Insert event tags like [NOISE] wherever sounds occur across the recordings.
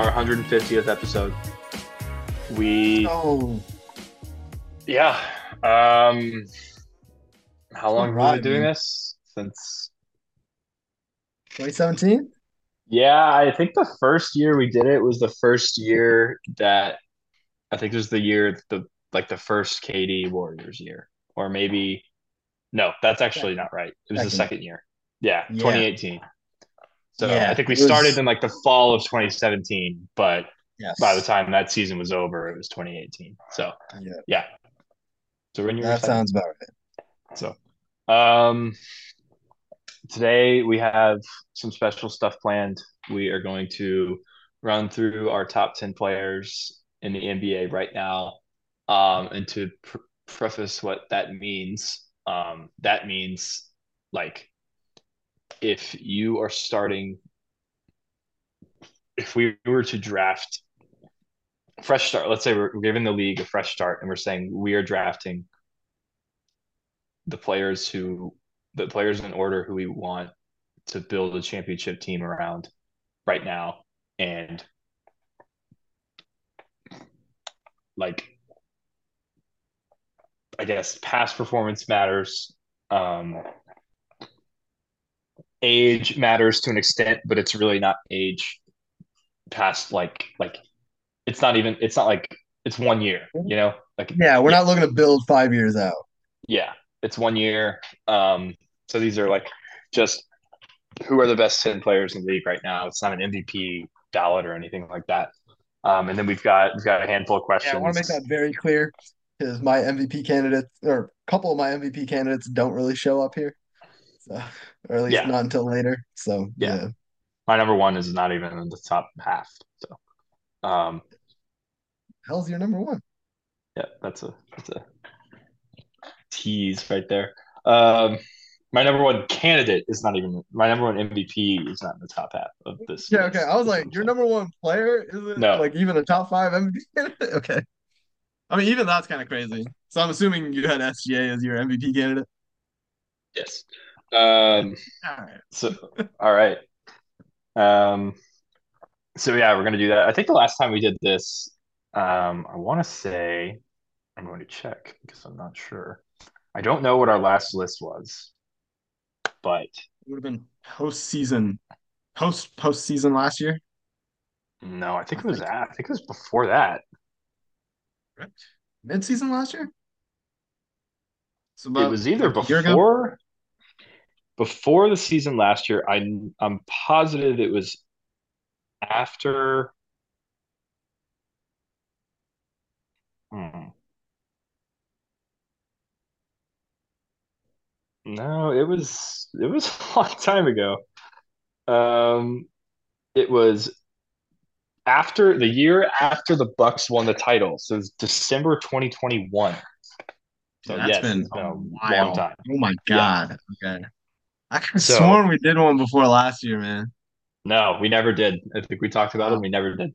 our 150th episode. We, Oh, yeah. Um, how long have we been doing man. this? Since, 2017? yeah, I think the first year we did it was the first year that I think it was the year the like the first KD Warriors year, or maybe no, that's actually not right. It was the Second. second year. Yeah, Yeah. 2018. So Yeah, I think we was- started in like the fall of 2017, but Yes. by the time that season was over, it was 2018. So Yeah, yeah. So when you were that second. sounds about right. So, um, today we have some special stuff planned. We are going to run through our top 10 players in the NBA right now. Um, and to pr preface what that means, um, that means like if you are starting, if we were to draft fresh start, let's say we're, giving the league a fresh start and we're saying we are drafting the players who the players in order who we want to build a championship team around right now and like I guess past performance matters um age matters to an extent but it's really not age past like like it's not even it's not like it's one year you know like Yeah, we're not looking to build five years out. yeah, it's one year. Um, so these are like just who are the best 10 players in the league right now. It's not an MVP ballot or anything like that. Um, and then we've got we've got a handful of questions. Yeah, I want to make that very clear because my MVP candidates, or a couple of my MVP candidates, don't really show up here. So, or at least Yeah. not until later. So, Yeah. yeah. My number one is not even in the top half. So um, Hell's your number one? yeah, that's a that's a tease right there. Um, my number one candidate is not even my number one MVP is not in the top half of this. Yeah, okay. I was like, your number one player isn't No. like even a top five MVP candidate? [LAUGHS] Okay. I mean, even that's kind of crazy. So I'm assuming you had SGA as your MVP candidate. Yes. Um, [LAUGHS] All right. So, all right. Um, so yeah, we're gonna do that. I think the last time we did this, um, I want to say, I'm going to check because I'm not sure. I don't know what our last list was, but It would have been postseason, post postseason last year. no, I think I it was think- that. I think it was before that. Correct. Mid-season last year. So It was either a year ago? before before the season last year. I I'm positive it was after. Hmm. No, it was it was [LAUGHS] a long time ago. Um, it was after the year after the Bucks won the title. So it was December 2021. So That's yes, been it's been a a long time. Oh my Yeah. God. Okay. I could have So- sworn we did one before last year, man. No, we never did. I think we talked about it. We never did.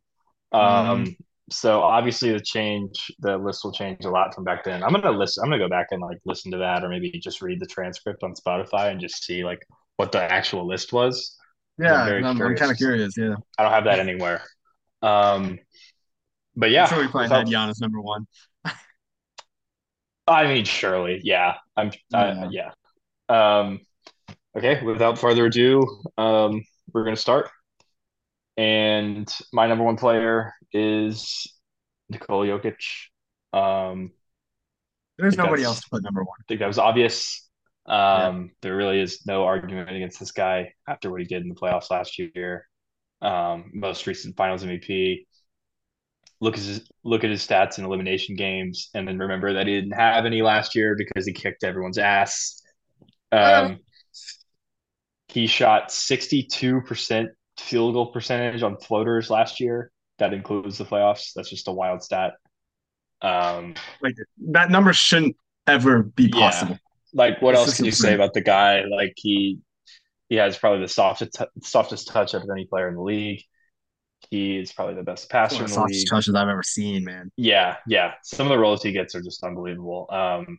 Um, so obviously the change, the list will change a lot from back then. I'm gonna listen. I'm gonna go back and like listen to that, or maybe just read the transcript on Spotify and just see like what the actual list was. Yeah, very I'm, I'm kind of curious. Yeah. I don't have that anywhere. Um, but yeah, I'm sure we probably without- had Giannis number one. I mean, surely, yeah. I'm, uh, yeah. Um, okay. Without further ado, um, we're gonna start. And my number one player is Nikola Jokic. Um, There's nobody else to put number one. I think that was obvious. Um, There really is no argument against this guy after what he did in the playoffs last year. Um, most recent Finals MVP. Look at his look at his stats in elimination games, and then remember that he didn't have any last year because he kicked everyone's ass. Um, he shot sixty-two percent field goal percentage on floaters last year. That includes the playoffs. That's just a wild stat. Um, Like that number shouldn't ever be Yeah. possible. like what It's else can you say about the guy? Like he he has probably the softest softest touch of any player in the league. He is probably the best passer One in the the softest league. touches I've ever seen, man. Yeah, yeah. Some of the rolls he gets are just unbelievable. Um,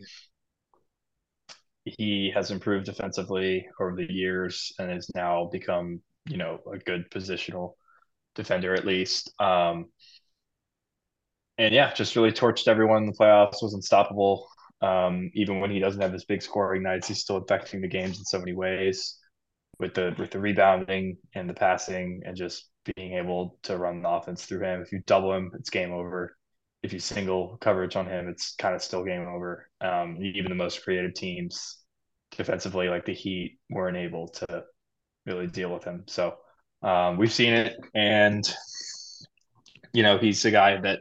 he has improved defensively over the years and has now become you know, a good positional defender at least. Um, and yeah, just really torched everyone in the playoffs. Was unstoppable. Um, even when he doesn't have his big scoring nights, he's still affecting the games in so many ways with the with the rebounding and the passing and just being able to run the offense through him. If you double him, it's game over. If you single coverage on him, it's kind of still game over. Um, even the most creative teams defensively, like the Heat, weren't able to really deal with him. So um, we've seen it, and you know he's a guy that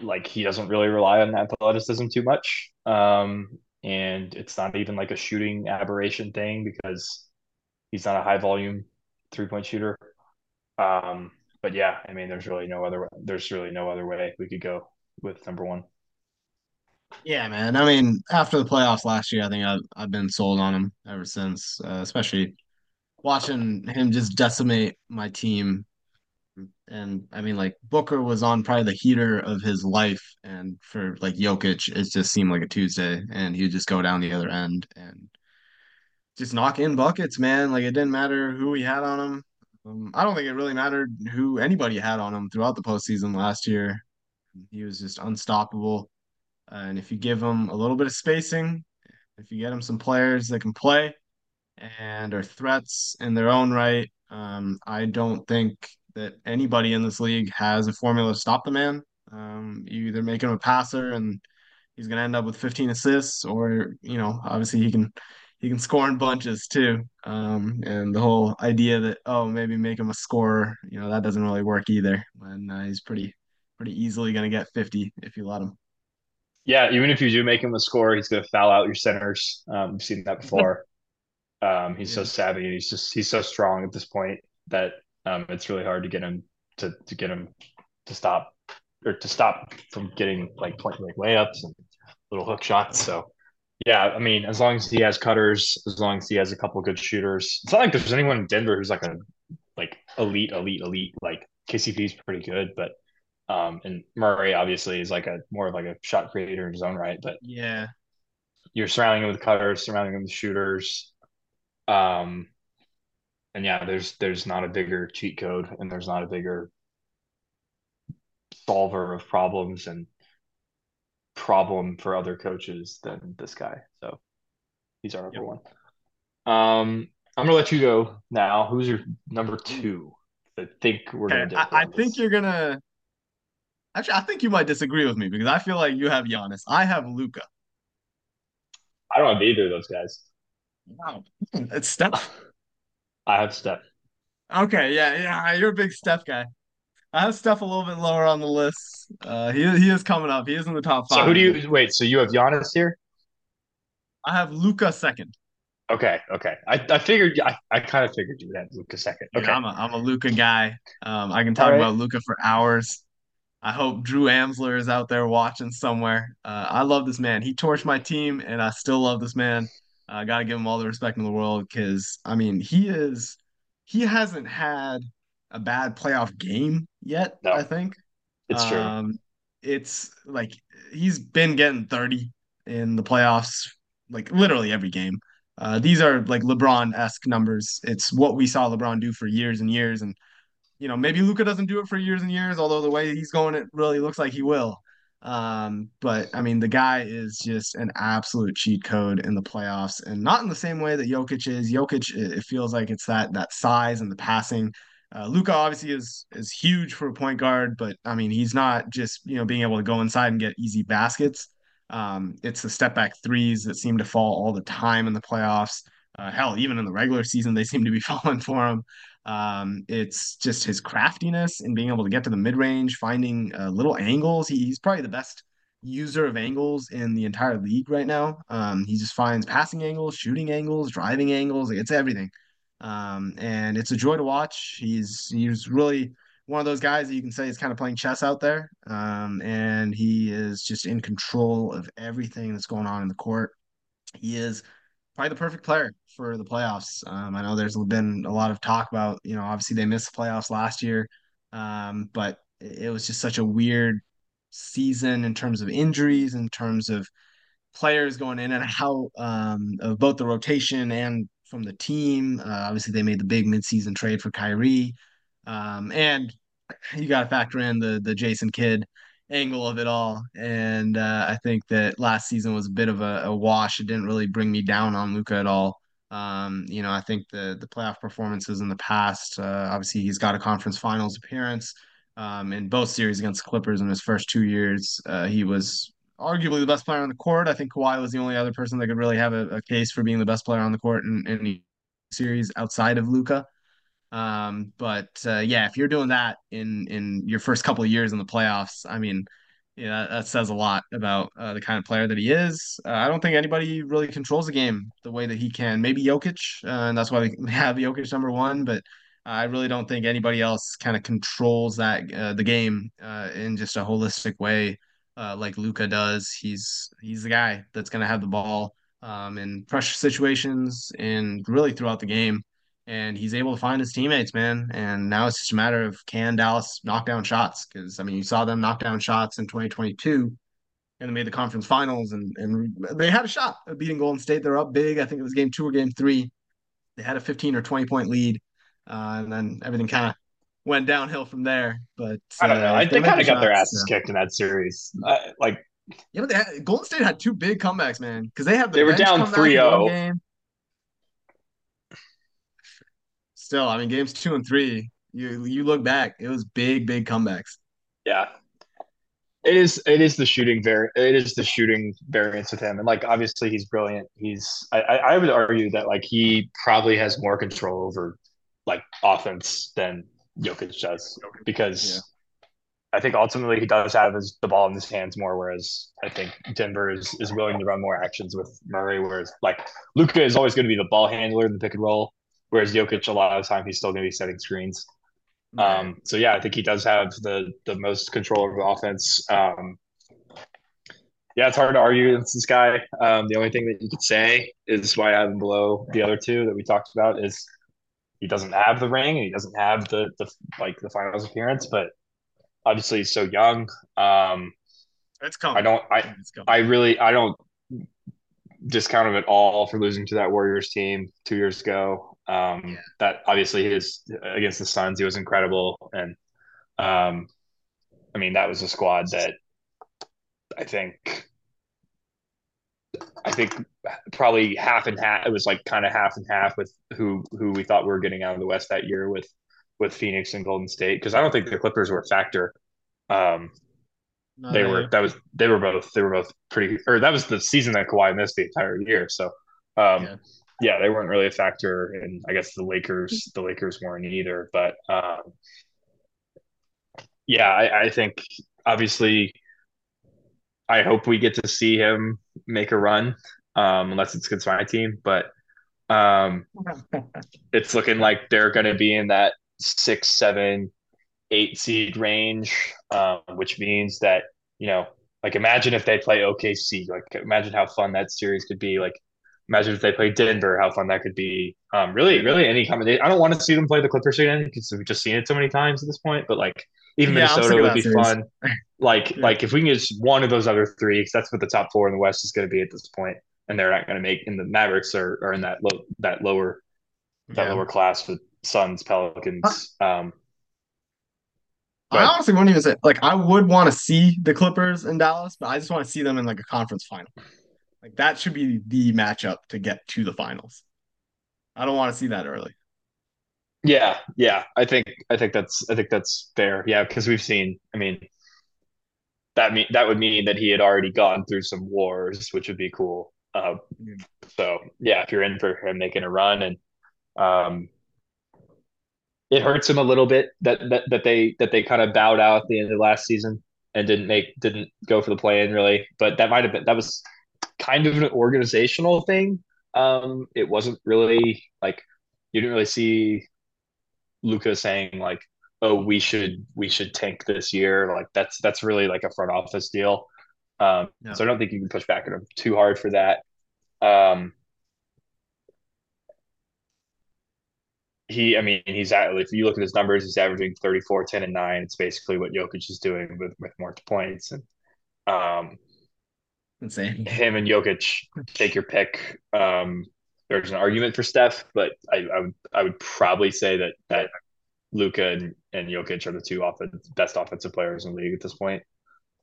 like he doesn't really rely on athleticism too much. Um, and it's not even like a shooting aberration thing because he's not a high volume three point shooter. Um, but yeah, I mean, there's really no other there's really no other way we could go with number one. Yeah, man. I mean, after the playoffs last year, I think I've I've been sold on him ever since. Uh, especially watching him just decimate my team and I mean, like Booker was on probably the heater of his life, and for like Jokic, it just seemed like a Tuesday, and he would just go down the other end and just knock in buckets, man. Like it didn't matter who he had on him. Um, I don't think it really mattered who anybody had on him throughout the postseason last year. He was just unstoppable. Uh, and if you give him a little bit of spacing, if you get him some players that can play and are threats in their own right, um, I don't think that anybody in this league has a formula to stop the man. Um, you either make him a passer and he's going to end up with 15 assists, or you know, obviously he can he can score in bunches too. Um, and the whole idea that oh maybe make him a scorer, you know, that doesn't really work either. When uh, he's pretty pretty easily going to get 50 if you let him. Yeah, even if you do make him a scorer, he's going to foul out your centers. Um, we've seen that before. [LAUGHS] Um, he's yeah. so savvy and he's just he's so strong at this point that um, it's really hard to get him to to get him to stop or to stop from getting like point like layups and little hook shots. So yeah, I mean, as long as he has cutters, as long as he has a couple good shooters, it's not like there's anyone in Denver who's like a like elite, elite, elite. Like KCP is pretty good, but um, and Murray obviously is like a more of like a shot creator in his own right. But yeah, you're surrounding him with cutters, surrounding him with shooters. Um, and yeah, there's there's not a bigger cheat code, and there's not a bigger solver of problems and problem for other coaches than this guy. So he's our number yep. one. Um, I'm gonna let you go now. Who's your number two? I think we're okay, gonna. I, I think you're gonna. Actually, I think you might disagree with me because I feel like you have Giannis. I have Luka. I don't have either of those guys. Wow, it's Steph. [SIGHS] I have Steph. Okay, yeah, yeah, you're a big Steph guy. I have Steph a little bit lower on the list. Uh, he he is coming up. He is in the top five. So who do you wait? So you have Giannis here? I have Luka second. Okay, okay. I, I figured I, I kind of figured you would have Luka second. Okay, yeah, I'm a I'm a Luka guy. Um, I can talk right. about Luka for hours. I hope Drew Amsler is out there watching somewhere. Uh, I love this man. He torched my team, and I still love this man. I got to give him all the respect in the world because I mean he is he hasn't had a bad playoff game yet. No, I think it's true. Um, it's like he's been getting 30 in the playoffs, like literally every game. Uh, these are like LeBron esque numbers. It's what we saw LeBron do for years and years. And, you know, maybe Luka doesn't do it for years and years, although the way he's going, it really looks like he will. Um, but I mean, the guy is just an absolute cheat code in the playoffs, and not in the same way that Jokic is. Jokic, it feels like it's that that size and the passing. Uh, Luka obviously is is huge for a point guard, but I mean, he's not just you know being able to go inside and get easy baskets. Um, it's the step back threes that seem to fall all the time in the playoffs. Uh, hell, even in the regular season, they seem to be [LAUGHS] falling for him. Um, it's just his craftiness and being able to get to the mid range, finding uh, little angles. He, he's probably the best user of angles in the entire league right now. Um, he just finds passing angles, shooting angles, driving angles. It's everything. Um, and it's a joy to watch. He's he's really one of those guys that you can say is kind of playing chess out there. Um, and he is just in control of everything that's going on in the court. He is probably the perfect player for the playoffs. Um, I know there's been a lot of talk about, you know, obviously they missed the playoffs last year, um, but it was just such a weird season in terms of injuries, in terms of players going in and out um, of both the rotation and from the team. Uh, obviously, they made the big midseason trade for Kyrie, um, and you got to factor in the the Jason Kidd angle of it all. And uh, I think that last season was a bit of a, a wash. It didn't really bring me down on Luka at all. Um, you know, I think the the playoff performances in the past, uh, obviously he's got a conference finals appearance um, in both series against the Clippers in his first two years. Uh, he was arguably the best player on the court. I think Kawhi was the only other person that could really have a, a case for being the best player on the court in, any series outside of Luka. Um, but uh, yeah, if you're doing that in in your first couple of years in the playoffs, I mean, yeah, that, that says a lot about uh, the kind of player that he is. Uh, I don't think anybody really controls the game the way that he can. Maybe Jokic, uh, and that's why we [LAUGHS] have Jokic number one. But I really don't think anybody else kind of controls that uh, the game uh, in just a holistic way uh, like Luka does. He's he's the guy that's going to have the ball um, in pressure situations and really throughout the game and he's able to find his teammates, man. And now it's just a matter of can Dallas knock down shots? Because I mean, you saw them knock down shots in 2022, and they made the conference finals, and and they had a shot beating Golden State. They're up big. I think it was game two or game three. They had a 15 or 20 point lead, uh, and then everything kind of went downhill from there. But I don't know. Uh, they, they kind of got shots, their asses so. kicked in that series. Uh, like, yeah, but had, Golden State had two big comebacks, man. Because they had the they were down 3-0 still, I mean, games two and three, you you look back, it was big, big comebacks. Yeah. It is it is the shooting vari- it is the shooting variance with him. And like obviously he's brilliant. He's I, I would argue that like he probably has more control over like offense than Jokic does because yeah. I think ultimately he does have his, the ball in his hands more, whereas I think Denver is, is willing to run more actions with Murray. Whereas like Luka is always going to be the ball handler in the pick and roll, Whereas Jokic, a lot of the time, he's still going to be setting screens. Right. Um, so yeah, I think he does have the the most control over the offense. Um, yeah, it's hard to argue against this guy. Um, the only thing that you could say is why I have him below the other two that we talked about is he doesn't have the ring and he doesn't have the the like the finals appearance, but obviously he's so young. Um, it's coming. I don't. I I really I don't discount him at all for losing to that Warriors team two years ago. Um, yeah. That obviously his against the Suns, he was incredible, and um, I mean that was a squad that I think I think probably half and half. It was like kind of half and half with who who we thought we were getting out of the West that year with with Phoenix and Golden State because I don't think the Clippers were a factor. Um, no, they were that was they were both they were both pretty or that was the season that Kawhi missed the entire year. So um, yeah yeah, they weren't really a factor, and I guess the Lakers, the Lakers weren't either. But um, yeah, I, I think obviously, I hope we get to see him make a run, um, unless it's against my team. But um, [LAUGHS] it's looking like they're going to be in that six, seven, eight seed range, um, which means that you know, like imagine if they play OKC, like imagine how fun that series could be. Like imagine if they play Denver, how fun that could be. Um, really, really any combination. I don't want to see them play the Clippers again because we've just seen it so many times at this point. But like even yeah, Minnesota would be series. fun. [LAUGHS] Like yeah. like if we can get one of those other three, because that's what the top four in the West is going to be at this point, and they're not going to make. And the Mavericks are, are in that low that lower that yeah. lower class with Suns, Pelicans. Um, I honestly wouldn't even say like I would want to see the Clippers in Dallas, but I just want to see them in like a conference final. Like that should be the matchup to get to the finals. I don't want to see that early. Yeah, yeah. I think I think that's I think that's fair. Yeah, because we've seen. I mean, that mean that would mean that he had already gone through some wars, which would be cool. Uh, so yeah, if you're in for him making a run, and um, it hurts him a little bit that that that they that they kind of bowed out at the end of last season and didn't make didn't go for the play in really. But that might have been that was kind of an organizational thing. Um, it wasn't really like you didn't really see Luka saying like, "Oh, we should we should tank this year." Like that's that's really like a front office deal. Um. So I don't think you can push back at him too hard for that. Um, he, I mean, he's at, if you look at his numbers, he's averaging 34, 10, and 9. It's basically what Jokic is doing with, with more points. And um, Insane. Him and Jokic, take your pick. Um, there's an argument for Steph, but I, I would I would probably say that that Luka and, and Jokic are the two offense, best offensive players in the league at this point.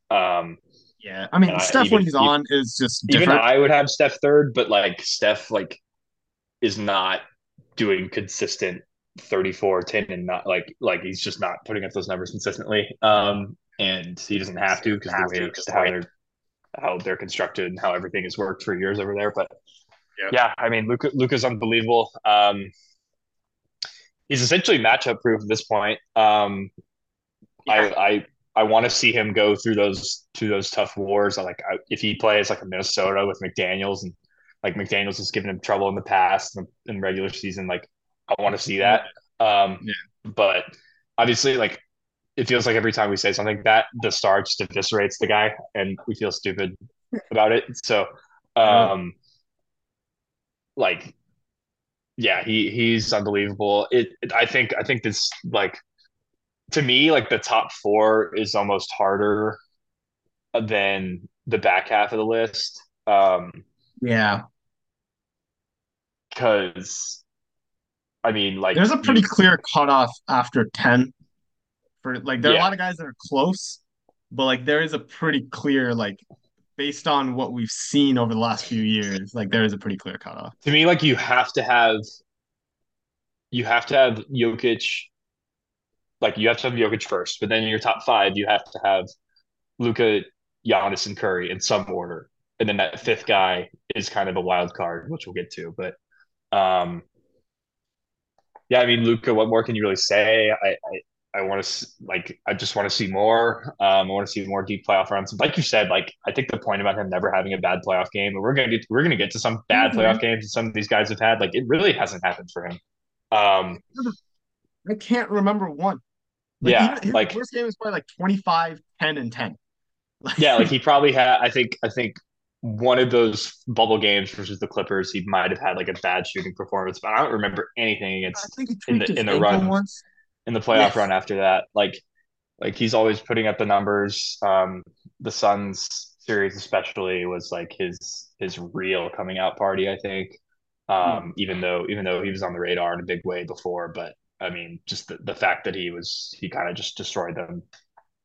Um, yeah, I mean, I, Steph even, when he's on is just even different. I would have Steph third, but like Steph like is not doing consistent 34 10 and not like like he's just not putting up those numbers consistently um and he doesn't have to because the way how they're how they're constructed and how everything has worked for years over there but yep. yeah i mean luka luka's unbelievable um he's essentially matchup proof at this point um yeah. i i I want to see him go through those through those tough wars. Like if he plays like a Minnesota with McDaniels and like McDaniels has given him trouble in the past in, in regular season, like I want to see that. Um, yeah. But obviously, like it feels like every time we say something that the star just eviscerates the guy, and we feel stupid about it. So, um, like, yeah, he he's unbelievable. It, it I think I think this like to me like the top four is almost harder than the back half of the list. Um, yeah, because I mean, like there's a pretty clear cutoff after ten. For like, there are yeah. a lot of guys that are close, but like there is a pretty clear like based on what we've seen over the last few years, like there is a pretty clear cutoff. To me, like you have to have you have to have Jokic like you have to have Jokic first, but then in your top five, you have to have Luka, Giannis, and Curry in some order. And then that fifth guy is kind of a wild card, which we'll get to. But um yeah, I mean, Luka, what more can you really say? I, I, I want to like, I just want to see more. Um, I want to see more deep playoff runs. Like you said, like I think the point about him never having a bad playoff game, and we're gonna get, we're gonna get to some bad mm-hmm. playoff games that some of these guys have had. Like it really hasn't happened for him. Um, I can't remember one. Like, yeah, even, like first game was probably like 25, 10, and 10. [LAUGHS] yeah, like he probably had. I think. I think one of those bubble games versus the Clippers, he might have had like a bad shooting performance, but I don't remember anything against in the in the run once. In the playoff yes. run after that. Like like he's always putting up the numbers. Um, the Suns series especially was like his his real coming out party. I think. Um, mm. even though even though he was on the radar in a big way before, but I mean, just the, the fact that he was he kind of just destroyed them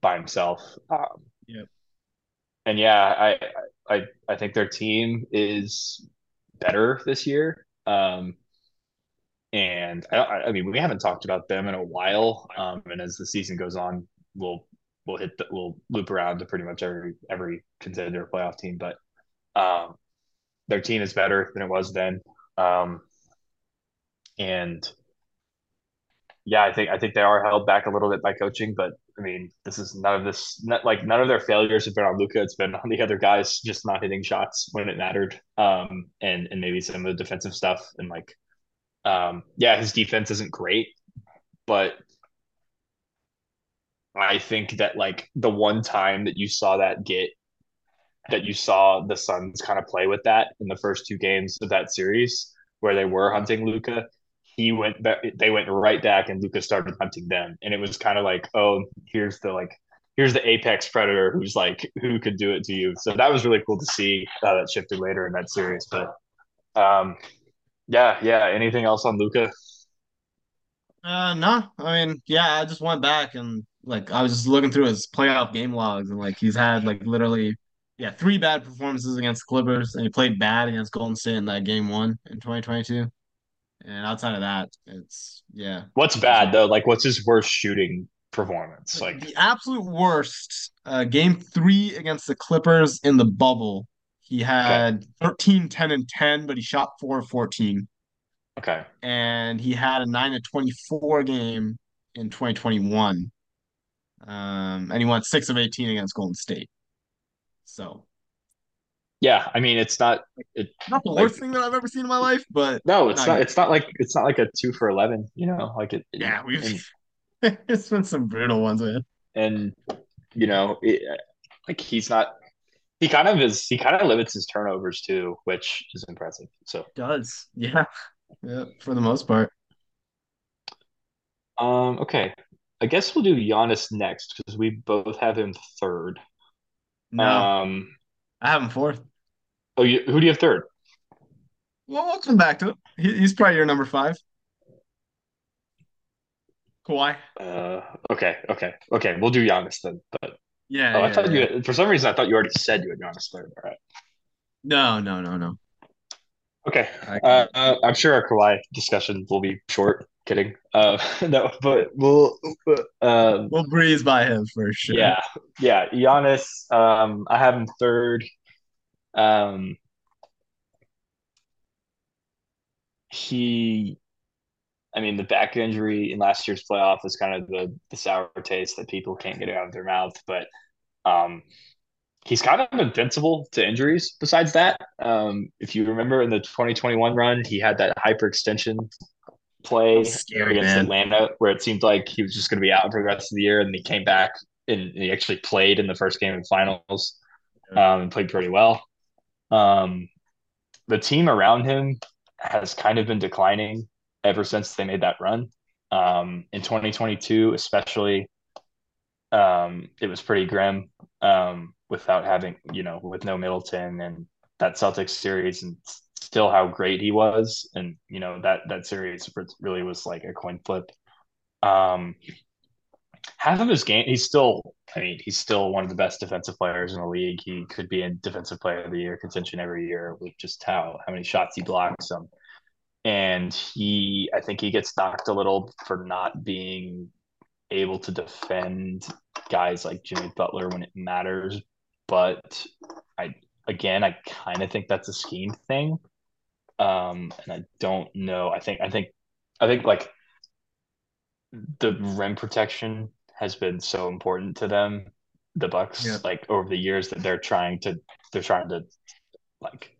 by himself. Um, yeah. And yeah, I I I think their team is better this year. Um, and I, I mean, we haven't talked about them in a while. Um, and as the season goes on, we'll we'll hit the, we'll loop around to pretty much every every contender playoff team. But um, their team is better than it was then. Um, and yeah, I think I think they are held back a little bit by coaching, but I mean, this is none of this not, like none of their failures have been on Luka. It's been on the other guys just not hitting shots when it mattered, um, and and maybe some of the defensive stuff and like, um, yeah, his defense isn't great, but I think that like the one time that you saw that get that you saw the Suns kind of play with that in the first two games of that series where they were hunting Luka, he went they went right back and Luka started hunting them. And it was kind of like, oh, here's the like, here's the apex predator who's like, who could do it to you. So that was really cool to see how that shifted later in that series. But um, yeah, yeah. Anything else on Luka? Uh, no. I mean, yeah, I just went back and like I was just looking through his playoff game logs and like he's had like literally yeah three bad performances against Clippers and he played bad against Golden State in that game one in 2022. And outside of that, it's yeah. What's bad though? Like, what's his worst shooting performance? Like the absolute worst. Uh, game three against the Clippers in the bubble. He had okay. 13, 10, and 10, but he shot 4 of 14. Okay. And he had a 9 to 24 game in 2021. Um, and he went 6 of 18 against Golden State. So yeah, I mean it's not it, not the like, worst thing that I've ever seen in my life, but no, it's not. not it's not like it's not like a two for eleven. You know, like it. Yeah, we've and, [LAUGHS] it's been some brutal ones, man. And you know, it, like he's not. He kind of is. He kind of limits his turnovers too, which is impressive. So does yeah, yeah, for the most part. Um. Okay, I guess we'll do Giannis next because we both have him third. No. Um. I have him fourth. Oh, you, who do you have third? Well, we'll come back to it. He, he's probably your number five. Kawhi. Uh, okay, okay, okay. We'll do Giannis then. But Yeah, oh, I thought yeah. you for some reason I thought you already said you had Giannis third. All right. No, no, no, no. Okay. Uh, uh, I'm sure our Kawhi discussion will be short. Kidding. Uh, [LAUGHS] no, but we'll. Um, We'll breeze by him for sure. yeah, yeah. Giannis. Um, I have him third. Um, he. I mean, the back injury in last year's playoff was kind of the the sour taste that people can't get out of their mouth, but um, he's kind of invincible to injuries. Besides that, um, if you remember in the 2021 run, he had that hyperextension play Scary, against man. Atlanta where it seemed like he was just going to be out for the rest of the year, and he came back and he actually played in the first game of the finals um, and played pretty well. Um, the team around him has kind of been declining ever since they made that run. Um, in 2022, especially, um, it was pretty grim um, without having, you know, with no Middleton and that Celtics series and still how great he was. And, you know, that, that series really was like a coin flip. Um, half of his game, he's still, I mean, he's still one of the best defensive players in the league. He could be in defensive player of the year contention every year with just how, how many shots he blocks them. And he, I think he gets knocked a little for not being able to defend guys like Jimmy Butler when it matters. But I, again, I kind of think that's a scheme thing. Um, and I don't know. I think, I think, I think like the rim protection has been so important to them, the Bucks, Yeah. like over the years that they're trying to, they're trying to like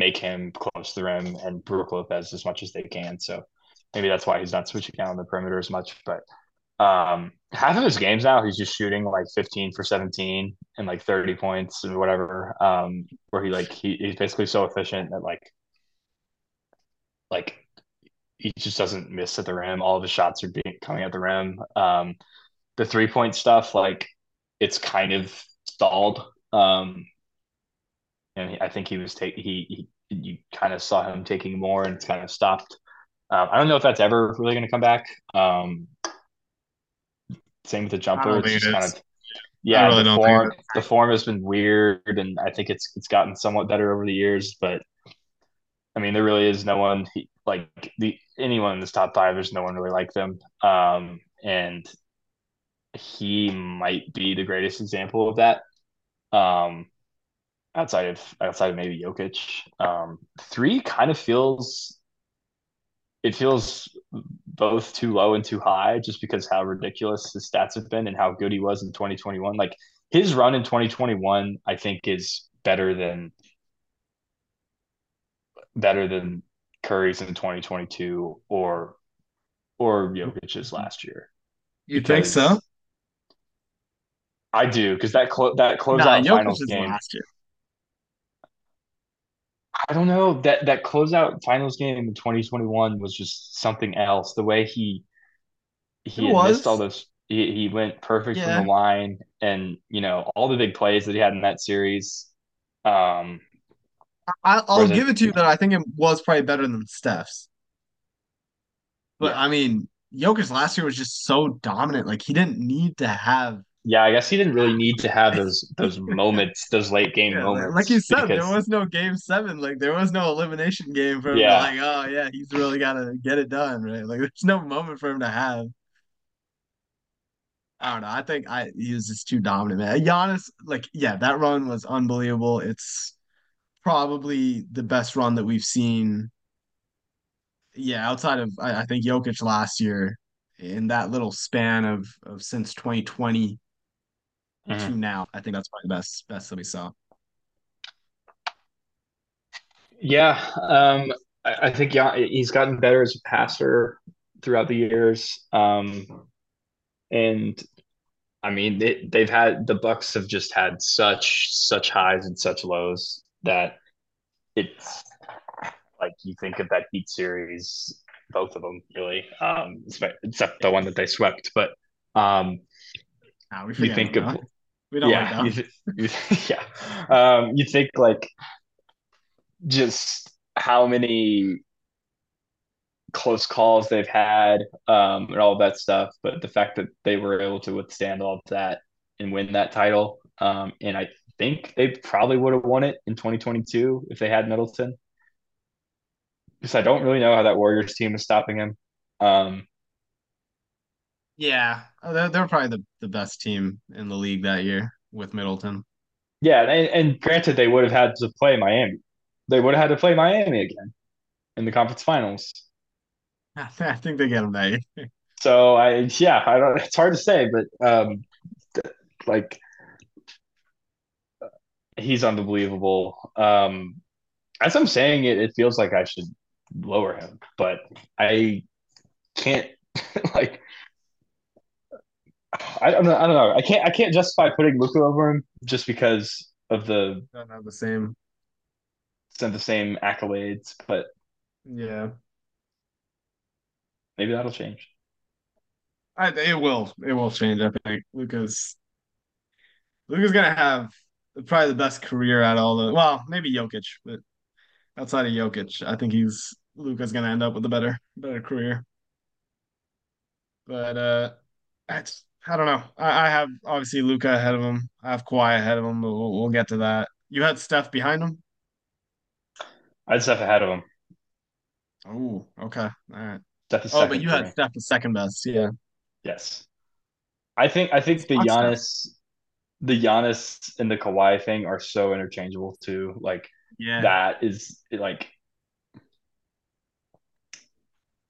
make him close to the rim and Brook Lopez as much as they can. So maybe that's why he's not switching on the perimeter as much. But um, half of his games now, he's just shooting like 15 for 17 and like 30 points and whatever. Um, where he like he, he's basically so efficient that like like he just doesn't miss at the rim. All of his shots are being coming at the rim. Um, the three point stuff, like it's kind of stalled. Um, and I think he was taking he, he you kind of saw him taking more and it's kind of stopped. Um, I don't know if that's ever really going to come back. Um, same with the jumper. It's just it kind of yeah, really the form the form has been weird, and I think it's it's gotten somewhat better over the years. But I mean, there really is no one he, like the anyone in this top five. There's no one really like them, um, and he might be the greatest example of that. Um, outside of outside of maybe Jokic, um, three kind of feels it feels both too low and too high just because how ridiculous his stats have been and how good he was in 2021. Like his run in 2021, I think is better than better than Curry's in 2022 or or Jokic's last year. You think so? I do because that clo- that Nah, closeout Jokic finals game. last year. I don't know that that closeout finals game in 2021 was just something else. The way he he missed all those he, he went perfect from the line and you know all the big plays that he had in that series um I, I'll give it it to you that I think it was probably better than Steph's. But yeah I mean, Jokic last year was just so dominant. Like he didn't need to have. Yeah I guess he didn't really need to have those those [LAUGHS] moments those late game Yeah, li- like you moments said, there was no game seven. Like there was no elimination game for him yeah like, oh yeah, he's really got to get it done, right? Like [LAUGHS] there's no moment for him to have. I don't know. I think I he was just too dominant, man. Giannis, like, yeah, that run was unbelievable. It's probably the best run that we've seen. Yeah, outside of I, I think Jokic last year in that little span of of since 2020 Mhm. to now. I think that's probably the best best that we saw. yeah um I, I think yeah he's gotten better as a passer throughout the years um and I mean, they, they've had the Bucks have just had such such highs and such lows that it's like you think of that Heat series, both of them really, um, except the one that they swept. But um, Nah, we you think of though. We don't like yeah, them. you th- [LAUGHS] yeah, um, you think like just how many close calls they've had um, and all that stuff, but the fact that they were able to withstand all of that and win that title, um, and I think they probably would have won it in 2022 if they had Middleton. Because I don't really know how that Warriors team is stopping him. Um, Yeah, Uh, they're, they're probably the, the best team in the league that year with Middleton. yeah, and, and granted, they would have had to play Miami. They would have had to play Miami again in the conference finals. I [LAUGHS] th- I think they get him that year. So I, yeah, I don't. It's hard to say, but um, th- like he's unbelievable. Um, as I'm saying it, it feels like I should lower him, but I can't. [LAUGHS] like I don't know. I don't know. I can't. I can't justify putting Luka over him just because of the Don't have the same. sent the same accolades. But Yeah, maybe that'll change. I, it will. It will change. I think Luka's Luka's gonna have probably the best career out of all the. Well, maybe Jokic, but outside of Jokic, I think he's Luka's gonna end up with a better better career. But uh, that's I don't know. I, I have obviously Luka ahead of him. I have Kawhi ahead of him, but we'll, we'll get to that. You had Steph behind him. I had Steph ahead of him. Oh, okay, all right. Steph is Oh, but you had me. Steph the second best. Yeah, Yes. I think I think the. Giannis the Giannis and the Kawhi thing are so interchangeable too. Like yeah. that is like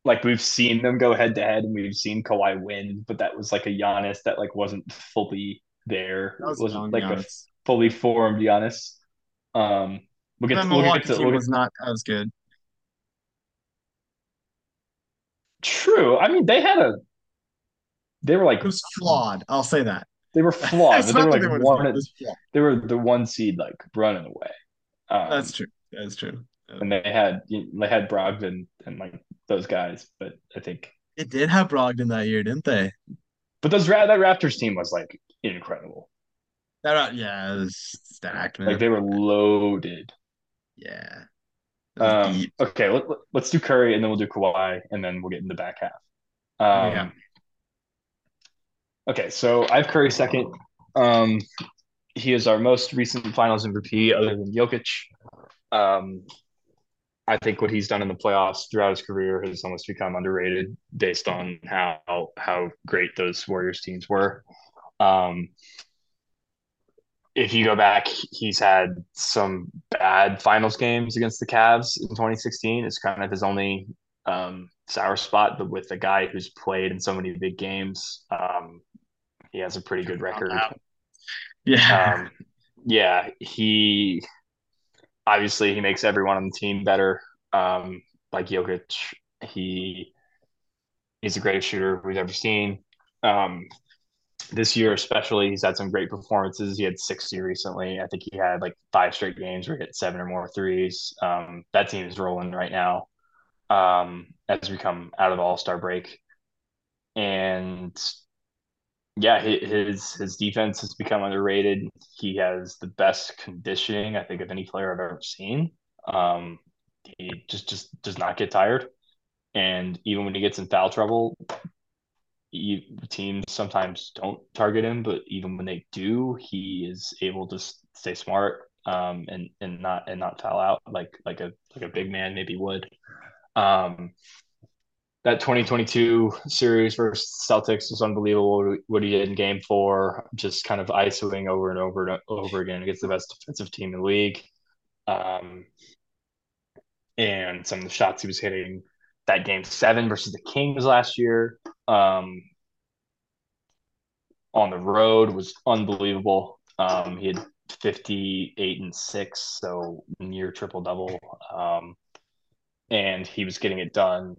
like we've seen them go head to head and we've seen Kawhi win, but that was like a Giannis that like wasn't fully there. That was young like a fully formed Giannis. Um we'll get to, we'll get to we'll get was not as good. true. I mean they had a they were like It was flawed. I'll say that. they were [LAUGHS] flawed, but they were that they weren't one flawed, it was flawed. they were the one seed like running away. Um, That's true. That's true. and they had they had Brogdon and like those guys, but I think It did have Brogdon that year, didn't they? but those that Raptors team was like incredible. That uh, yeah, it was stacked, man. Like they were loaded. yeah. Um, deep. okay, let, us do Curry and then we'll do Kawhi and then we'll get in the back half. Um, Yeah. Okay, so I have Curry second. Um, he is our most recent Finals MVP, other than Jokic. Um, I think what he's done in the playoffs throughout his career has almost become underrated based on how how great those Warriors teams were. Um, if you go back, he's had some bad finals games against the Cavs in 2016. It's kind of his only um, sour spot, but with a guy who's played in so many big games, um, he has a pretty good record. Yeah. Um, yeah, he obviously he makes everyone on the team better. Um, like Jokic, he he's the greatest shooter we've ever seen. Um, this year, especially, he's had some great performances. He had 60 recently. I think he had like five straight games where he hit seven or more threes. Um, that team is rolling right now um, as we come out of the All Star break. And yeah, his his defense has become underrated. He has the best conditioning I think of any player I've ever seen. Um, he just just does not get tired, and even when he gets in foul trouble, you, teams sometimes don't target him. But even when they do, he is able to stay smart um, and and not and not foul out like like a like a big man maybe would. Um, that 2022 series versus Celtics was unbelievable. What he did in Game Four, just kind of isoing over and over and over again against the best defensive team in the league, um, and some of the shots he was hitting. That Game Seven versus the Kings last year, um, on the road was unbelievable. Um, he had 58 and six, so near triple double, um, and he was getting it done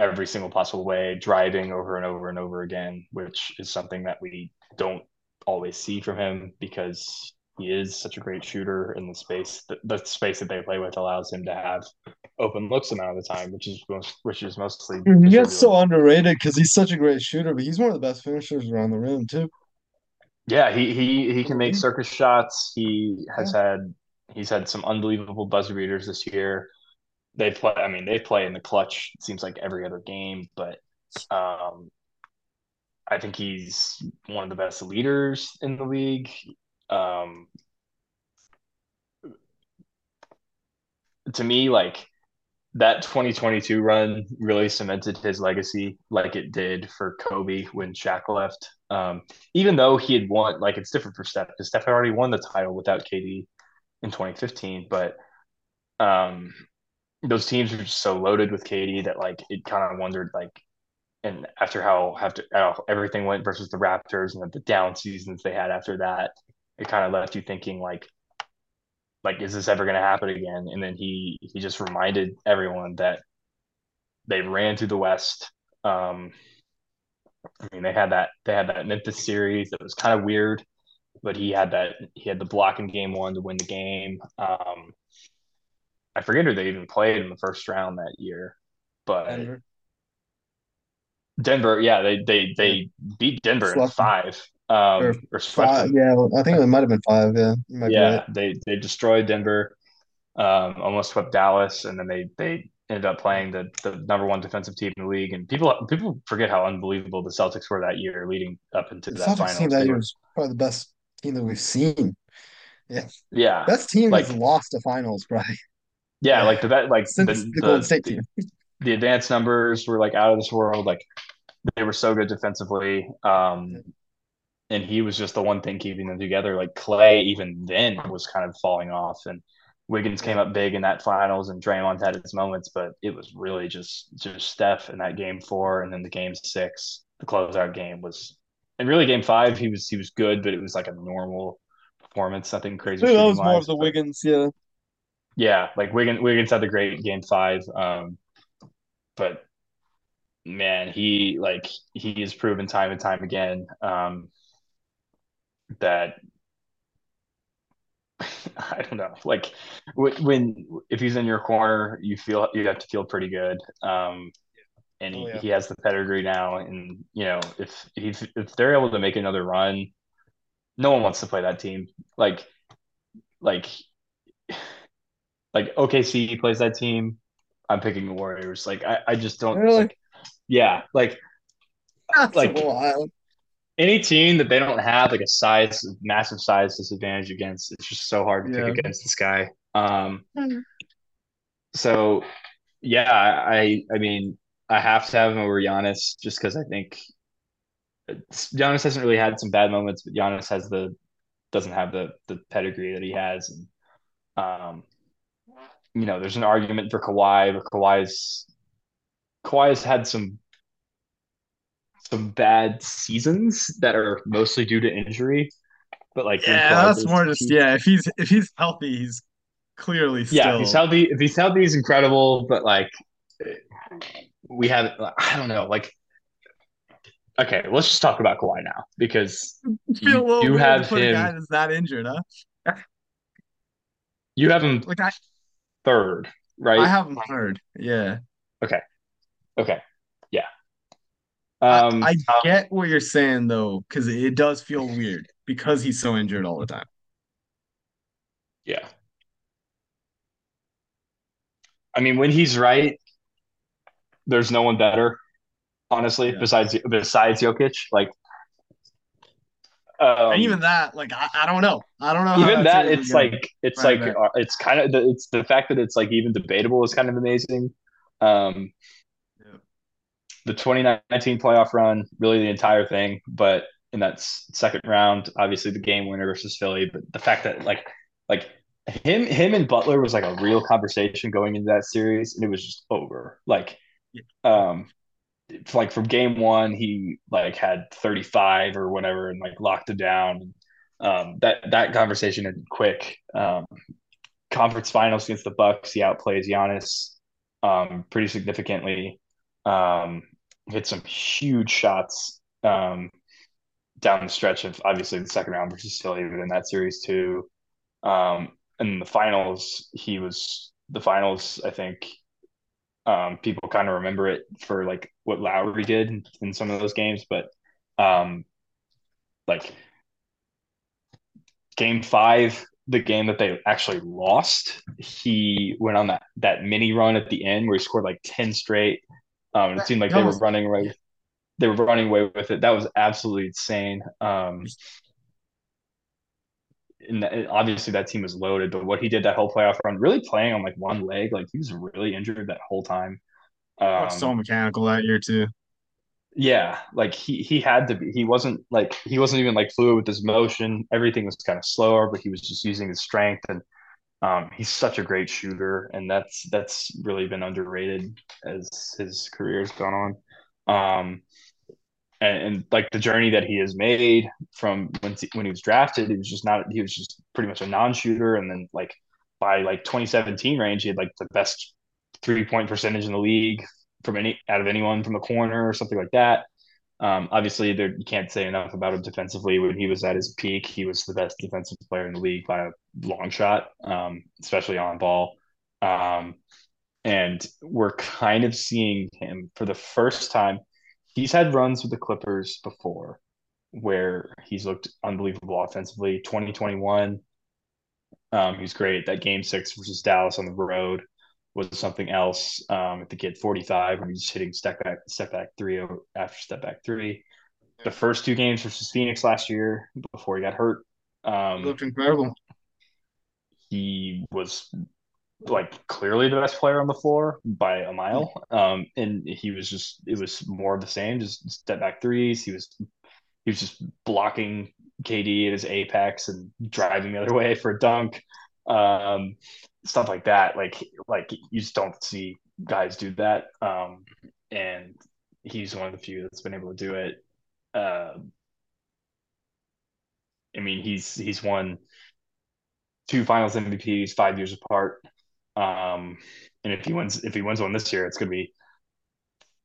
every single possible way, driving over and over and over again, which is something that we don't always see from him because he is such a great shooter in the space. The, the space that they play with allows him to have open looks amount of the time, which is most, which is mostly. He gets so underrated because he's such a great shooter, but he's one of the best finishers around the rim too. Yeah, he he he can make circus shots. He has yeah. had he's had some unbelievable buzzer beaters this year. They play. I mean, they play in the clutch. Seems like every other game, but um, I think he's one of the best leaders in the league. Um, to me, like that 2022 run really cemented his legacy like it did for Kobe when Shaq left. Um, even though he had won, like it's different for Steph because Steph had already won the title without KD in 2015, but um, those teams were just so loaded with KD that like it kind of wondered like, and after how after how everything went versus the Raptors and the down seasons they had after that, it kind of left you thinking like, like is this ever going to happen again? And then he he just reminded everyone that they ran through the West. Um, I mean, they had that they had that Memphis series that was kind of weird, but he had that he had the block in game one to win the game. Um, I forget who they even played in the first round that year, but Denver. Denver, yeah, they they they beat Denver in five, um, Or or Five, yeah, I think it might have been five. Yeah, you might be Yeah, right. they they destroyed Denver, um, almost swept Dallas, and then they they ended up playing the the number one defensive team in the league. And people people forget how unbelievable the Celtics were that year, leading up into The that Celtics team finals. that year was probably the best team that we've seen. Yeah, yeah, best team like that's lost to finals, probably. [LAUGHS] yeah, like the bet, like Since the the Golden the State the, team. the advanced numbers were like out of this world. Like they were so good defensively. Um, and he was just the one thing keeping them together. Like Clay, even then, was kind of falling off, and Wiggins came up big in that finals, and Draymond had his moments, but it was really just just Steph in that game four, and then the game six, the closeout game was, and really game five, he was he was good, but it was like a normal performance, nothing crazy That was more of the Wiggins, yeah. Yeah, like Wiggins Wiggins had the great game five, um, but man, he like he has proven time and time again um, that [LAUGHS] I don't know. Like wh- when if he's in your corner, you feel you have to feel pretty good. Um, and he, Oh, yeah. he has the pedigree now, and you know if if if they're able to make another run, no one wants to play that team. Like like like OKC plays that team. I'm picking the Warriors. Like I, I just don't Really? like. Yeah, like That's Like- wild. any team that they don't have like a size massive size disadvantage against it's just so hard to Yeah. pick against this guy um Mhm. so yeah i i mean i have to have him over Giannis just because i think it's- Giannis hasn't really had some bad moments but Giannis has the doesn't have the the pedigree that he has and um you know there's an argument for Kawhi but Kawhi's Kawhi's had some some bad seasons that are mostly due to injury. But like Yeah, that's more just yeah. If he's if he's healthy, he's clearly still. yeah. If he's healthy, if he's healthy, he's incredible. But like, we have I don't know. Like, okay, let's just talk about Kawhi now because little [LAUGHS] you have put a guy him- that's that injured, huh? you have him Like I, third, right? I have him third. Yeah, okay, Okay. yeah. I- Um, I, get what you're saying though, because it does feel weird because he's so injured all the time. Yeah. I mean, when he's right, there's no one better, honestly, Yeah. besides besides Jokic. Like, um, and even that, like I, I don't know, I don't know. even that, it's like it's Right, like uh, it's kind of the, it's the fact that it's like even debatable is kind of amazing. Um, Yeah. the 2019 playoff run, really the entire thing, but in that second round, obviously the game winner versus Philly, but the fact that like like him him and Butler was like a real conversation going into that series, and it was just over. Like, Yeah. um, like from game one, he like had 35 or whatever, and like locked it down. Um, that that conversation ended quick. Um, conference finals against the Bucks, he outplays Giannis um, pretty significantly. Um, hit some huge shots um, down the stretch of obviously the second round versus Philly within that series too. Um, and the finals, he was the finals. I think um, people kind of remember it for like what Lowry did in, some of those games, but um, like game five the game that they actually lost, he went on that that mini run at the end where he scored like ten straight. Um, it seemed like they were running away. They were running away with it. That was absolutely insane. Um, and obviously that team was loaded, but what he did that whole playoff run, really playing on like one leg, like he was really injured that whole time. Um, so mechanical that year too. Yeah, like he he had to be. He wasn't like he wasn't even like fluid with his motion. Everything was kind of slower, but he was just using his strength and um, he's such a great shooter, and that's that's really been underrated as his career has gone on. Um, and, and, like the journey that he has made from when when he was drafted, he was just not he was just pretty much a non-shooter, and then like by like 2017 range, he had like the best three point percentage in the league from any out of anyone from the corner or something like that. Um, obviously, there you can't say enough about him defensively. When he was at his peak, he was the best defensive player in the league by a long shot, um, especially on ball. Um, and we're kind of seeing him for the first time he's had runs with the Clippers before where he's looked unbelievable offensively. 2021, um, he's great. That game six versus Dallas on the road was something else. Um, at the kid 45 when he's hitting step back, step back three after step back three. The first two games versus Phoenix last year before he got hurt. Um, looked incredible. He was like clearly the best player on the floor by a mile. Um, and he was just it was more of the same, just step back threes. He was he was just blocking KD at his apex and driving the other way for a dunk. Um, stuff like that. Like like you just don't see guys do that. Um, and he's one of the few that's been able to do it. Uh, I mean, he's he's won two Finals MVPs five years apart. Um, and if he wins, if he wins one this year, it's going to be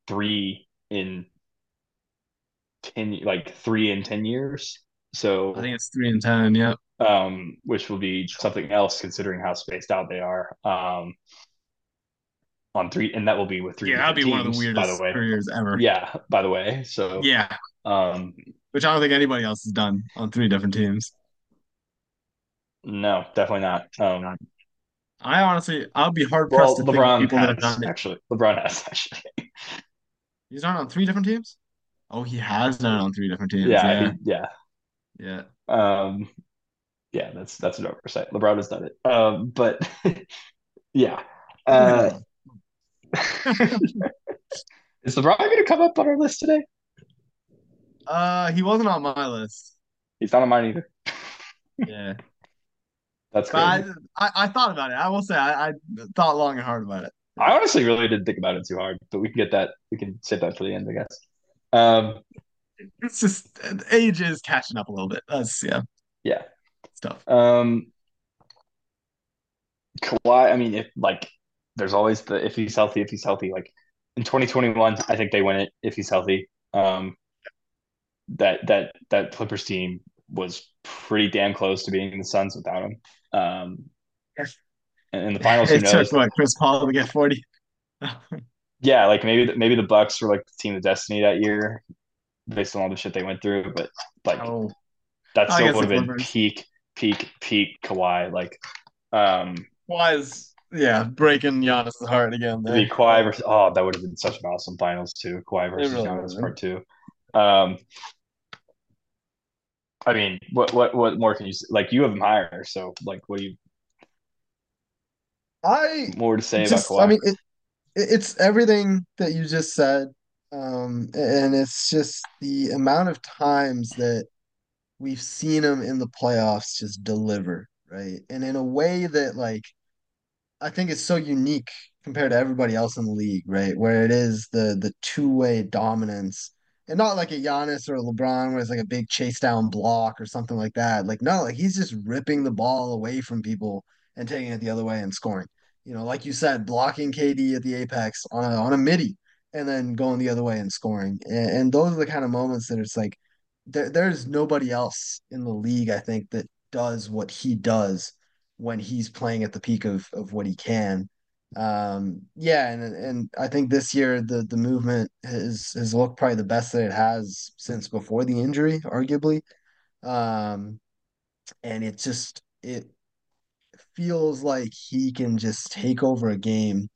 three in ten, like three in ten years. So I think it's three in ten. Yep. Um, which will be something else considering how spaced out they are. Um, on three, and that will be with three. Yeah, that'd be teams, one of the weirdest by the way. careers ever. Yeah, by the way. So yeah, um, which I don't think anybody else has done on three different teams. No, definitely not. Um, I honestly, I'll be hard pressed well, to LeBron think people has, that have done it. Actually, LeBron has actually. He's done on three different teams. Oh, he has done it on three different teams. Yeah, yeah, he, yeah. yeah. Um, yeah, that's that's an oversight. LeBron has done it. Um, but [LAUGHS] yeah. Uh, [LAUGHS] is LeBron going to come up on our list today? Uh, he wasn't on my list. He's not on mine either. [LAUGHS] yeah. That's good. I, I, I, thought about it. I will say I, I thought long and hard about it. I honestly really didn't think about it too hard, but we can get that. We can save that for the end, I guess. Um, it's just age is catching up a little bit. That's yeah, yeah, stuff. Um, Kawhi. I mean, if like, there's always the if he's healthy, if he's healthy. Like in 2021, I think they win it if he's healthy. Um, that that that Clippers team was pretty damn close to being in the Suns without him. Um, and in the finals, it took what Chris Paul to get forty. [LAUGHS] yeah, like maybe maybe the Bucks were like the team of destiny that year, based on all the shit they went through. But like oh. that still would have been peak, peak, peak Kawhi. Like, um, Kawhi's yeah breaking Giannis' heart again. There. The Kawhi versus oh that would have been such an awesome finals too. Kawhi versus really Giannis part two. Um, I mean, what what what more can you say? like? You have him higher, so like, what do you? I more to say just, about Kawhi? I mean, it, it's everything that you just said, um, and it's just the amount of times that we've seen him in the playoffs just deliver, right? And in a way that like I think it's so unique compared to everybody else in the league, right? Where it is the the two way dominance and not like a Giannis or a LeBron where it's like a big chase down block or something like that. Like no, like he's just ripping the ball away from people and taking it the other way and scoring. You know, like you said, blocking KD at the apex on a on a midi and then going the other way and scoring. And, and those are the kind of moments that it's like there, there's nobody else in the league, I think, that does what he does when he's playing at the peak of of what he can. Um, yeah, and and I think this year the the movement has has looked probably the best that it has since before the injury, arguably. Um, and it just it feels like he can just take over a game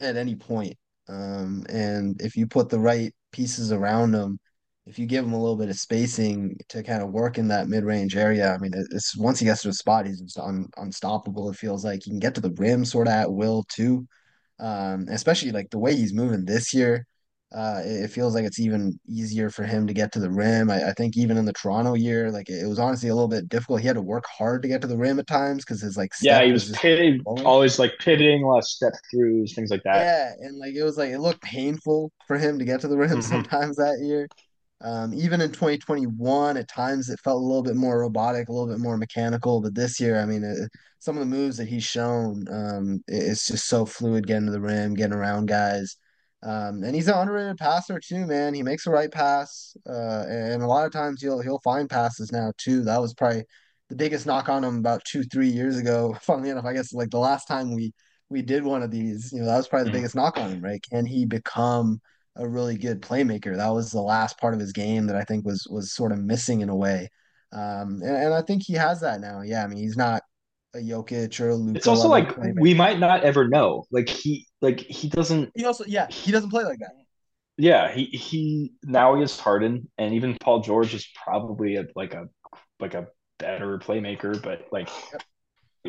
at any point. Um, and if you put the right pieces around him, if you give him a little bit of spacing to kind of work in that mid-range area, I mean, it's once he gets to a spot, he's just un, unstoppable. It feels like he can get to the rim sort of at will too. Um, especially like the way he's moving this year. Uh, it, it feels like it's even easier for him to get to the rim. I, I think even in the Toronto year, like it, it was honestly a little bit difficult. He had to work hard to get to the rim at times because his like Yeah, he was was pitting, always like pivoting, lot of step throughs, things like that. Yeah, and like it was like it looked painful for him to get to the rim hmm sometimes that year. Um, even in 2021, at times it felt a little bit more robotic, a little bit more mechanical. But this year, I mean, it, some of the moves that he's shown, um, it's just so fluid getting to the rim, getting around guys. Um, and he's an underrated passer too, man. He makes the right pass, uh, and a lot of times he'll he'll find passes now too. That was probably the biggest knock on him about two, three years ago. [LAUGHS] Funnily enough, I guess like the last time we we did one of these, you know, that was probably the biggest knock on him, right? Can he become a really good playmaker. That was the last part of his game that I think was was sort of missing in a way. Um, and, and I think he has that now. Yeah, I mean, he's not a Jokic or a It's also like we might not ever know. Like he, like he doesn't. He also, yeah, he doesn't play like that. Yeah, he he now he is Harden, and even Paul George is probably a, like a like a better playmaker, but like Yep,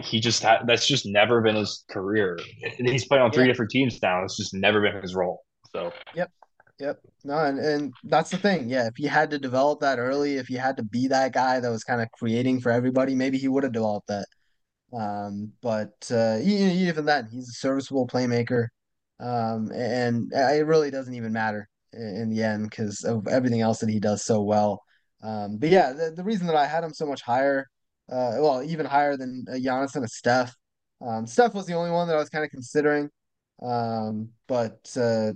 he just had that's just never been his career. And he's playing on three yeah, different teams now. It's just never been his role. So yep, yep. No, and and that's the thing. Yeah, if he had to develop that early, if he had to be that guy that was kind of creating for everybody, maybe he would have developed that. Um, but uh, even then, he's a serviceable playmaker. Um, and it really doesn't even matter in, the end because of everything else that he does so well. Um, but yeah, the, the reason that I had him so much higher, uh, well, even higher than uh, Giannis and a Steph. Um, Steph was the only one that I was kind of considering. Um, but uh,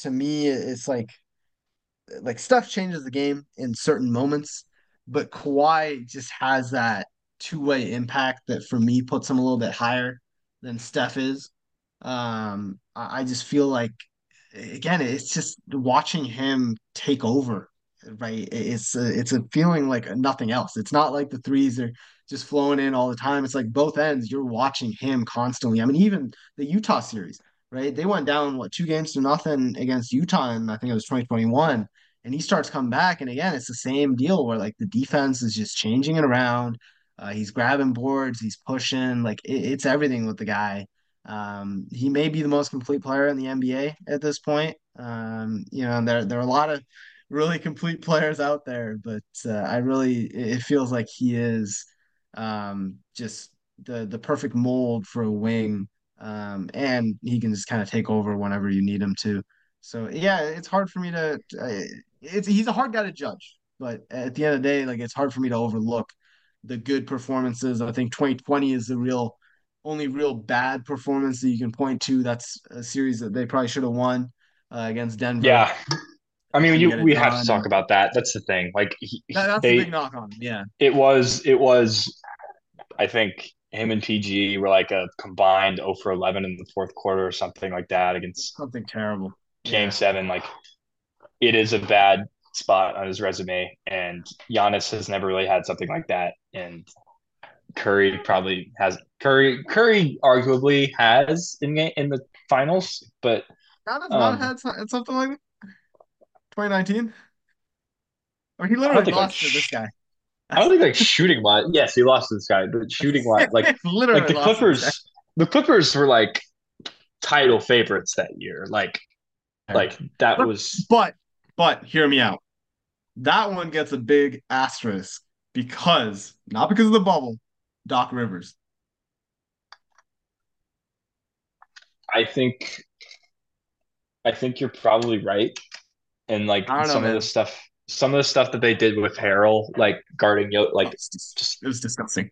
to me, it's like like Steph changes the game in certain moments, but Kawhi just has that two-way impact that for me puts him a little bit higher than Steph is. Um, I, I just feel like again, it's just watching him take over, right? It's a, it's a feeling like nothing else. It's not like the threes are just flowing in all the time. It's like both ends, you're watching him constantly. I mean, even the Utah series, right? They went down what two games to nothing against Utah, and I think it was 2021 and he starts coming back. And again, it's the same deal where like the defense is just changing it around. Uh, he's grabbing boards, he's pushing, like it, it's everything with the guy. Um, he may be the most complete player in the NBA at this point. Um, you know, there there are a lot of really complete players out there, but uh, I really it feels like he is um, just the the perfect mold for a wing. Um, and he can just kind of take over whenever you need him to. So yeah, it's hard for me to. It's he's a hard guy to judge, but at the end of the day, like it's hard for me to overlook the good performances. I think 2020 is the real only real bad performance that you can point to. That's a series that they probably should have won uh, against Denver. yeah, I mean, you we have to talk and about that. That's the thing. Like he, that, that's the big knock on him. Yeah, it was it was. I think him and PG were like a combined 0 for 11 in the fourth quarter or something like that against something terrible. Game Yeah, Seven. Like it is a bad spot on his resume, and Giannis has never really had something like that. And Curry probably has Curry Curry arguably has in in the finals, but not has not um, had something like that. 2019, or he I don't literally lost to this guy. I don't think like shooting wise. Yes, he lost to this guy, but shooting wise, like [LAUGHS] literally like the lost to this guy. Clippers, the Clippers were like title favorites that year. Like like that But was but but hear me out. That one gets a big asterisk because not because of the bubble, Doc Rivers. I think I think you're probably right. And like I don't know, some of the stuff some of the stuff that they did with Harrell, like guarding Yo like just, just it was disgusting.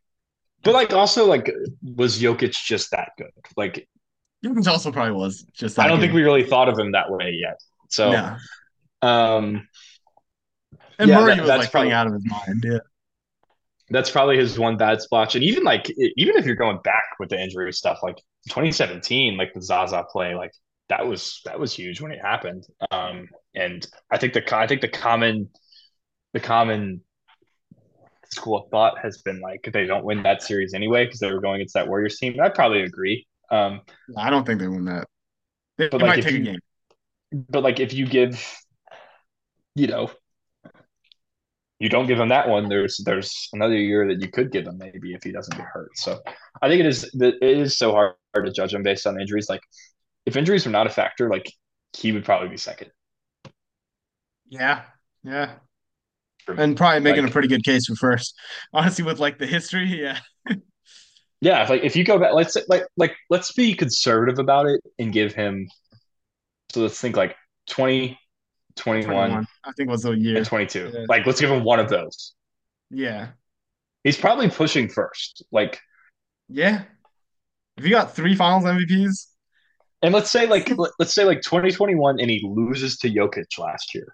but like also like was Jokic just that good? Like Jokic also probably was just I don't think we really thought of him that way yet. So yeah. um And yeah, Murray that, was that's like probably out of his mind. Yeah. that's probably his one bad splotch. And even like even if you're going back with the injury stuff, like 2017, like the Zaza play, like that was that was huge when it happened. Um, and I think the I think the common the common school of thought has been like they don't win that series anyway because they were going against that Warriors team. I probably agree. Um, I don't think they win that. They, But, they like, might take you- a game. but like if you give, you know, you don't give him that one, there's there's another year that you could give him maybe if he doesn't get hurt. So I think it is it is so hard to judge him based on injuries. Like if injuries were not a factor, like he would probably be second. Yeah, yeah, and probably making like- a pretty good case for first. [LAUGHS] Honestly, with like the history, [LAUGHS] yeah, Yeah, if, like if you go back, let's like like let's be conservative about it and give him. So let's think like 20, 21, 21, I think was the year. and 22. Yeah. Like let's give him one of those. Yeah, He's probably pushing first. Like yeah. If you got three Finals MVPs, and let's say like let- [LAUGHS] let's say like 2021 and he loses to Jokic last year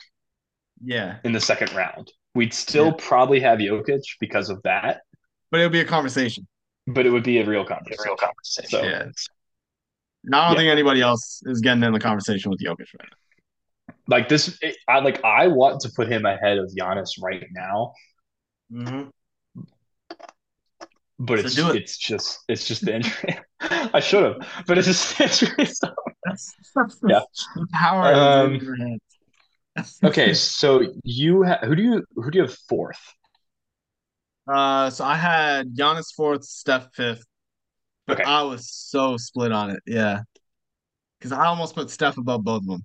yeah, in the second round. We'd still Yeah. probably have Jokic because of that, but it'll be a conversation. but it would be a real conversation. real conversation. So Yeah. And I don't Yeah. think anybody else is getting in the conversation with Jokic right now. like this it- I like I want to put him ahead of Giannis right now, now. but So it's it. it's just it's just the injury. [LAUGHS] I should have, but it's just the injury. So- Yeah. The power Um, is in your hands. Okay, [LAUGHS] so you ha- who do you who do you have fourth? Uh, so I had Giannis fourth, Steph fifth, but Okay. I was so split on it. Yeah, because I almost put Steph above both of them.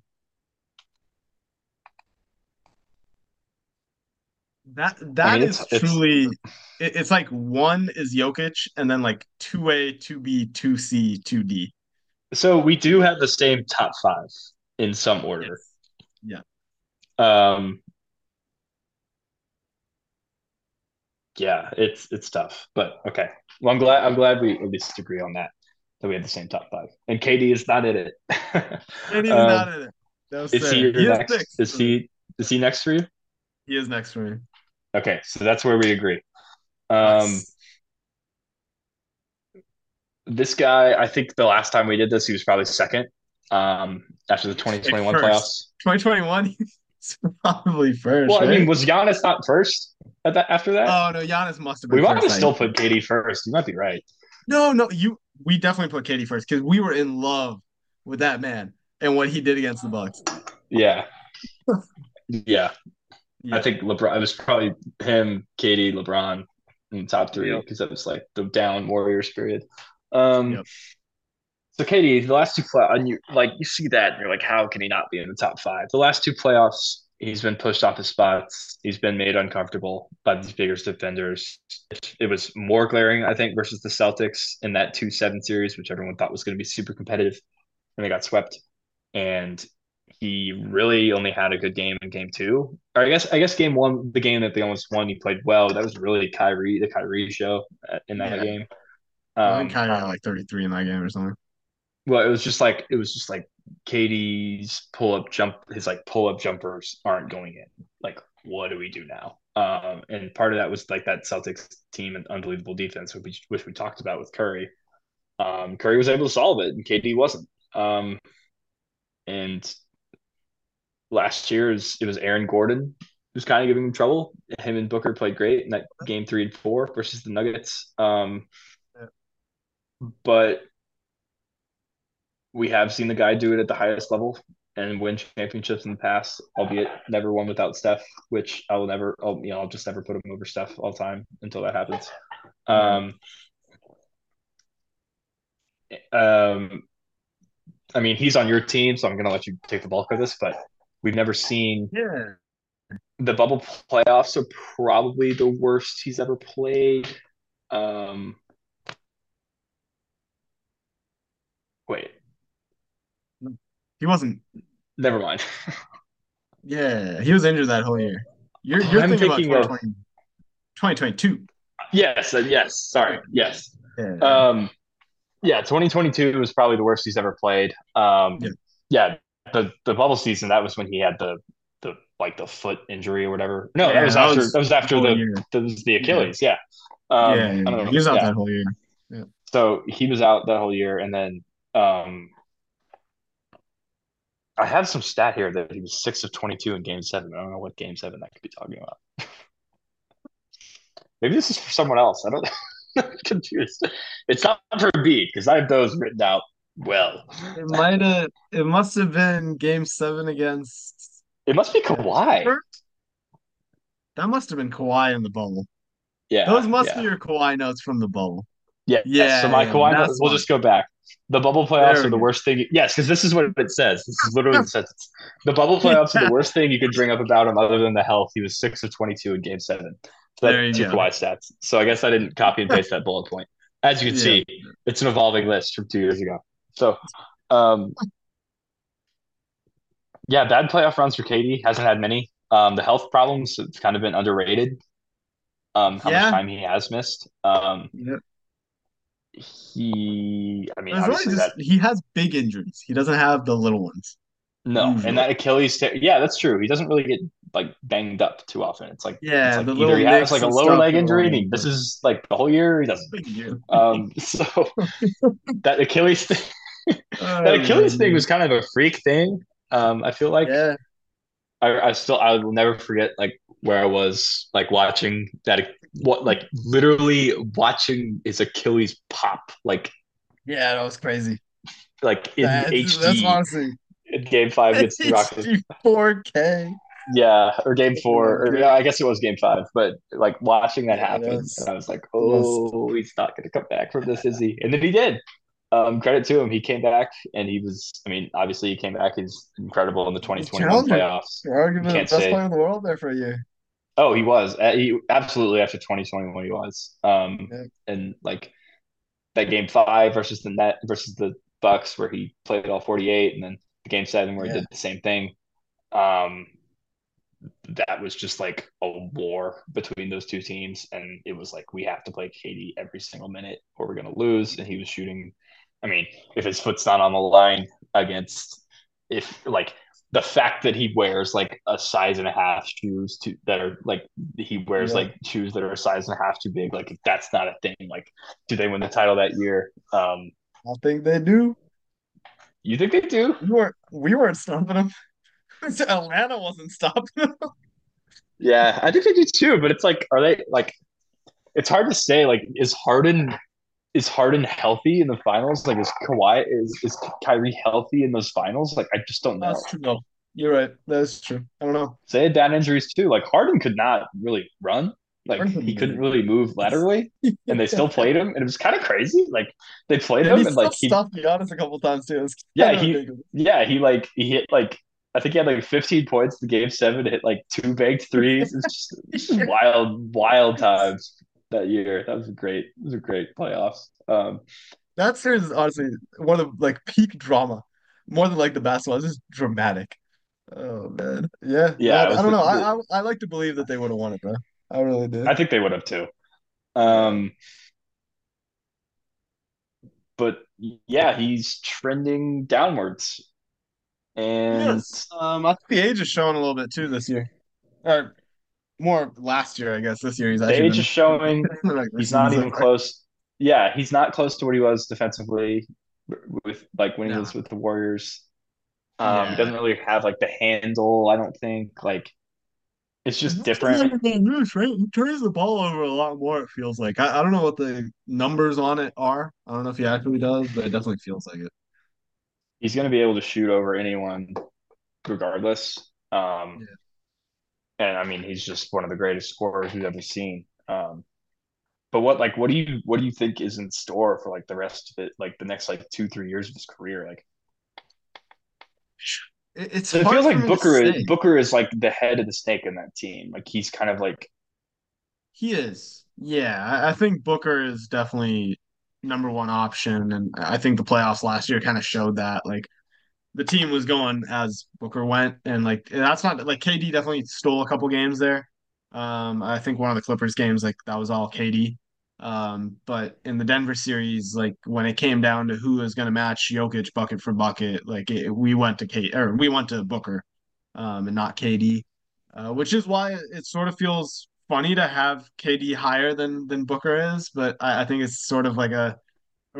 That that mean, is it's- it's- truly, it, it's like one is Jokic, and then like two A, two B, two C, two D. So we do have the same top five in some order. Um, yeah, it's it's tough, but okay. Well, I'm glad I'm glad we at least agree on that that we have the same top five, and KD is not in it. [LAUGHS] Um, not in it. No, Is sir. he He is next? Is he is he next for you? He is next for me. Okay, so that's where we agree. Um, Nice. this guy, I think the last time we did this, he was probably second. Um, after the 2021 first. playoffs. 2021, he's [LAUGHS] [LAUGHS] probably first. Well, I mean, was Giannis not first at that after that? Oh no, Giannis must have been. we might have still put KD first. You might be right. No, no, you. We definitely put KD first because we were in love with that man and what he did against the Bucks. Yeah. yeah. [LAUGHS] Yeah. I think LeBron, it was probably him, KD, LeBron in the top three Yep. because that was like the down Warriors period. Um, Yep. So KD, the last two play, and you like you see that, and you're like, how can he not be in the top five? The last two playoffs, he's been pushed off his spots. He's been made uncomfortable by these bigger defenders. It was more glaring, I think, versus the Celtics in that two seven series, which everyone thought was going to be super competitive, and they got swept. And he really only had a good game in game two. Or I guess I guess game one, the game that they almost won, he played well. That was really Kyrie, the Kyrie show uh, in that Yeah. game. I Um, think Kyrie had like 33 in that game or something. Well, it was just like it was just like KD's pull up jump, his like pull up jumpers aren't going in. Like, what do we do now? Um, and part of that was like that Celtics team and unbelievable defense, which we, which we talked about with Curry. Um, Curry was able to solve it, and KD wasn't. Um, and last year it was, it was Aaron Gordon who's kind of giving him trouble. Him and Booker played great in that game three and four versus the Nuggets. Um, Yeah. but we have seen the guy do it at the highest level and win championships in the past, albeit never one without Steph, which I will never, I'll, you know, I'll just never put him over Steph all the time until that happens. Um, um, I mean, he's on your team, so I'm going to let you take the bulk of this, but we've never seen Yeah. the bubble playoffs are probably the worst he's ever played. Um, wait, He wasn't. never mind. [LAUGHS] Yeah. He was injured that whole year. You're, you're I'm thinking, thinking about of- 2022. yes, uh, yes. Sorry, yes. Yeah. Um, yeah, 2022 was probably the worst he's ever played. Um, Yeah. yeah, the the bubble season that was when he had the the like the foot injury or whatever. No, that was that after was that was after the year. was the Achilles. Yeah. Um, yeah, I don't know. he was out Yeah. that whole year. So he was out that whole year, and then um, I have some stat here that he was six of twenty-two in Game Seven. I don't know what Game Seven that could be talking about. [LAUGHS] Maybe this is for someone else. I don't. [LAUGHS] I'm confused. It's not for Embiid because I have those written out well. It might have. It must have been Game Seven against. It must be Kawhi. That must have been Kawhi in the bubble. Yeah, Those must yeah. be your Kawhi notes from the bubble. Yeah, Yeah, So my yeah, Kawhi, that's we'll just go back. The bubble playoffs are the worst thing. Yes, because this is what it says. This is literally the sentence. The bubble [LAUGHS] playoffs are the worst thing you could bring up about him, other than the health. He was six of twenty-two in Game Seven. So that's go. Kawhi stats. So I guess I didn't copy and paste [LAUGHS] that bullet point. As you can Yeah. see, it's an evolving list from two years ago. So, um, yeah, bad playoff runs for KD. Hasn't had many. Um, the health problems have kind of been underrated. Um, how Yeah. much time he has missed. Um, Yep. He, I mean, obviously just that he has big injuries. He doesn't have the little ones. no, usually. and that Achilles, tear, yeah, that's true. He doesn't really get like banged up too often. It's like Yeah, it's like the either little he has like a lower leg injury, he misses like the whole year. He doesn't. Big deal. [LAUGHS] Um, so [LAUGHS] that Achilles thing, Oh, that Achilles thing was kind of a freak thing. Um, I feel like yeah. I, I still I will never forget like where I was like watching that what like literally watching his Achilles pop like Yeah, that was crazy. like in That's, HD that's honestly in Game Five against the Rockets. 4K. Yeah, or Game Four, or yeah, I guess it was Game Five. But like watching that Yeah, happen, that's- and I was like, oh, he's not going to come back from this, is he? And then he did. Um, credit to him, he came back, and he was. I mean, obviously, he came back. He's incredible in the 2021 playoffs. You're arguably the Can't best say. player in the world there for a year. Oh, he was. Uh, He absolutely after 2021 he was. Um Yeah. and like that game 5 versus the net versus the Bucks where he played all 48 and then the game 7 where Yeah. he did the same thing. Um that was just like a war between those two teams and it was like we have to play KD every single minute or we're going to lose and he was shooting I mean, if his foot's not on the line against if like the fact that he wears like a size and a half shoes to that are like he wears Yeah. like shoes that are a size and a half too big like that's not a thing like do they win the title that year um I think they do. you think they do We weren't we weren't stopping them. [LAUGHS] Atlanta wasn't stopping them. yeah i think they do too but it's like are they like it's hard to say like is harden is harden healthy in the finals like is Kawhi is is Kyrie healthy in those finals like i just don't know That's true though. You're right. That's true. I don't know. they had down injuries too like harden could not really run like Harden he couldn't really move [LAUGHS] laterally and they still played him, and it was kind of crazy. Like they played him, and like he, stopped Giannis a couple times too. Yeah, he- ridiculous. yeah, he like he hit like I think he had like 15 points in game seven, hit like two banked threes. It's just, [LAUGHS] it's just wild, wild times that year. That was a great, it was a great playoffs. Um, That series is honestly one of the like peak drama, more than like the basketball. It's just dramatic. Oh man, yeah, Yeah, I, I don't the- know. I, I I like to believe that they would have won it though. I really did. I think they would have too. Um, but yeah, he's trending downwards, and Yes. Um, I think the age is showing a little bit too this year, or more last year, I guess. This year he's the actually age been is showing. [LAUGHS] like, He's not even close. Yeah, he's not close to what he was defensively with like when he No. was with the Warriors. Um, Yeah. doesn't really have like the handle. I don't think like it's just different. This, right? He turns the ball over a lot more. It feels like. I, I don't know what the numbers on it are. I don't know if he actually does, but it definitely feels like it. He's going to be able to shoot over anyone, regardless. Um, Yeah. And I mean, he's just one of the greatest scorers we've ever seen. Um, but what like what do you what do you think is in store for like the rest of it, like the next like two three years of his career? Like It- It's So it feels like Booker is. Booker is like the head of the snake in that team. Like he's kind of like He is. Yeah, I, I think Booker is definitely number one option, and I think the playoffs last year kind of showed that. Like the team was going as Booker went, and like that's not like KD definitely stole a couple games there. Um, I think one of the Clippers games, like that was all KD. Um, but in the Denver series, like when it came down to who was going to match Jokic bucket for bucket, like it, we went to K or we went to Booker, um, and not KD, uh, which is why it sort of feels funny to have KD higher than than Booker is. But I, I think it's sort of like a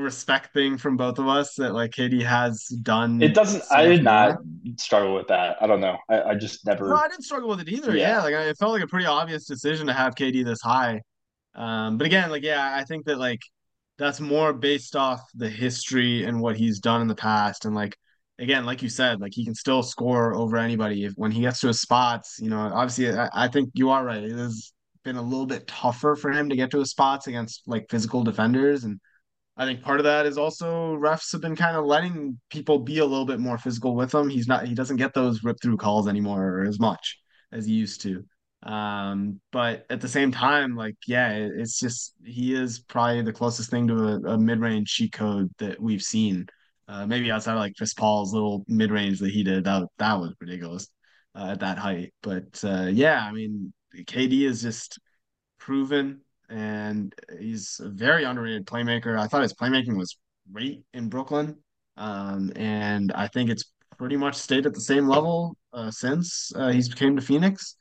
respect thing from both of us that like KD has done. it doesn't. I did not struggle with that. I don't know. I, I just never. No, I didn't struggle with it either. Yeah. Yeah, like I, it felt like a pretty obvious decision to have KD this high. Um, but again, like yeah, I think that like that's more based off the history and what he's done in the past, and like again, like you said, like he can still score over anybody if when he gets to his spots. You know, obviously, I, I think you are right. It has been a little bit tougher for him to get to his spots against like physical defenders, and I think part of that is also refs have been kind of letting people be a little bit more physical with him. He's not he doesn't get those rip through calls anymore or as much as he used to. Um, but at the same time, like yeah, it, it's just he is probably the closest thing to a, a mid range cheat code that we've seen. Uh, maybe outside of like Chris Paul's little mid range that he did, that that was ridiculous uh, at that height. But uh, yeah, I mean, KD is just proven and he's a very underrated playmaker. I thought his playmaking was great in Brooklyn. Um, and I think it's pretty much stayed at the same level uh, since uh, he's came to Phoenix.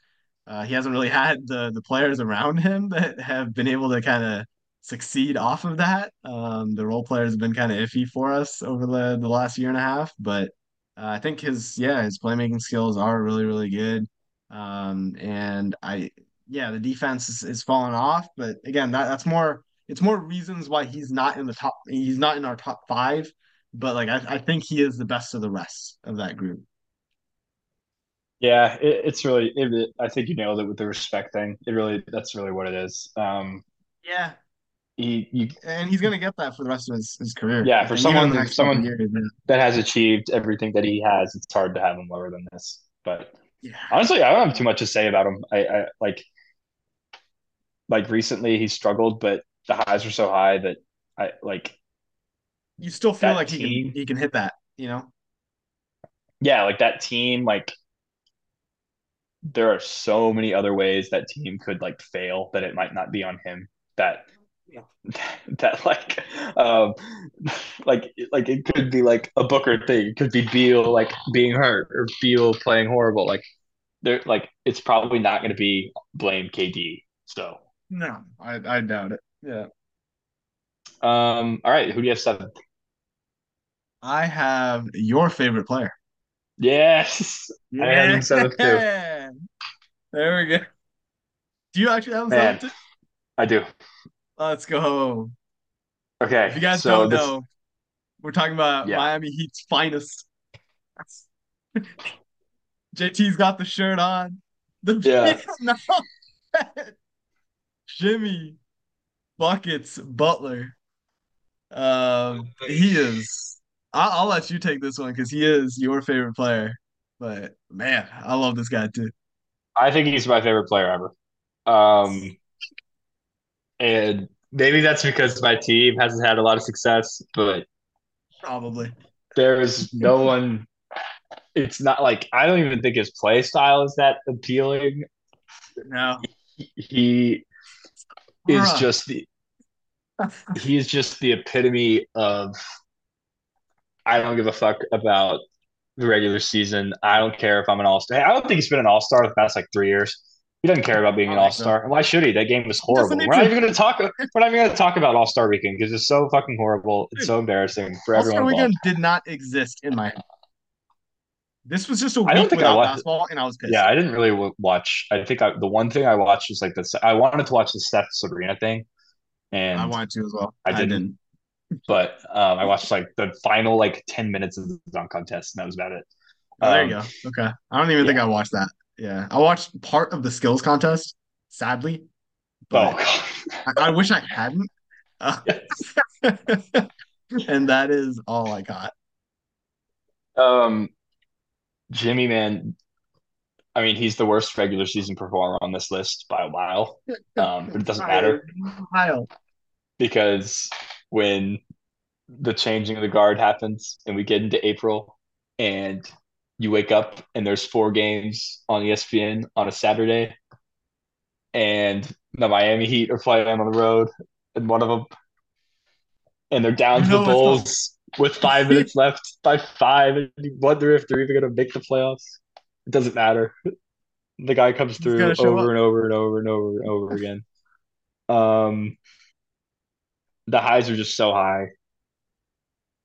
Uh, he hasn't really [LAUGHS] had the the players around him [LAUGHS] that have been able to kind of succeed off of that. Um, the role players have been kind of iffy for us over the the last year and a half, but uh, I think his yeah his playmaking skills are really really good. Um, and I yeah, the defense is, is falling off. But again, that, that's more it's more reasons why he's not in the top he's not in our top five. But like I, I think he is the best of the rest of that group. Yeah, it, it's really. It, I think you nailed it with the respect thing. It really, that's really what it is. Um, yeah, he, you, and he's gonna get that for the rest of his, his career. Yeah, for someone, someone years, that has achieved everything that he has, it's hard to have him lower than this. But yeah. honestly, I don't have too much to say about him. I, I like like recently he struggled, but the highs were so high that I like. You still feel like team, he can he can hit that, you know? Yeah, like that team, like there are so many other ways that team could like fail that it might not be on him. That. [LAUGHS] that like um [LAUGHS] like like it could be like a Booker thing. It could be Beal like being hurt or Beal playing horrible. Like they're like it's probably not going to be blame KD. So no, I, I doubt it. Yeah. Um. All right. Who do you have seven? I have your favorite player. Yes. Yeah. I have seventh too. [LAUGHS] There we go. Do you actually have him seventh? I do. Let's go. Okay. If you guys so don't this... know, we're talking about yeah. Miami Heat's finest. [LAUGHS] JT's got the shirt on. The yeah. [LAUGHS] no. Jimmy Buckets Butler. Um, he is. I'll, I'll let you take this one because he is your favorite player. But man, I love this guy too. I think he's my favorite player ever. Um, and maybe that's because my team hasn't had a lot of success, but probably there is no one. It's not like I don't even think his play style is that appealing. No, he, he is just the he's just the epitome of I don't give a fuck about the regular season. I don't care if I'm an all star. I don't think he's been an all star the past like three years. He doesn't care about being an all star. Why should he? That game was horrible. We're not even going to talk. We're not even going to talk about All Star Weekend because it's so fucking horrible. It's so embarrassing for everyone. All Star Weekend did not exist in my. This was just a week I don't think without I watched, basketball, and I was pissed. Yeah, I didn't really watch. I think I, the one thing I watched was like this. I wanted to watch the Steph Sabrina thing, and I wanted to as well. I didn't. I didn't. But um, I watched like the final like ten minutes of the dunk contest, and that was about it. Oh, there um, you go. Okay, I don't even yeah. think I watched that. Yeah, I watched part of the skills contest. Sadly, but oh, I, I, wish I hadn't. Uh, [LAUGHS] and that is all I got. Um, Jimmy, man, I mean, he's the worst regular season performer on this list by a mile. Um, but it doesn't matter. [LAUGHS] Mile. Because when the changing of the guard happens and we get into April and you wake up and there's four games on ESPN on a Saturday and the Miami Heat are playing on the road and one of them and they're down to the Bulls with five minutes [LAUGHS] left by five, and you wonder if they're even going to make the playoffs. It doesn't matter. The guy comes through over and over and over and over and over again. Um, the highs are just so high.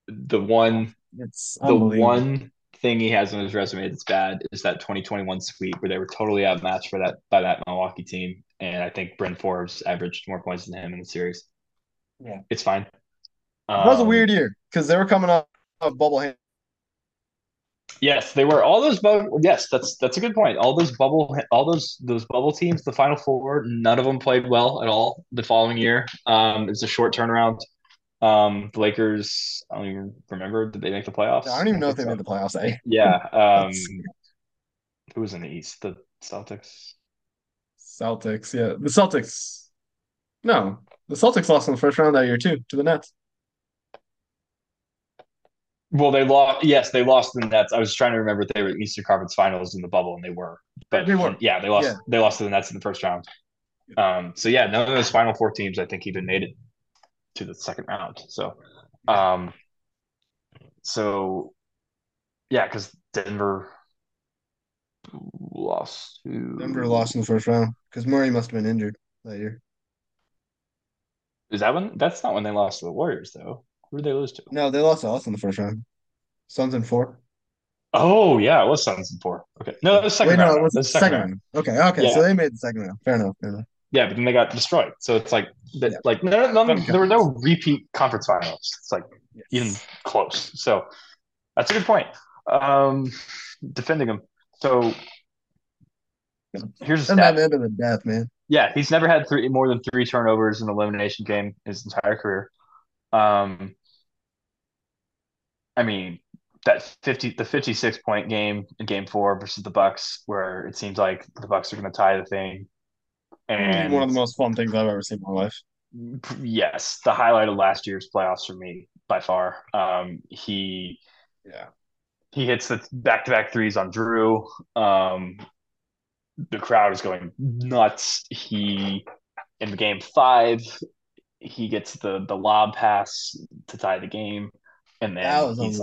The one, it's the one thing he has on his resume that's bad is that 2021 sweep where they were totally outmatched for that by that Milwaukee team, and I think Bryn Forbes averaged more points than him in the series. Yeah. It's fine. It was a Um, weird year because they were coming off of bubble hand. Yes, they were all those bubble. Yes, that's that's a good point. All those bubble, all those those bubble teams, the Final Four, none of them played well at all the following year. Um, it's a short turnaround. Um, the Lakers, I don't even remember. Did they make the playoffs? I don't even know if they made the playoffs. Eh? [LAUGHS] Yeah. Um, who was in the East? The Celtics. Celtics, yeah, the Celtics. No, the Celtics lost in the first round that year too to the Nets. Well, they lost. Yes, they lost the Nets. I was trying to remember if they were Eastern Conference Finals in the bubble, and they were. But They were. Yeah, they lost. Yeah. They lost to the Nets in the first round. Um. So yeah, none of those Final Four teams, I think, even made it to the second round. So, um. So, yeah, because Denver lost to Denver lost in the first round because Murray must have been injured that year. Is that when? That's not when they lost to the Warriors, though. Who did they lose to? No, they lost to us in the first round. Suns in four. Oh yeah, it was Suns in four. Okay, no, it was second Wait, round. no, it was the was second, round. Okay, okay, so they made the second round. Fair enough. Fair enough. Fair enough. Yeah, but then they got destroyed. So it's like that. Yeah. Like no, no, Doesn't there were no repeat conference finals. It's like even close. So that's a good point. Um, defending him. So here's a And stat. that ended the death, man. Yeah, he's never had three more than three turnovers in an elimination game his entire career. Um, I mean that fifty the fifty six point game in Game Four versus the Bucks, where it seems like the Bucks are going to tie the thing. And One of the most fun things I've ever seen in my life. yes, the highlight of last year's playoffs for me by far. Um, he Yeah. he hits the back to back threes on Jrue. Um, the crowd is going nuts. He in game five, he gets the the lob pass to tie the game, and then That was he's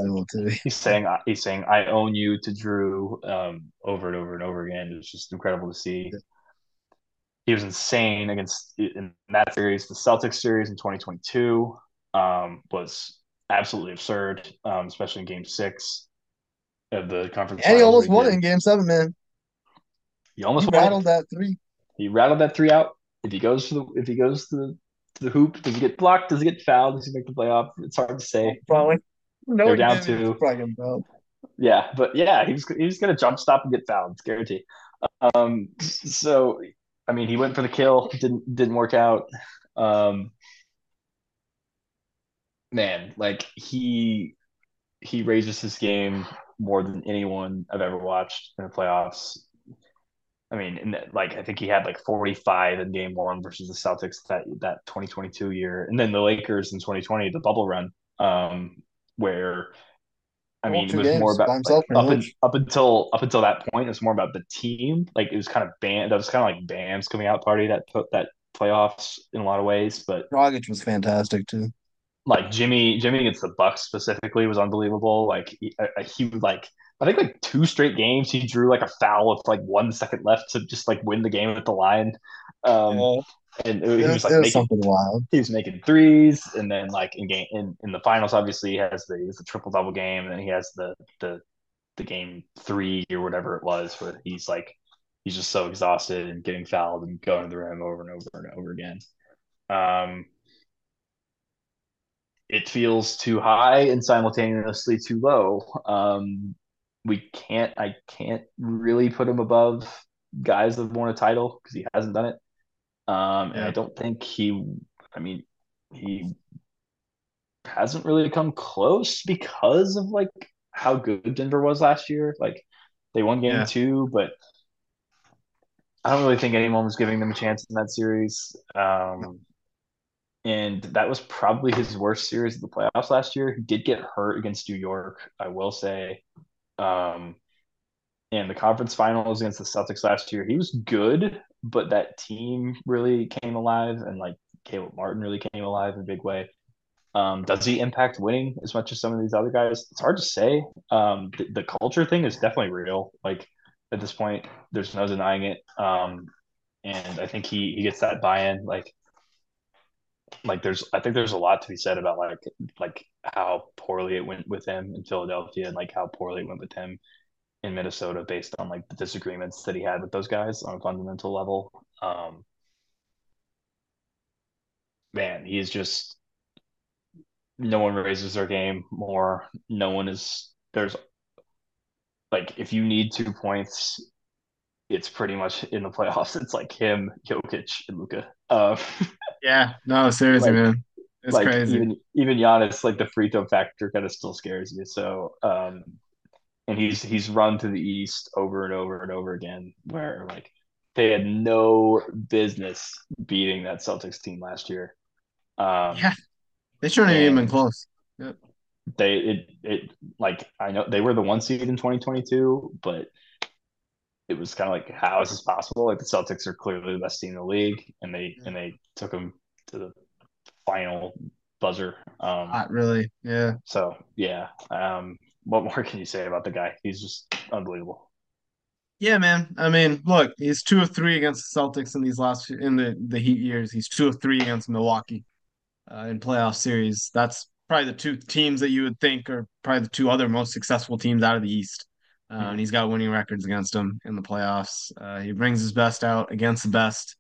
he's saying he's saying I own you to Jrue um, over and over and over again. It's just incredible to see. He was insane against in that series. The Celtics series in 2022 um, was absolutely absurd, um, especially in Game Six of the conference. And he almost won it in game seven, man. He almost He rattled that three. He rattled that three out. If he goes to the if he goes to the to the hoop, does he get blocked? Does he get fouled? Does he make the playoff? It's hard to say. Probably. No, They're down didn't. He was two. probably getting fouled. Yeah, but yeah, he was he was gonna jump stop and get fouled. It's guaranteed. Um, [LAUGHS] so I mean, he went for the kill. Didn't didn't work out. Um, man, like he he raises his game more than anyone I've ever watched in the playoffs. I mean, like I think he had like 45 in game one versus the Celtics that that 2022 year, and then the Lakers in 2020, the bubble run, um, where I mean, it was more about like, up, in, up until up until that point, it was more about the team. Like it was kind of band. That was kind of like Bam's coming out party that put that playoffs in a lot of ways, but Dragic was fantastic too. like Jimmy, Jimmy against the Bucks specifically was unbelievable. Like he, uh, he like I think like two straight games he drew like a foul with like one second left to just like win the game at the line. Um, yeah. and It he was, was like it was making something wild. he was making threes, and then like in game in, in the finals, obviously he has the the triple double game, and then he has the the the game three or whatever it was where he's like he's just so exhausted and getting fouled and going to the rim over and over and over again. Um, it feels too high and simultaneously too low. Um, we can't I can't really put him above guys that have won a title because he hasn't done it. Um, and I don't think he. I mean, he hasn't really come close because of like how good Denver was last year. Like they won game Yeah. two, but I don't really think anyone was giving them a chance in that series. Um, and that was probably his worst series of the playoffs last year. He did get hurt against New York, I will say. Um, and the conference finals against the Celtics last year, he was good, but that team really came alive, and like Caleb Martin really came alive in a big way. Um, does he impact winning as much as some of these other guys? It's hard to say. Um, the, the culture thing is definitely real. Like at this point, there's no denying it. Um, and I think he he gets that buy-in. Like like there's I think there's a lot to be said about like like how poorly it went with him in Philadelphia and like how poorly it went with him in Minnesota based on like the disagreements that he had with those guys on a fundamental level. Um, man, he's just no one raises their game more. No one is there's like if you need two points, it's pretty much in the playoffs. [LAUGHS] It's like him, Jokic, and Luka. Uh, [LAUGHS] yeah, no, seriously, like, man, it's like crazy. even even Giannis, like the free throw factor, kind of still scares you. So, um, and he's he's run to the East over and over and over again, where like they had no business beating that Celtics team last year. Um, yeah, they shouldn't have even been close. Yep. They it it like I know they were the one seed in 2022, but it was kind of like how is this possible? Like the Celtics are clearly the best team in the league, and they yeah. and they took them to the final buzzer. Um, Not really, yeah. So yeah, um, what more can you say about the guy? He's just unbelievable. Yeah, man. I mean, look, he's two of three against the Celtics in these last in the the Heat years. He's two of three against Milwaukee uh, in playoff series. That's probably the two teams that you would think are probably the two other most successful teams out of the East. Uh, mm-hmm. And he's got winning records against them in the playoffs. Uh, he brings his best out against the best,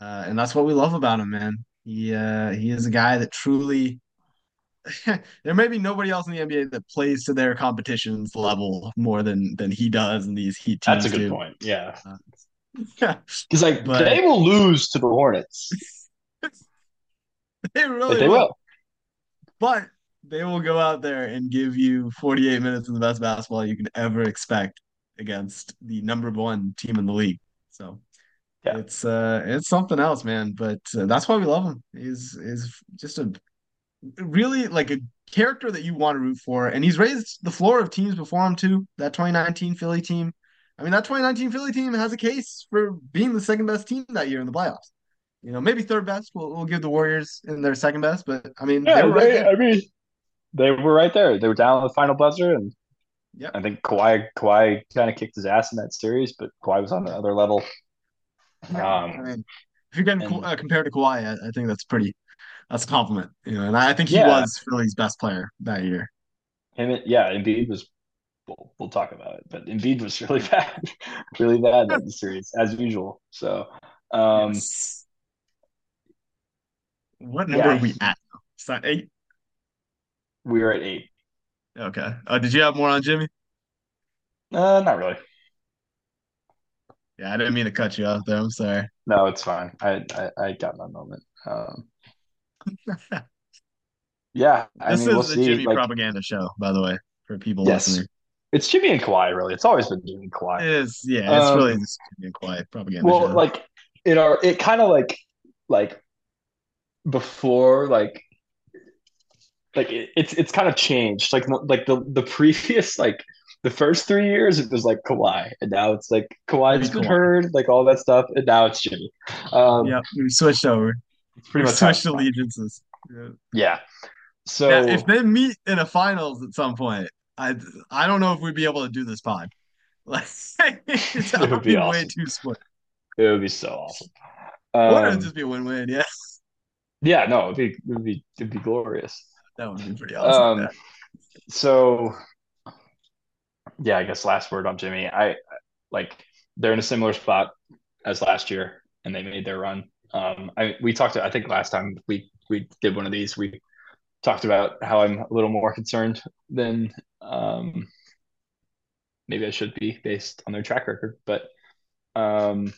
uh, and that's what we love about him, man. He uh, he is a guy that truly. [LAUGHS] there may be nobody else in the NBA that plays to their competition's level more than than he does in these Heat teams. That's a good do. point. Yeah. [LAUGHS] yeah. Because like but, they will lose to the Hornets. [LAUGHS] they really they will. will. But they will go out there and give you 48 minutes of the best basketball you can ever expect against the number one team in the league. So yeah. it's uh it's something else, man. But uh, that's why we love him. He's is just a really like a character that you want to root for, and he's raised the floor of teams before him too. That 2019 Philly team. I mean, that 2019 Philly team has a case for being the second best team that year in the playoffs. You know, maybe third best. We'll, we'll give the Warriors in their second best, but I mean, yeah, they were right they, there. I mean, they were right there. They were down on the final buzzer, and yeah, I think Kawhi Kawhi kind of kicked his ass in that series, but Kawhi was on another level. Yeah, um, I mean, if you're getting and, uh, compared to Kawhi, I, I, think that's pretty. That's a compliment, you know. And I think he yeah. was Philly's best player that year. Him, yeah, Embiid was. We'll, we'll talk about it, but Embiid was [LAUGHS] really bad, really bad in the series as usual. So, um, yes. what number yeah, are we at? Is that eight? We are at eight. Okay. Uh, did you have more on Jimmy? Uh, not really. Yeah, I didn't mean to cut you off there. I'm sorry. No, it's fine. I I, I got my moment. Um, yeah, I this mean, is we'll the see. Jimmy Like, propaganda show, by the way, for people yes, listening. it's Jimmy and Kawhi. Really, it's always been Jimmy and Kawhi. is, yeah, it's Um, really Jimmy and Kawhi propaganda Well, show. like it are it kind of like like before like like it, it's it's kind of changed. Like like the the previous like the first three years it was like Kawhi, and now it's like Kawhi's been Kawhi. heard, like all that stuff, and now it's Jimmy. Um, yeah, we switched over. It's pretty much how switched it's gone. allegiances. Yeah. Yeah. So Now, if they meet in a finals at some point, I I don't know if we'd be able to do this pod. [LAUGHS] Like that [LAUGHS] it would would be be way too split. It would be so awesome. It'd Um, just be a win-win. Yeah, yeah, no, it'd be it would be it'd be glorious. that would be pretty awesome. Um, so yeah, I guess last word on Jimmy. I like they're in a similar spot as last year, and they made their run. Um, I we talked. I think last time we we did one of these, we talked about how I'm a little more concerned than um, maybe I should be based on their track record, but um,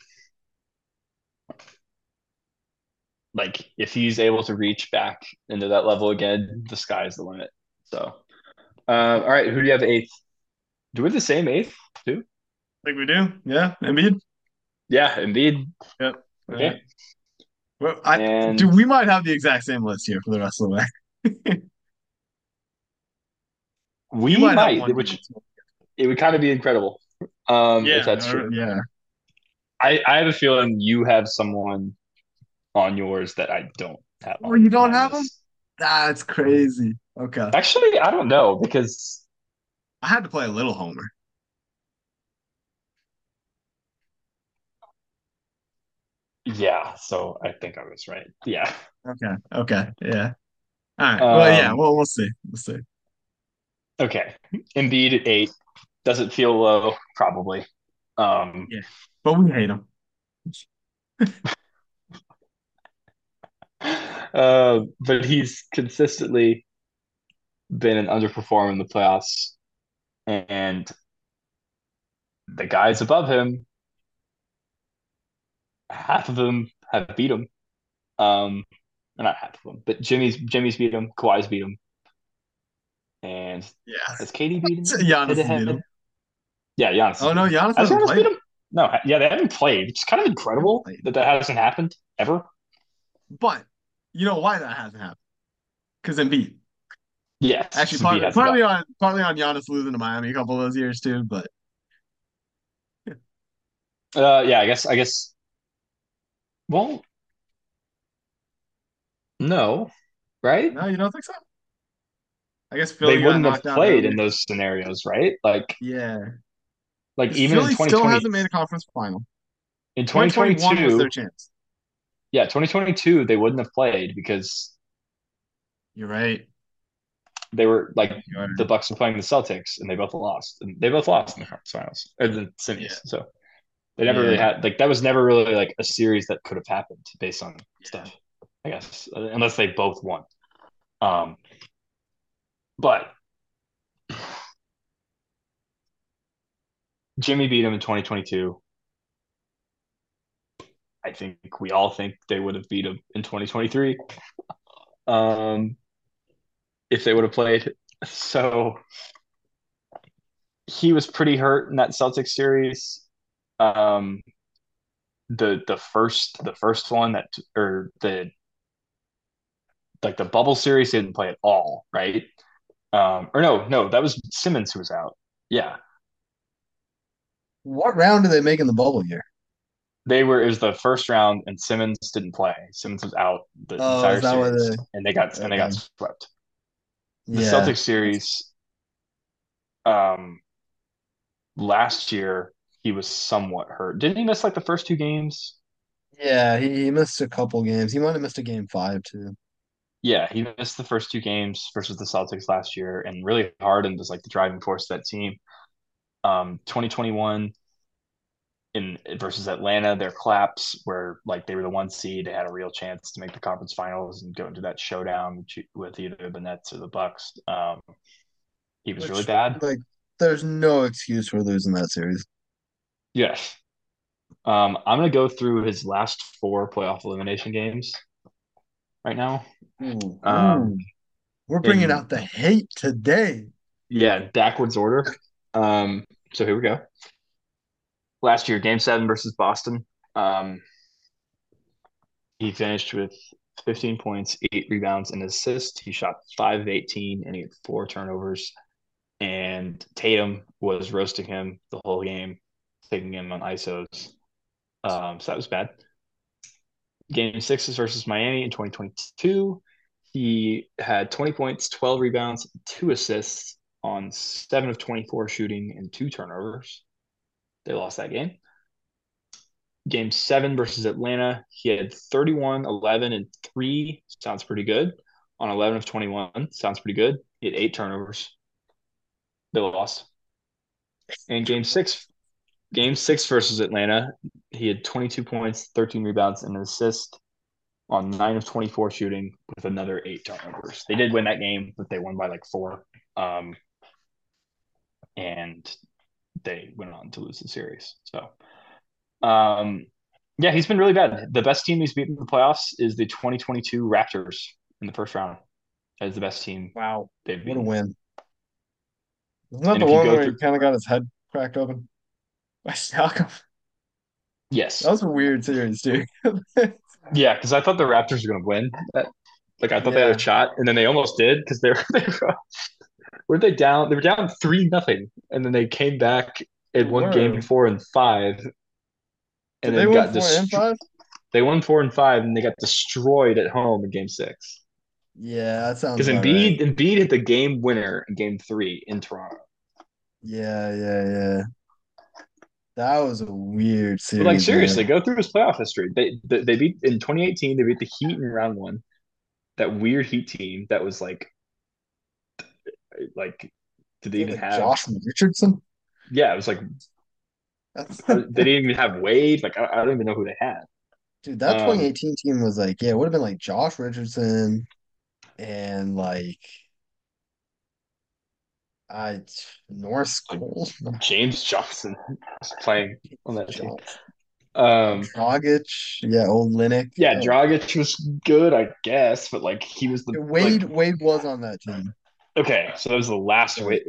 like if he's able to reach back into that level again, the sky's the limit. So, uh, all right, who do you have eighth? Do we have the same eighth too? I think we do. Yeah, Embiid. Yeah, Embiid. Yep. Okay. Well, I, And- dude, we might have the exact same list here for the rest of the way. [LAUGHS] We might might, one which it would kind of be incredible. Um, yeah, if that's or- true. Yeah. I, I have a feeling you have someone on yours that I don't have. Oh, on you don't have list. That's crazy. Okay. Actually, I don't know because I had to play a little homer. Yeah. So I think I was right. Yeah. Okay. Okay. Yeah. All right. Well, yeah. Um, Well, we'll see. We'll see. Okay. Embiid at eight. Does it feel low? Probably. Um, yeah. But we hate him. [LAUGHS] uh, but he's consistently been an underperformer in the playoffs, and the guys above him, half of them have beat him. Um, not half of them, but Jimmy's Jimmy's beat him, Kawhi's beat him, and Yeah. has KD beat him? [LAUGHS] Giannis Head to head? beat him. Yeah, Giannis. Oh no, Giannis Has Giannis played. beat him? No, yeah, they haven't played, It's kind of incredible that that hasn't happened ever. But you know why that hasn't happened? Because Embiid. Yes, Actually, partly, partly on partly on Giannis losing to Miami a couple of those years too. But Uh, yeah, I guess. I guess. Well, no, right? no, you don't think so? I guess Philly They wouldn't have played in those scenarios, right? Like, Yeah, like even Philly in still hasn't made a conference final. in 2021 was 2022, their chance. yeah, 2022, they wouldn't have played because You're right. they were like the Bucks were playing the Celtics, and they both lost, and they both lost in the conference finals, and the semis. Yeah. So they never really had like that was never really like a series that could have happened based on Yeah. stuff. I guess unless they both won. Um, but Jimmy beat him in 2022. I think we all think they would have beat him in 2023. Um, if they would have played. So he was pretty hurt in that Celtics series. Um, the the first the first one that or the like the bubble series he didn't play at all, right? Um, or no, no, that was Simmons who was out. Yeah, What round did they make in the bubble year? they were. It was the first round, and Simmons didn't play. Simmons was out the Oh, entire is that why series, they- and they got and they got swept. The Yeah. Celtics series, um, last year he was somewhat hurt. Didn't he miss like the first two games? Yeah, he, he missed a couple games. He might have missed a game five too. Yeah, he missed the first two games versus the Celtics last year, and really Harden was like the driving force of that team. Um, 2021 in versus Atlanta, their collapse where like they were the one seed, they had a real chance to make the conference finals and go into that showdown with either the Nets or the Bucks. Um, he was Which, really bad. Like, there's no excuse for losing that series. Yes. Um, I'm gonna go through his last four playoff elimination games right now. Ooh, Um. We're bringing in- out the hate today. Yeah, backwards order. Um, so here we go. Last year, game seven versus Boston. Um, he finished with 15 points, eight rebounds, and assists. He shot five of 18 and he had four turnovers. And Tatum was roasting him the whole game, taking him on ISOs. Um, so that was bad. Game six is versus Miami in 2022. He had 20 points, 12 rebounds, two assists on seven of 24 shooting and two turnovers. They lost that game. Game seven versus Atlanta, he had 31, 11, and three. Sounds pretty good. On 11 of 21, sounds pretty good. He had eight turnovers. They lost. And game six, game six versus Atlanta, he had 22 points, 13 rebounds, and an assist on nine of 24 shooting with another eight turnovers. They did win that game, but they won by like four. Um, and they went on to lose the series. So, um, yeah, he's been really bad. The best team he's beaten in the playoffs is the 2022 Raptors in the first round. That is the best team Wow. they've What a win. Isn't that And the one go where he kind of got his head cracked open by Siakam? Yes. That was a weird series, too. [LAUGHS] Yeah, because I thought the Raptors were going to win. That, like I thought they had a shot, and then they almost did because they were [LAUGHS] they were were they down? They were down three nothing, and then they came back and won game four and five. Did And they then win got four and five? They won four and five, and they got destroyed at home in game six. Yeah, that sounds Because Embiid, right. Embiid hit the game winner in game three in Toronto. Yeah, yeah, yeah. That was a weird But series. like seriously, man. go through his playoff history. They, they they beat in 2018. They beat the Heat in round one. That weird Heat team that was like, like, did they even Like have? Josh Richardson? Yeah, it was like [LAUGHS] they didn't even have Wade. Like I, I don't even know who they had. Dude, that Um, 2018 team was like, yeah, it would have been like Josh Richardson and like I Norris Cole, James Johnson was playing on that team. Johnson, Um, Dragic, yeah, old Olynyk. yeah, Dragic was good, I guess, but like he was the Wade like, Wade was on that team. okay, so that was the last Yeah. Wade.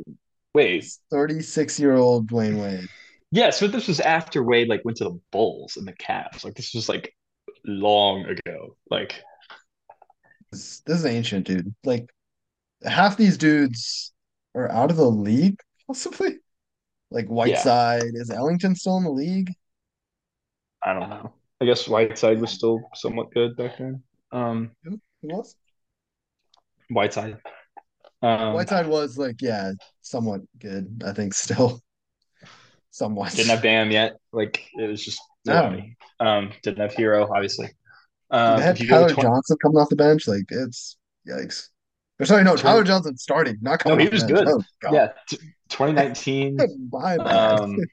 Wade, 36 year old Dwyane Wade. yeah, so this was after Wade like went to the Bulls and the Cavs. Like this was like long ago. Like This, this is ancient, dude. Like half these dudes are out of the league, [LAUGHS] possibly. Like Whiteside. Is Ellington still in the league? I don't know. I guess Whiteside was still somewhat good back then. Um, Who was? Whiteside. Um, Whiteside was like, yeah, somewhat good, I think still. [LAUGHS] Somewhat. didn't have Bam yet. Like it was just No. Um, didn't have Herro, obviously. Um, they had if you go to Tyler 20, Johnson coming off the bench. Like it's yikes. Or sorry, no, Tyler Johnson starting, not No, coming he was good. Oh yeah, [LAUGHS] t- 2019. My bad. Um, [LAUGHS]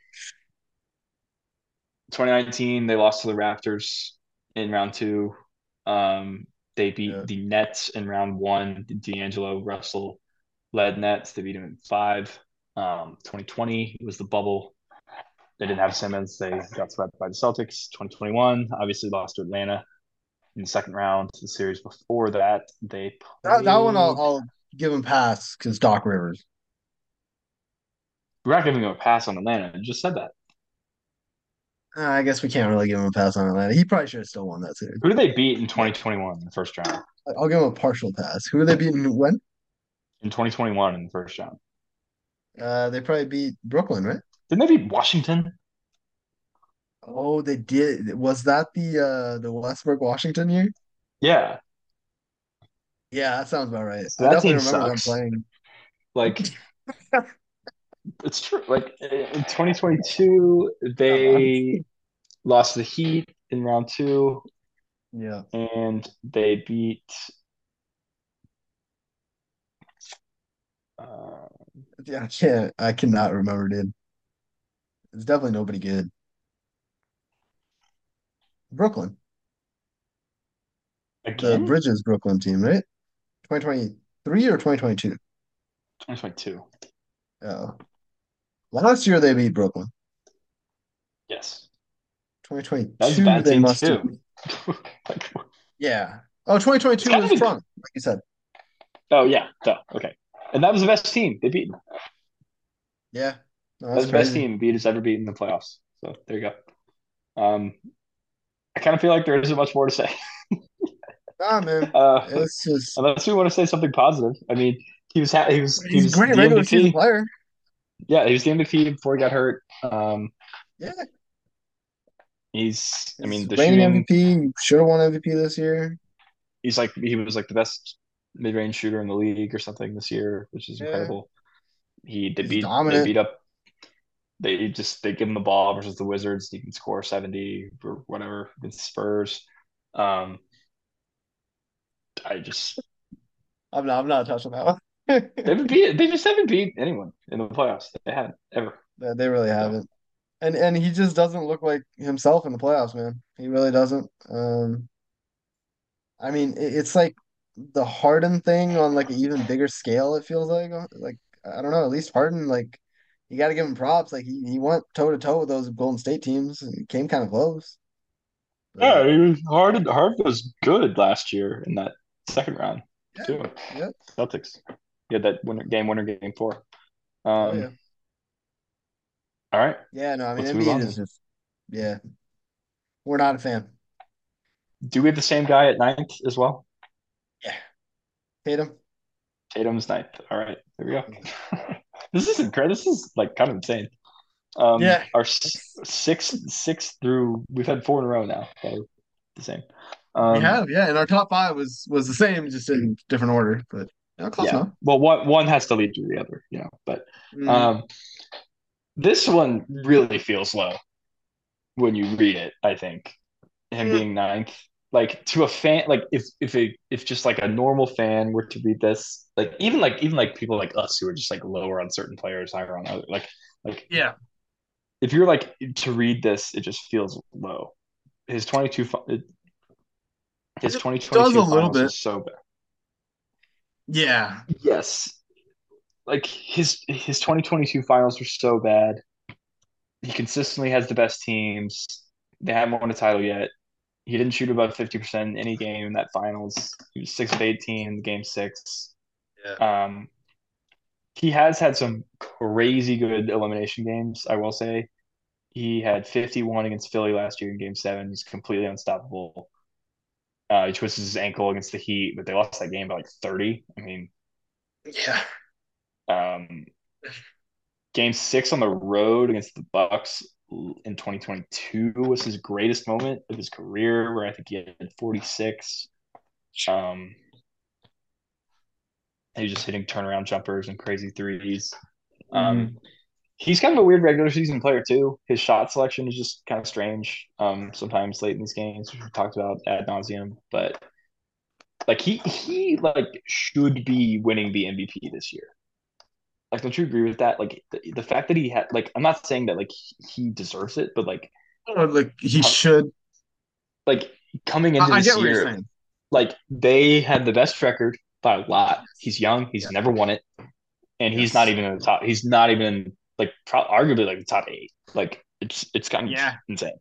2019, they lost to the Raptors in round two. Um, they beat Yeah. the Nets in round one. D'Angelo Russell led Nets. They beat him in five. Um, 2020 was the bubble. They didn't have Simmons. They got swept by the Celtics. 2021, obviously lost to Atlanta in the second round. The series before that, they that, that one I'll, I'll give him pass because Doc Rivers. We're not giving him a pass on Atlanta. I just said that. Uh, I guess we can't really give him a pass on Atlanta. He probably should have still won that series. Who did they beat in 2021 in the first round? I'll give him a partial pass. Who are they beating when? In 2021 in the first round. Uh, they probably beat Brooklyn, right? Didn't they beat Washington? Oh, they did. Was that the uh the Westbrook Washington year? Yeah. Yeah, that sounds about right. So I definitely remember them playing. Like [LAUGHS] it's true. Like in 2022, they lost the Heat in round two, Yeah. and they beat. Uh, Yeah, I can't. I cannot remember, dude. It's definitely nobody good. Brooklyn, the Bridges Brooklyn team, right? 2023 or 2022? 2022. Oh. Last year they beat Brooklyn. Yes, 2022 that was a bad they must too. like, Yeah. Oh, 2022 was strong, like you said. oh yeah, duh, okay. And that was the best team. They beat. Yeah. No, That that's was the best team beat has ever beaten in the playoffs. So there you go. Um, I kind of feel like there isn't much more to say. Nah, man. [LAUGHS] Uh, It's just unless we want to say something positive. I mean, he was ha- he was he was great regular MVP. season player. Yeah, he was the MVP before he got hurt. Um, Yeah. he's I mean He's the reigning shooting. MVP. Should have won MVP this year. He's like he was like the best mid range shooter in the league or something this year, which is Yeah. incredible. He they He's beat beat up. They just they give him the ball versus the Wizards. He can score seventy or whatever against Spurs. Um, I just I'm not. I'm not touching that one. [LAUGHS] they haven't beat they just haven't beat anyone in the playoffs. They haven't ever. Yeah, they really haven't. And and he just doesn't look like himself in the playoffs, man. He really doesn't. Um, I mean, it, it's like the Harden thing on like an even bigger scale. It feels like, uh, like I don't know. At least Harden, like you got to give him props. Like he he went toe to toe with those Golden State teams and came kind of close. Yeah, he was Harden. Harden was good last year in that second round Yeah, too. yeah. Celtics. Had that winner game winner game four. Um, Oh, yeah. All right. Yeah, no, I mean Let's move on Embiid is just yeah. We're not a fan. Do we have the same guy at ninth as well? Yeah. Tatum. Tatum's ninth. All right. There we go. [LAUGHS] this is incredible. This is like kind of insane. Um, Yeah. Our six, six through. We've had four in a row now. are the same. Um, we have, yeah, and our top five was was the same, just in different order. But yeah, close Yeah. enough. Well, one one has to lead to the other, you know. But Mm. Um, this one really feels low when you read it. I think him Mm. being ninth, like to a fan, like if if a if just like a normal fan were to read this, like even like even like people like us who are just like lower on certain players, higher on other, like like yeah, if you're like to read this, it just feels low. his 22 his It 2022 does a little bit. so bad. Yeah. Yes. Like his his 2022 finals were so bad. He consistently has the best teams. They haven't won a title yet. He didn't shoot above 50% in any game in that finals. He was 6 of 18 in game 6. Yeah. Um he has had some crazy good elimination games, I will say. He had 51 against Philly last year in game 7. He's completely unstoppable. Uh, he twisted his ankle against the Heat, but they lost that game by like 30. I mean, Yeah. um, game six on the road against the Bucks in 2022 was his greatest moment of his career, where I think he had 46. Um, he was just hitting turnaround jumpers and crazy threes. Um, he's kind of a weird regular season player too. His shot selection is just kind of strange. Um, sometimes late in these games, which we talked about ad nauseum, but like he he like should be winning the MVP this year. Like, don't you agree with that? Like the, the fact that he had like I'm not saying that like he deserves it, but like Or, like he How- should. like coming into I, I this get year, like they had the best record by a lot. He's young. He's Yeah. never won it, and he's not even in the top. He's not even in like pro- arguably like the top eight. Like it's it's kind of Yeah. insane.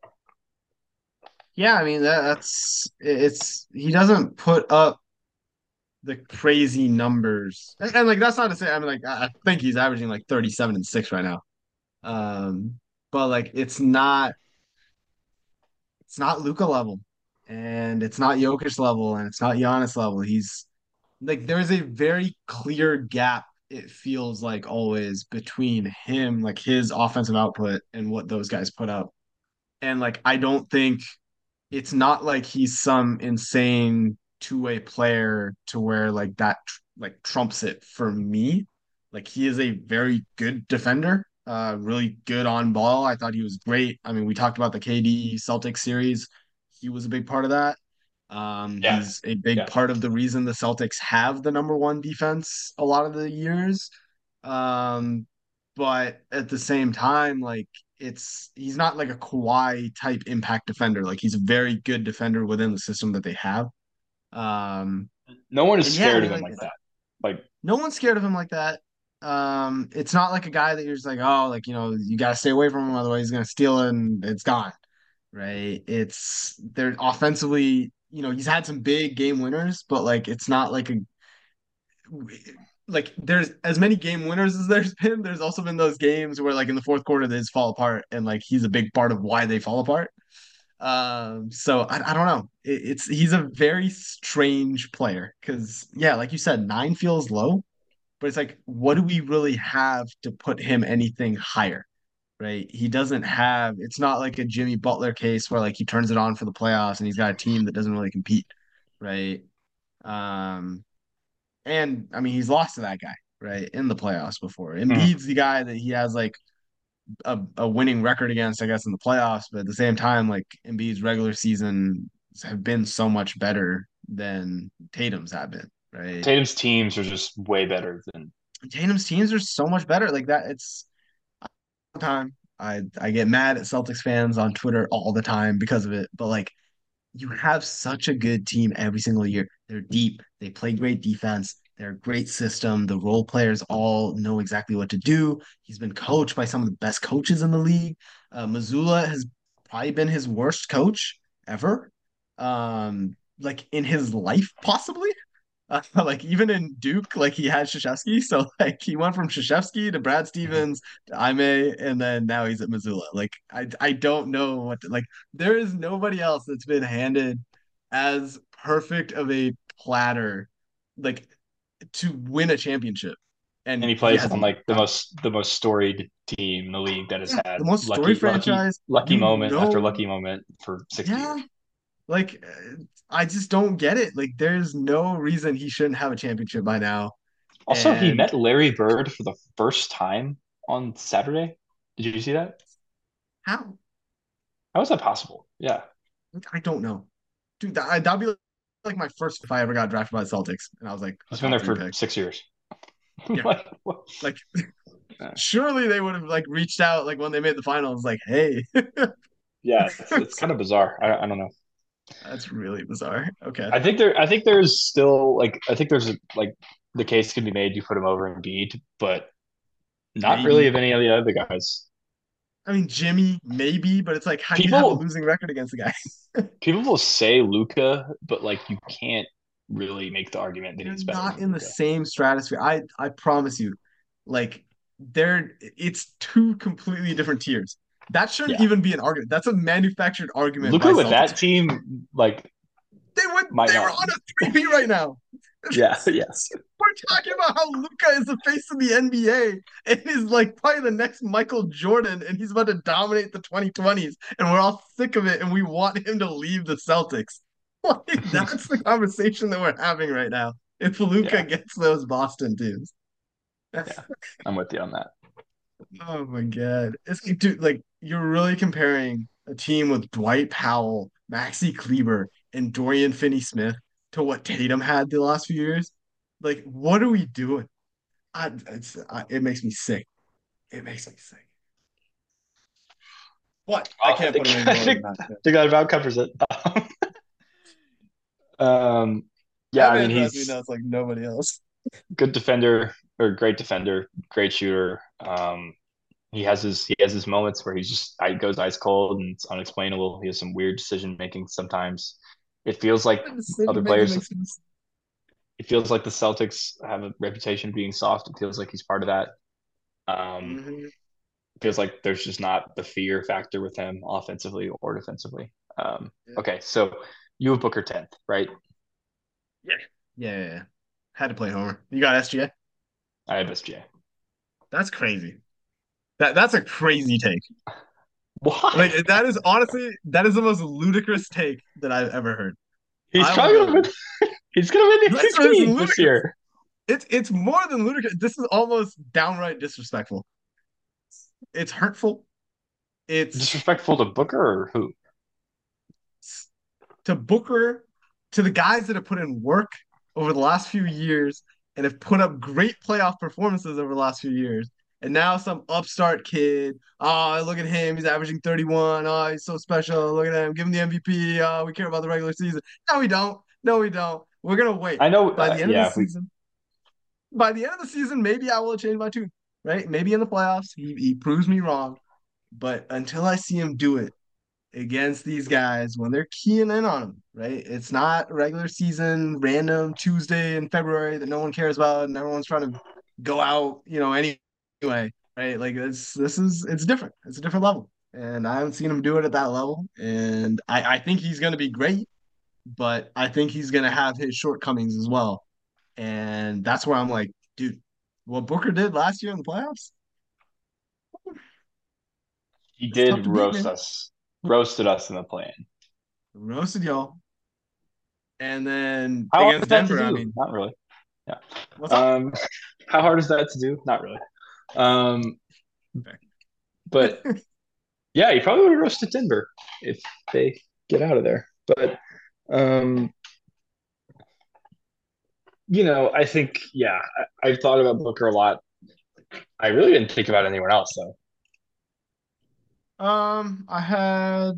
Yeah, I mean that, that's it's he doesn't put up the crazy numbers. And, and, like that's not to say I mean like I think he's averaging like 37 and 6 right now. Um but like it's not it's not Luka level and it's not Jokic level and it's not Giannis level. He's like there's a very clear gap it feels like always between him like his offensive output and what those guys put up. And like I don't think it's not like he's some insane two-way player to where like that like trumps it for me. Like he is a very good defender, uh really good on ball. I thought he was great. I mean, we talked about the KD Celtics series. He was a big part of that. Um Yeah. he's a big Yeah. part of the reason the Celtics have the number one defense a lot of the years. Um but at the same time like it's he's not like a Kawhi type impact defender. Like he's a very good defender within the system that they have. Um, No one is yeah, scared I of him like- like that. Like no one's scared of him like that. Um, it's not like a guy that you're just like, oh, like you know, you gotta stay away from him, otherwise he's gonna steal it and it's gone. Right? It's they're offensively, you know, he's had some big game winners, but like it's not like a like there's as many game winners as there's been. There's also been those games where like in the fourth quarter they just fall apart, and like he's a big part of why they fall apart. Um, so I, I don't know. It, it's he's a very strange player because yeah, like you said, nine feels low, but it's like, what do we really have to put him anything higher? Right? He doesn't have. It's not like a Jimmy Butler case where like he turns it on for the playoffs and he's got a team that doesn't really compete, right? Um, and I mean, he's lost to that guy, right, in the playoffs before. Embiid's the guy that he has like a, a winning record against, I guess, in the playoffs. But at the same time, like Embiid's regular season have been so much better than Tatum's have been, right? Tatum's teams are just way better than Tatum's teams are so much better. Like that, it's all the time. I I get mad at Celtics fans on Twitter all the time because of it. But like, you have such a good team every single year. They're deep. They play great defense. They're a great system. The role players all know exactly what to do. He's been coached by some of the best coaches in the league. Uh, Mazzulla has probably been his worst coach ever. Um, like in his life, possibly. [LAUGHS] Uh, like even in Duke, like he had Krzyzewski, so [LAUGHS] like he went from Krzyzewski to Brad Stevens to Ime, and then now he's at Mazzulla. Like I, I don't know what to, like. There is nobody else that's been handed as perfect of a platter, like to win a championship. And, and he plays hasn't on like the most the most storied team in the league that has Yeah, had the most lucky, lucky, franchise. lucky You moment after lucky moment for six Yeah. years. Like I just don't get it. Like there's no reason he shouldn't have a championship by now. Also, he met Larry Bird for the first time on Saturday. Did you see that? How? How is that possible? Yeah. I don't know, dude. That, that'd be like my first if I ever got drafted by the Celtics, and I was like, He's been there for pick. six years. Yeah. [LAUGHS] Like, what? Like, [LAUGHS] Yeah. surely they would have like reached out like when they made the finals, like, hey, [LAUGHS] yeah, it's, it's kind of bizarre. I, I don't know. That's really bizarre. Okay. I think there. I think there's still like. I think there's like the case can be made. You put him over Embiid, but not Maybe. really of any of the other guys. I mean, Jimmy, maybe, but it's like, how do you have a losing record against the guy? [LAUGHS] People will say Luka, but like you can't really make the argument that They're he's better. not in the same stratosphere. I I promise you, like they're it's two completely different tiers. That shouldn't Yeah. even be an argument. That's a manufactured argument. Luka with that team, like they would might they not. were on a three B right now. [LAUGHS] yeah, yes, We're talking about how Luka is the face of the NBA and is like probably the next Michael Jordan, and he's about to dominate the 2020s, and we're all sick of it, and we want him to leave the Celtics. [LAUGHS] Like [LAUGHS] that's the conversation that we're having right now. If Luka Yeah. gets those Boston teams. I'm with you on that. Oh my God. It's like, dude, like you're really comparing a team with Dwight Powell, Maxi Kleber, and Dorian Finney-Smith to what Tatum had the last few years. Like, what are we doing? I, it's, I, it makes me sick. It makes me sick. But I Oh, can't I put him I think-. I think that about covers it. [LAUGHS] um, yeah, I mean he's nuts like nobody else. good defender or great defender, great shooter. Um, he has his he has his moments where he just goes ice cold and it's unexplainable. He has some weird decision making sometimes. It feels like other players. It feels like the Celtics have a reputation of being soft. It feels like he's part of that. Um, Mhm. feels like there's just not the fear factor with him offensively or defensively. Um, Yeah. okay, so you have Booker tenth, right? Yeah, yeah, yeah. Had to play Homer. You got SGA? I have SGA. That's crazy. That that's a crazy take. Why? Like that is honestly that is the most ludicrous take that I've ever heard. he's I probably gonna win. [LAUGHS] He's gonna win the That's MVP this year. It's it's more than ludicrous. This is almost downright disrespectful. It's hurtful. It's Disrespectful to Booker or who? to Booker, to the guys that have put in work over the last few years and have put up great playoff performances over the last few years. And now some upstart kid, oh, look at him. He's averaging 31. Oh, he's so special. Look at him. Give him the MVP. Oh, ah, we care about the regular season. No, we don't. No, we don't. We're going to wait. I know. by uh, the end yeah, of the we- season, by the end of the season, maybe I will change my tune, right? Maybe in the playoffs, he, he proves me wrong. But until I see him do it against these guys when they're keying in on him, right? It's not regular season, random Tuesday in February that no one cares about and everyone's trying to go out, you know, anyway, right? Like this this is it's different. It's a different level. And I haven't seen him do it at that level. And I, I think he's gonna be great, but I think he's gonna have his shortcomings as well. And that's where I'm like, dude, what Booker did last year in the playoffs, he It's did roast us, roasted us in the plan. roasted y'all. And then How against is that to Denver, I mean, Not really. up? Um, how hard is that to do? Not really. Um, but yeah, you probably would have roasted Denver if they get out of there. But um, you know, I think yeah, I, I've thought about Booker a lot. I really didn't think about anyone else though. Um, I had,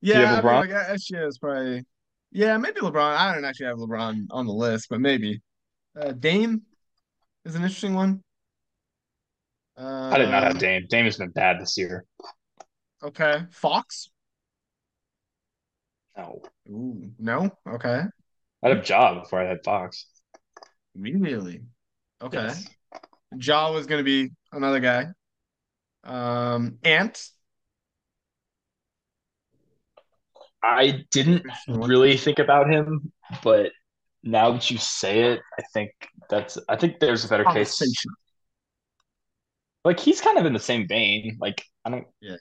yeah, I mean, like is probably, yeah, maybe LeBron. I don't actually have LeBron on the list, but maybe. Uh, Dame is an interesting one. I did not have Um, Dame. Dame has been bad this year. Okay, Fox. No, Ooh, no. Okay, I had a job before I had Fox. really. Okay, Yes. Ja was gonna be another guy. Um, Ant. I didn't really think about him, but now that you say it, I think that's I think there's a better case. Like he's kind of in the same vein. Like I don't. Yeah.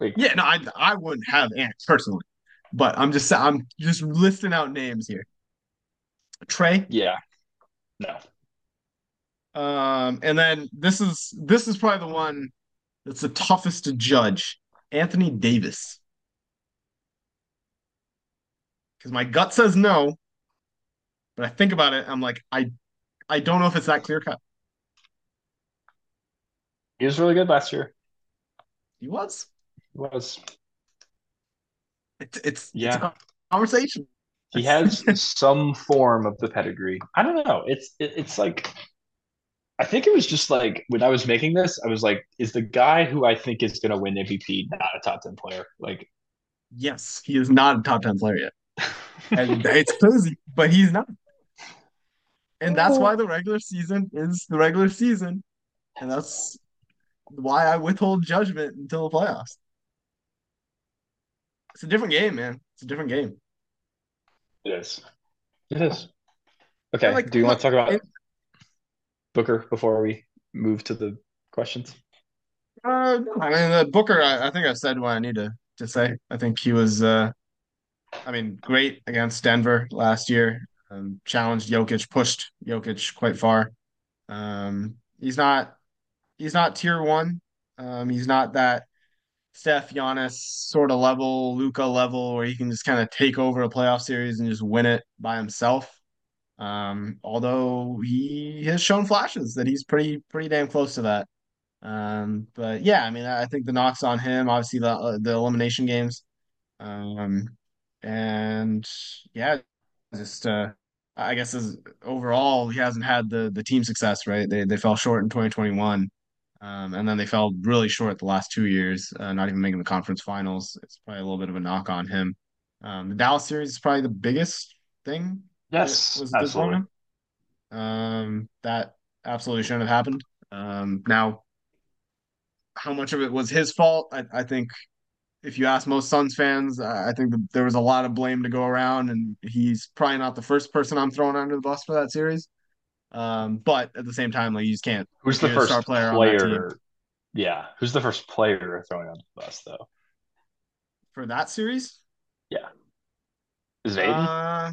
Like Yeah, no, I I wouldn't have Ant personally, but I'm just I'm just listing out names here. Trey, yeah. No. um, and then this is this is probably the one that's the toughest to judge. Anthony Davis, because my gut says no, but I think about it, I'm like I I don't know if it's that clear cut. He was really good last year. He was, He was. It's it's it's Yeah. a conversation. He has [LAUGHS] some form of the pedigree. I don't know. It's it, it's like I think it was just like when I was making this, I was like, is the guy who I think is going to win MVP not a top 10 player? Like, Yes, he is not a top 10 player yet. And [LAUGHS] it's crazy, but he's not. And that's oh. why the regular season is the regular season. And that's why I withhold judgment until the playoffs. It's a different game, man. It's a different game. it is. It is. Okay. like, Do you want to talk about it- Booker before we move to the questions? Uh, I mean, uh, Booker, I, I think I said what I need to, to say. I think he was, uh, I mean, great against Denver last year. Um, challenged Jokic, pushed Jokic quite far. Um, he's not, he's not tier one. Um, he's not that Steph, Giannis sort of level, Luka level, where he can just kind of take over a playoff series and just win it by himself. Um, although he has shown flashes that he's pretty, pretty damn close to that. Um, but yeah, I mean, I think the knocks on him, obviously the uh, the elimination games, um, and yeah, just uh, I guess as overall he hasn't had the the team success, right? They they fell short in 2021, um, and then they fell really short the last two years, uh, not even making the conference finals. It's probably a little bit of a knock on him. Um, the Dallas series is probably the biggest thing Yes, was absolutely. Um, that absolutely shouldn't have happened. Um, now how much of it was his fault. I, I think if you ask most Suns fans, I think that there was a lot of blame to go around, and he's probably not the first person I'm throwing under the bus for that series. Um, but at the same time, like you just can't. Who's the first player player? on that team. Yeah. Who's the first player throwing on the bus, though? for that series? Yeah. Is it Ayton? Uh,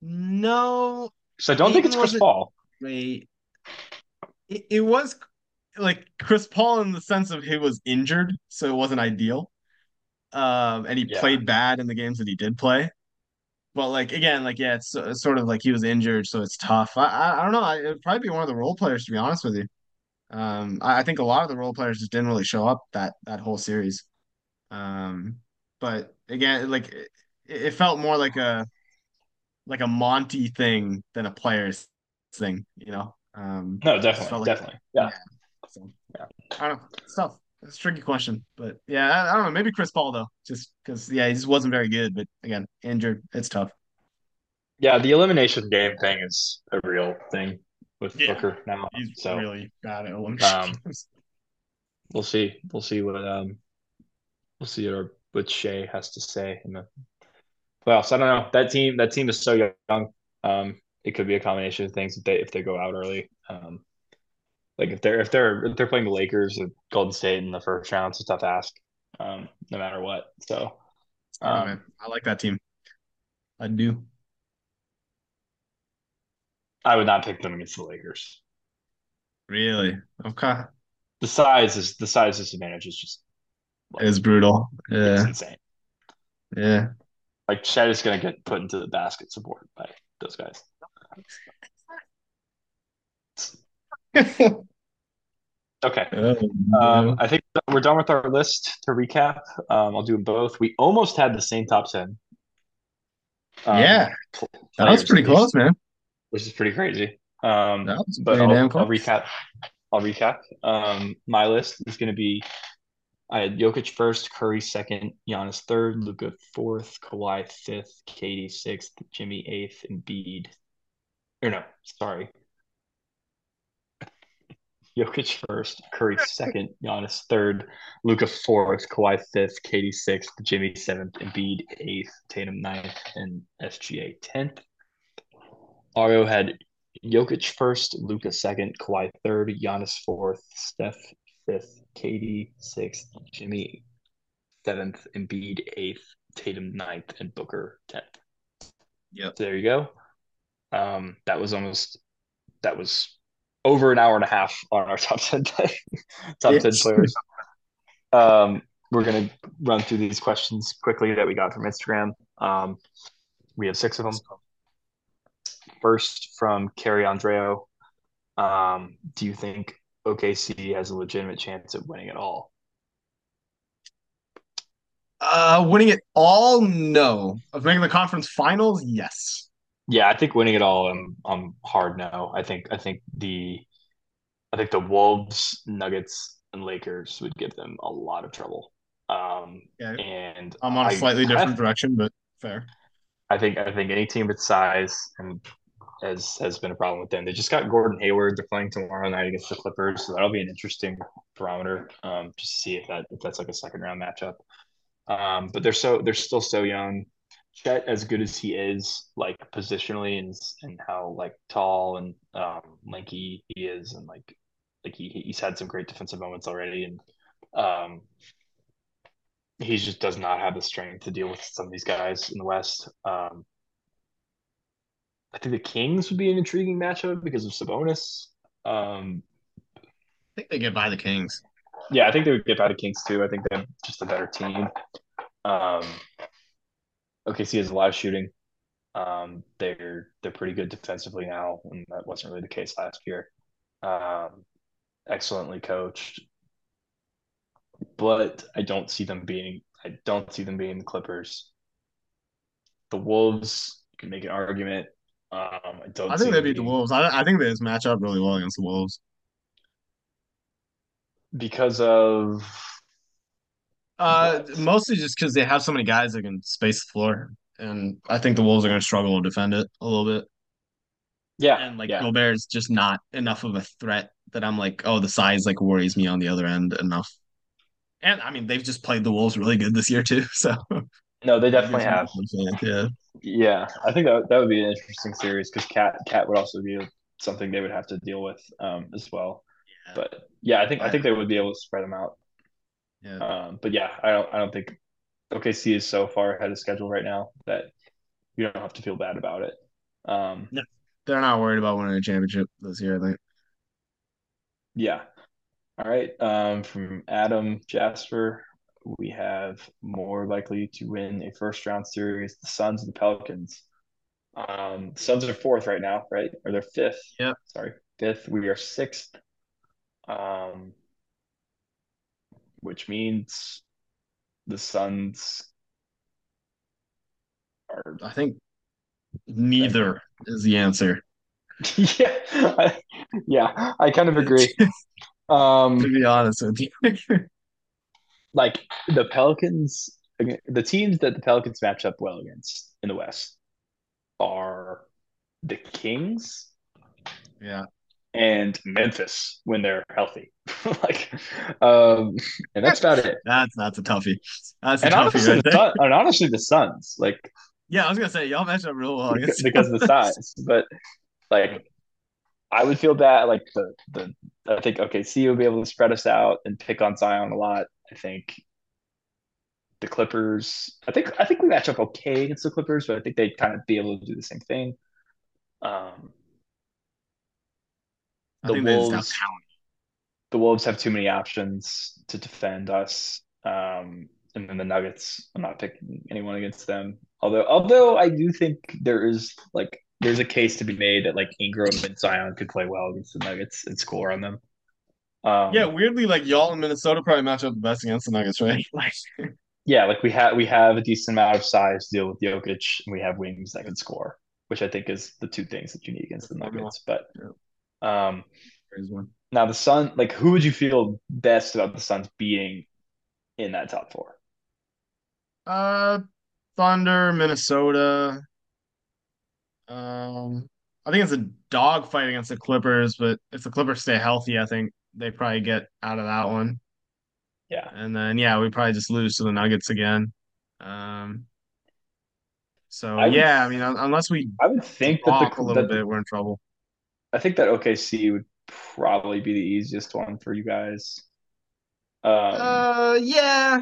no. so I don't think it's Chris Paul. Wait, it, it was like Chris Paul in the sense of he was injured, so it wasn't ideal. Um, and he Yeah. played bad in the games that he did play. But like again, like yeah, it's, it's sort of like he was injured, so it's tough. I I, I don't know. I, it'd probably be one of the role players to be honest with you. Um, I, I think a lot of the role players just didn't really show up that that whole series. Um, but again, like it, it felt more like a like a Monty thing than a players thing, you know. Um, No, definitely. like- definitely. Yeah. so Yeah. I don't know. It's tough. It's a tricky question, but yeah, I, I don't know. Maybe Chris Paul though, just because yeah, he just wasn't very good. But again, injured, it's tough. Yeah. The elimination game thing is a real thing with Yeah. Booker now. He's so really bad at Um, [LAUGHS] we'll see. We'll see what um we'll see what our what Shai has to say in the playoffs. I don't know. That team that team is so young. Um, it could be a combination of things if they if they go out early. Um, like if they're if they're if they're playing the Lakers or Golden State in the first round, it's a tough ask. Um, no matter what. So um. I like that team. I do. I would not pick them against the Lakers. Really? Okay. The size is the size disadvantage is just It's brutal. it's Yeah. insane. Yeah. Like Chet is gonna get put into the basket support by those guys. Okay. [LAUGHS] Um, I think we're done with our list to recap. Um, I'll do them both. We almost had the same top 10. Um, Yeah. That was pretty close, man. Which is pretty crazy. Um, but I'll, I'll recap. I'll recap. Um, my list is going to be I had Jokic first, Curry second, Giannis third, Luka fourth, Kawhi fifth, KD sixth, Jimmy eighth, and Embiid. Or no, sorry. Jokic first, Curry second, Giannis third, Luka fourth, Kawhi fifth, KD sixth, Jimmy seventh, Embiid eighth, Tatum ninth, and SGA tenth. Aro had Jokic first, Luka second, Kawhi third, Giannis fourth, Steph fifth, KD sixth, Jimmy seventh, Embiid eighth, Tatum ninth, and Booker tenth. Yep. So there you go. Um, that was almost that was over an hour and a half on our [LAUGHS] top ten top ten players. Um, we're gonna run through these questions quickly that we got from Instagram. Um, we have six of them. First from Carrie Andreo. Um, do you think OKC has a legitimate chance of winning it all? Uh, winning it all, no. Of making the conference finals, yes. Yeah, I think winning it all, I'm I'm hard no. I think I think the I think the Wolves, Nuggets, and Lakers would give them a lot of trouble. Um, Yeah, and I'm on a slightly I, [LAUGHS] different direction, but fair. I think I think any team with size and has has been a problem with them. They just got Gordon Hayward. They're playing tomorrow night against the Clippers, so that'll be an interesting barometer. Um, just to see if that if that's like a second round matchup. Um, but they're so they're still so young. Chet, as good as he is, like positionally and and how like tall and um, lanky he is, and like like he he's had some great defensive moments already, and um, he just does not have the strength to deal with some of these guys in the West. Um, I think the Kings would be an intriguing matchup because of Sabonis. Um, I think they get by the Kings. yeah, I think they would get by the Kings too. I think they're just a better team. Um, OKC has a lot of shooting. Um, they're they're pretty good defensively now, and that wasn't really the case last year. Um, excellently coached, but I don't see them being I don't see them being the Clippers. The Wolves you can make an argument. Um, I don't I think they beat the Wolves. I, I think they just match up really well against the Wolves. because of Uh, mostly just because they have so many guys that can space the floor, and I think the Wolves are going to struggle to defend it a little bit. Yeah, And like yeah. is just not enough of a threat that I'm like, oh, the size like worries me on the other end enough. And I mean, they've just played the Wolves really good this year too, [LAUGHS] so No, they definitely have. Yeah, Yeah, I think that that would be an interesting series because KAT KAT would also be something they would have to deal with um, as well. yeah, But yeah, I think I, think they would be able to spread them out. Yeah. Um, but yeah, I don't I don't think OKC is so far ahead of schedule right now that you don't have to feel bad about it. Um, No, they're not worried about winning a championship this year. I think. yeah. All right. Um, from Adam Jasper, we have more likely to win a first round series, the Suns and the Pelicans. Um, Suns are fourth right now, right? Or they're fifth. Yep. Sorry, fifth. We are sixth. Um, which means the Suns are I think neither is the answer. [LAUGHS] yeah, I, yeah, I kind of agree. [LAUGHS] Um, To be honest with you. [LAUGHS] like the Pelicans, the teams that the Pelicans match up well against in the West are the Kings Yeah. And Memphis when they're healthy. [LAUGHS] like, um, and that's about it. That's that's a toughie. That's a And toughie honestly, right the. Sun, and honestly, the Suns, like Yeah, I was gonna say y'all match up real well because, [LAUGHS] because of the size, but like I would feel bad. Like the the I think okay, C would be able to spread us out and pick on Zion a lot. I think the Clippers. I think I think we match up okay against the Clippers, but I think they'd kind of be able to do the same thing. Um, I the think they just have Wolves, the Wolves have too many options to defend us. Um, and then the Nuggets, I'm not picking anyone against them. Although, although I do think there is like there's a case to be made that like Ingram and Zion could play well against the Nuggets and score on them. Um, Yeah, weirdly, like y'all in Minnesota probably match up the best against the Nuggets, right? [LAUGHS] Like, yeah, like we have we have a decent amount of size to deal with Jokic, and we have wings that can score, which I think is the two things that you need against the Nuggets. But um, now the Sun, like who would you feel best about the Suns being in that top four? Uh, Thunder, Minnesota. Um, I think it's a dogfight against the Clippers, but if the Clippers stay healthy, I think they probably get out of that one. Yeah, And then yeah, we probably just lose to the Nuggets again. Um, so I would yeah, I mean, unless we I would think that drop a little that bit, we're in trouble. I think that OKC would probably be the easiest one for you guys. Um, Uh, yeah,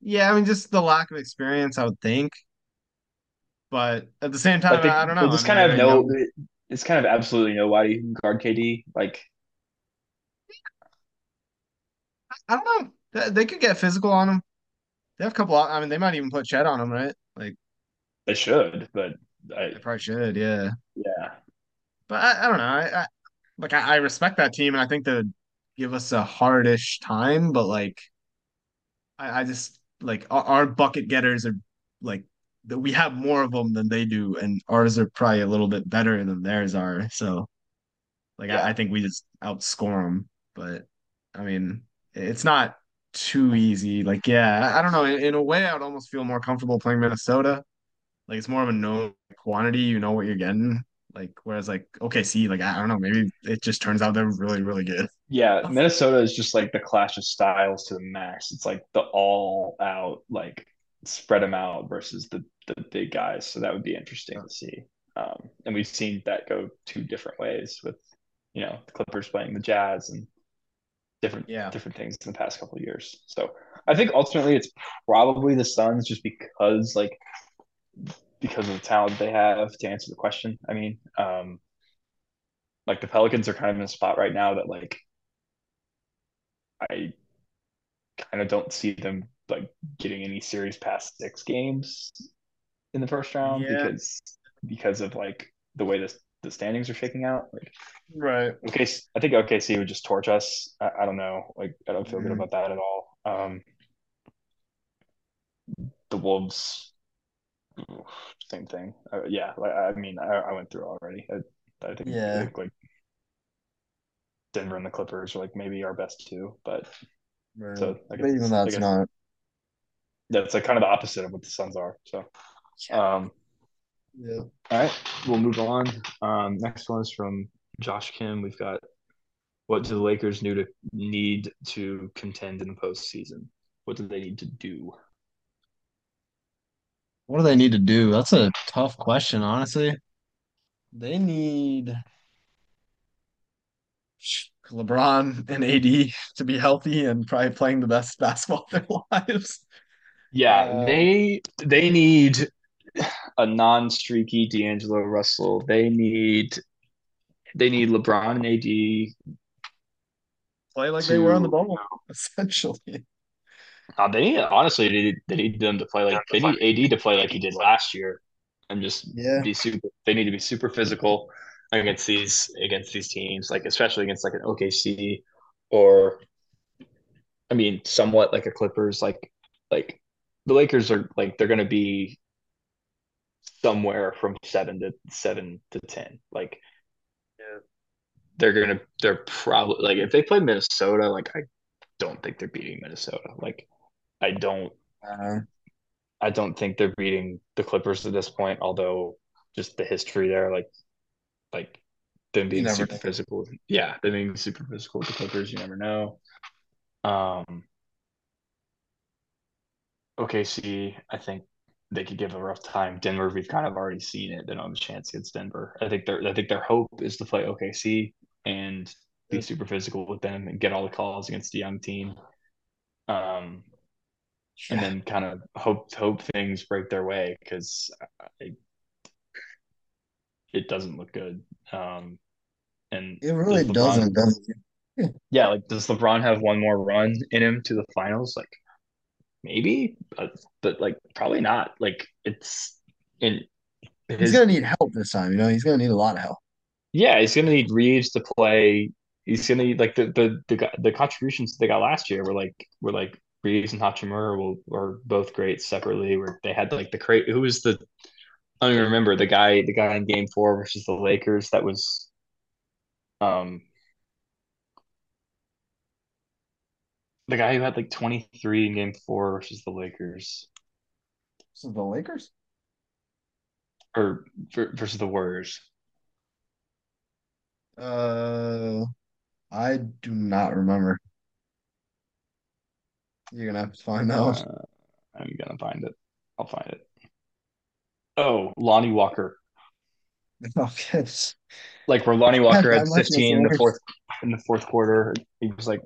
yeah. I mean, just the lack of experience, I would think. But at the same I time, think I don't know. I just mean, kind of no. young. It's kind of absolutely nobody who can guard KD. Like I don't know. They, could get physical on them. They have a couple. I mean, they might even put Chet on them, right? Like they should, but I they probably should. Yeah. yeah. But I, I don't know. I, I like I, I respect that team, and I think they give us a hardish time. But like, I, I just like our, our bucket getters are like that we have more of them than they do, and ours are probably a little bit better than theirs are. So like I, I think we just outscore them. But I mean, it's not too easy. Like yeah, I, I don't know. In, in a way, I would almost feel more comfortable playing Minnesota. Like it's more of a known quantity. You know what you're getting. Like whereas like OKC, like I don't know, maybe it just turns out they're really really good. Yeah, Minnesota is just like the clash of styles to the max. It's like the all out like spread them out versus the the big guys. So that would be interesting to see. Um, and we've seen that go two different ways with you know the Clippers playing the Jazz and different Yeah. different things in the past couple of years. So I think ultimately it's probably the Suns just because like because of the talent they have to answer the question. I mean, um, like the Pelicans are kind of in a spot right now that like I kind of don't see them like getting any series past six games in the first round Yeah. because because of like the way the the standings are shaking out. Like Right. okay, I think OKC would just torch us. I, I don't know. Like I don't feel good Mhm. about that at all. Um, the Wolves, [SIGHS] same thing. Uh, yeah, like, I mean, I, I went through already. I, I think, Yeah. think like Denver and the Clippers are like maybe our best two, but Right. so I But guess even I that's guess not. that's like kind of the opposite of what the Suns are. So, um, Yeah. all right, we'll move on. Um, next one is from Josh Kim. We've got what do the Lakers need to need to contend in the postseason? What do they need to do? What do they need to do? That's a tough question, honestly. They need LeBron and AD to be healthy and probably playing the best [LAUGHS] basketball of their lives. Yeah, Uh, they they need a non-streaky D'Angelo Russell. They need they need LeBron and AD play like they were on the to bubble, [LAUGHS] essentially. Uh, they need honestly they need, they need them to play like they need AD to play like he did last year and just Yeah. be super they need to be super physical against these against these teams like especially against like an OKC or I mean somewhat like a Clippers like like the Lakers are like they're going to be somewhere from 7 to 7 to 10 like Yeah. they're going to they're probably like if they play Minnesota like I don't think they're beating Minnesota like I don't Uh, I don't think they're beating the Clippers at this point, although just the history there, like like them being super know. physical. Yeah, them being super physical with the Clippers, you never know. Um OKC, I think they could give a rough time. Denver, we've kind of already seen it. They don't have a chance against Denver. I think their I think their hope is to play OKC and be super physical with them and get all the calls against the young team. Um and then kind of hope hope things break their way because it doesn't look good. Um, and it really does LeBron- doesn't, does it? yeah, like does LeBron have one more run in him to the finals? Like maybe, but, but like probably not. Like it's in He's gonna need help this time, you know. He's gonna need a lot of help. yeah, he's gonna need Reaves to play. He's gonna need like the the the, the contributions they got last year were like were like Reaves and Hachimura were, were both great separately. Where they had like the crate. Who was the I don't even remember the guy the guy in Game Four versus the Lakers that was um the guy who had like 23 in Game Four versus the Lakers So the Lakers. or versus the Warriors. Uh, I do not remember. You're gonna have to find out. Uh, I'm gonna find it. I'll find it. Oh, Lonnie Walker. [LAUGHS] Okay. Like where Lonnie Walker had [LAUGHS] 15 in the fourth in the fourth quarter. He was like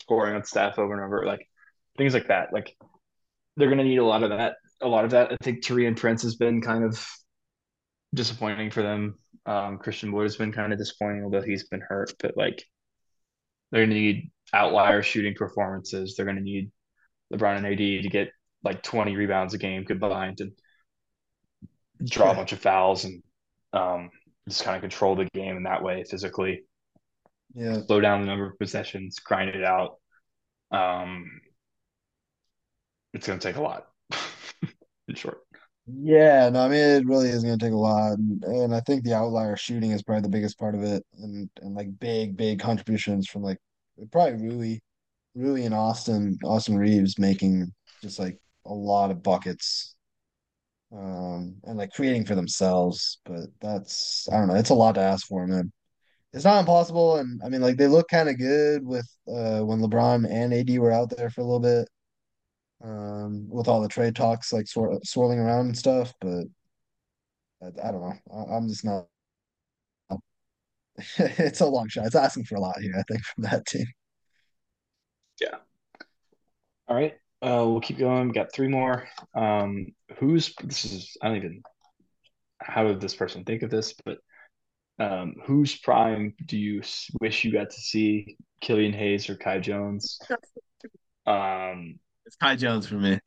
scoring on Steph over and over, like things like that. Like they're gonna need a lot of that. A lot of that. I think Taurean Prince has been kind of disappointing for them. Um, Christian Wood has been kind of disappointing, although he's been hurt. But like they're gonna need outlier shooting performances. They're gonna need LeBron and AD to get like 20 rebounds a game combined and draw a bunch of fouls and um, just kind of control the game in that way physically. Yeah. slow down the number of possessions, grind it out. Um, it's going to take a lot. [LAUGHS] in short. Yeah, no, I mean it really is going to take a lot, and, and I think the outlier shooting is probably the biggest part of it, and and like big, big contributions from like probably Rui, Rui and Austin, Austin Reaves making just like a lot of buckets, um, and like creating for themselves. But that's I don't know, it's a lot to ask for, man. It's not impossible, and I mean like they look kind of good with uh when LeBron and AD were out there for a little bit, um, with all the trade talks like swir swirling around and stuff, but. I, I don't know. I, I'm just not. [LAUGHS] it's a long shot. It's asking for a lot here, I think, from that team. Yeah. All right. Uh, we'll keep going. We got three more. Um, who's this is I don't even how did this person think of this, but um, whose prime do you wish you got to see? Killian Hayes or Kai Jones? Um, it's Kai Jones for me.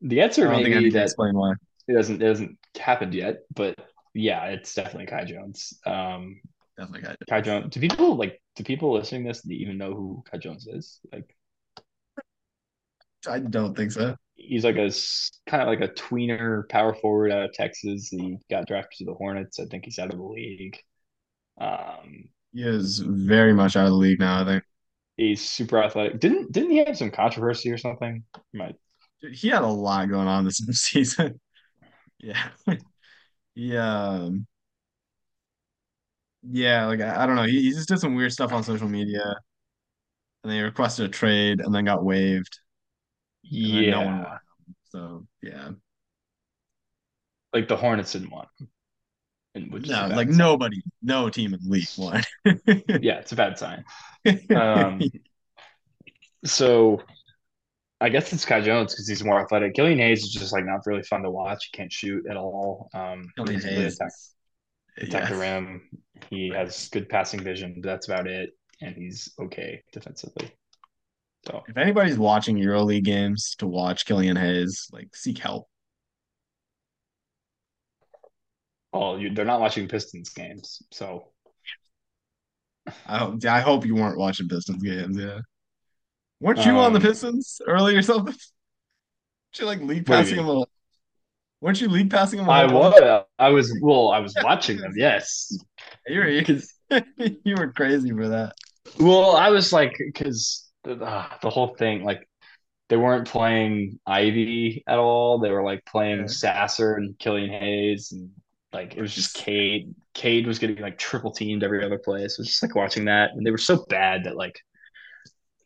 The answer may be that explain why it doesn't it hasn't happened yet, but yeah, it's definitely Kai Jones. Um, definitely Kai Jones. Kai Jones. Do people like? Do people listening to this even know who Kai Jones is? Like, I don't think so. He's like a kind of like a tweener power forward out of Texas. He got drafted to the Hornets. I think he's out of the league. Um, he is very much out of the league now. I think he's super athletic. Didn't didn't he have some controversy or something? He might. He had a lot going on this [LAUGHS] season. [LAUGHS] yeah, [LAUGHS] yeah, um, yeah. Like I, I don't know. He, he just did some weird stuff on social media, and they requested a trade, and then got waived. Yeah. No one so yeah. Like the Hornets didn't want him. no, like sign. nobody, no team in the league won. [LAUGHS] yeah, it's a bad sign. [LAUGHS] Um, so I guess it's Kai Jones because he's more athletic. Killian Hayes is just like not really fun to watch. He can't shoot at all. Um, Killian Hayes attack, attack yeah. the rim. He has good passing vision, but that's about it. And he's okay defensively. So if anybody's watching EuroLeague games to watch Killian Hayes, like seek help. Oh, you, they're not watching Pistons games, so I hope I hope you weren't watching Pistons games. Yeah, weren't you um, on the um, Pistons early or something? [LAUGHS] Weren't you like lead passing him? A, weren't you lead passing them? I was. I was. Well, I was watching them. Yes, [LAUGHS] you were. [LAUGHS] You were crazy for that. Well, I was like, because uh, the whole thing, like they weren't playing Ivey at all. They were like playing yeah. Sasser and Killian Hayes, and like it was just Cade. Cade was getting like triple teamed every other play. So it was just like watching that, and they were so bad that like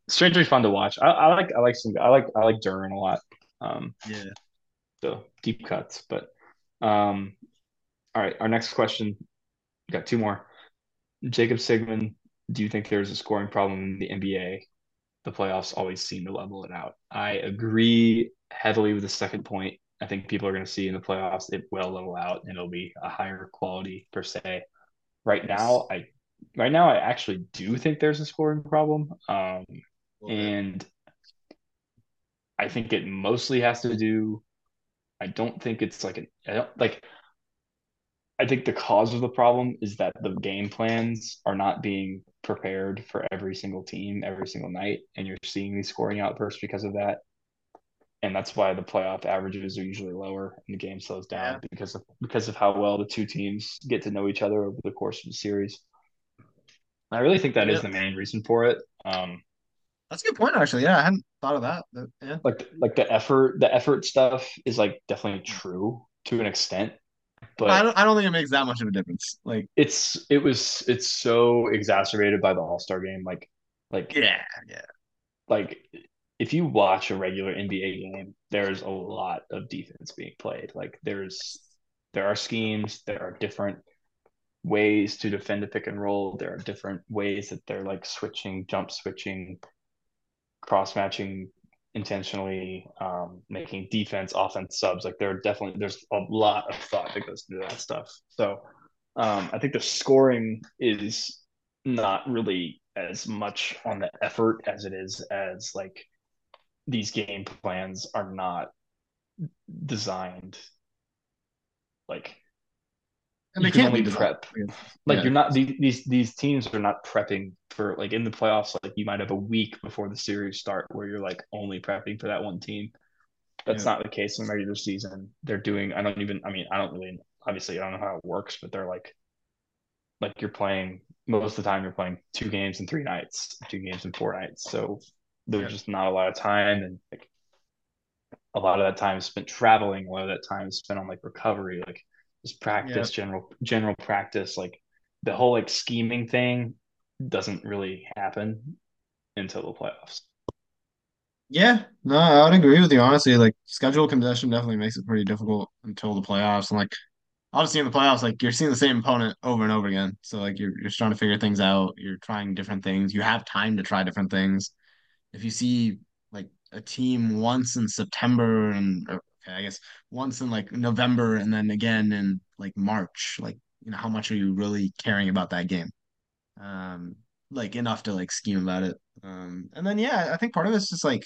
strangely fun to watch. I, I like I like some I like I like Duren a lot. Um, yeah. So deep cuts, but um, all right. Our next question. Got two more. Jacob Sigmund, do you think there's a scoring problem in the NBA? The playoffs always seem to level it out. I agree heavily with the second point. I think people are going to see in the playoffs it will level out and it'll be a higher quality per se. Right now, I right now I actually do think there's a scoring problem, um, and I think it mostly has to do. I don't think it's like an I don't like. I think the cause of the problem is that the game plans are not being prepared for every single team every single night, and you're seeing these scoring outbursts because of that and that's why the playoff averages are usually lower and the game slows down yeah. because of because of how well the two teams get to know each other over the course of the series. I really think that yeah. is the main reason for it. Um, that's a good point, actually. Yeah, I hadn't thought of that. But, yeah. Like like the effort, the effort stuff is like definitely true to an extent, but I don't. I don't think it makes that much of a difference. Like it's it was it's so exacerbated by the All Star game. Like like yeah yeah like if you watch a regular NBA game, there's a lot of defense being played. Like there's there are schemes, there are different ways to defend a pick and roll. There are different ways that they're like switching, jump switching, cross matching intentionally, um, making defense, offense subs. Like there are definitely there's a lot of thought that goes into that stuff. So um, I think the scoring is not really as much on the effort as it is as like these game plans are not designed like and they can't only prep like yeah. you're not these, these these teams are not prepping for like in the playoffs like you might have a week before the series start where you're like only prepping for that one team That's yeah. not the case in regular season. They're doing. I don't even. I mean, I don't really. Obviously, I don't know how it works, but they're like, like you're playing most of the time. You're playing two games in three nights, two games in four nights. So there's yeah. just not a lot of time, and like a lot of that time is spent traveling. A lot of that time is spent on like recovery, like just practice, yeah. general general practice. Like the whole like scheming thing doesn't really happen until the playoffs. Yeah, no, I would agree with you. Honestly, like schedule congestion definitely makes it pretty difficult until the playoffs. And like obviously in the playoffs, like you're seeing the same opponent over and over again. So like you're you're trying to figure things out. You're trying different things. You have time to try different things. If you see like a team once in September and I guess once in like November and then again in like March, like you know, how much are you really caring about that game? Um, like enough to like scheme about it. Um, and then yeah, I think part of it's just like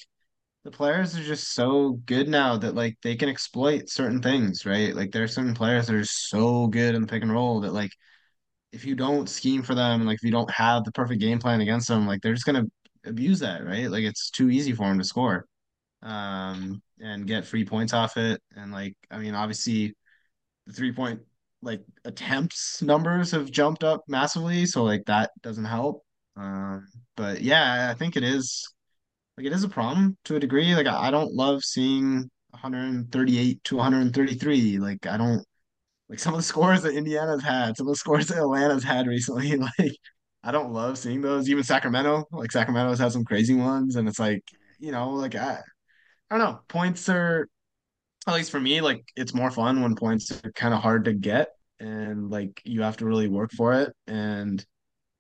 the players are just so good now that like they can exploit certain things, right? Like there are certain players that are so good in the pick and roll that like if you don't scheme for them, like if you don't have the perfect game plan against them, like they're just gonna abuse that, right? Like it's too easy for them to score, um, and get free points off it. And like I mean, obviously, the three point like attempts numbers have jumped up massively, so like that doesn't help. Um, but yeah, I think it is like it is a problem to a degree. Like I, I don't love seeing 138 to 133. Like I don't like some of the scores that Indiana's had, some of the scores that Atlanta's had recently. [LAUGHS] Like I don't love seeing those. Even Sacramento, like Sacramento's had some crazy ones, and it's like you know, like I, I don't know. Points are at least for me, like it's more fun when points are kind of hard to get and like you have to really work for it and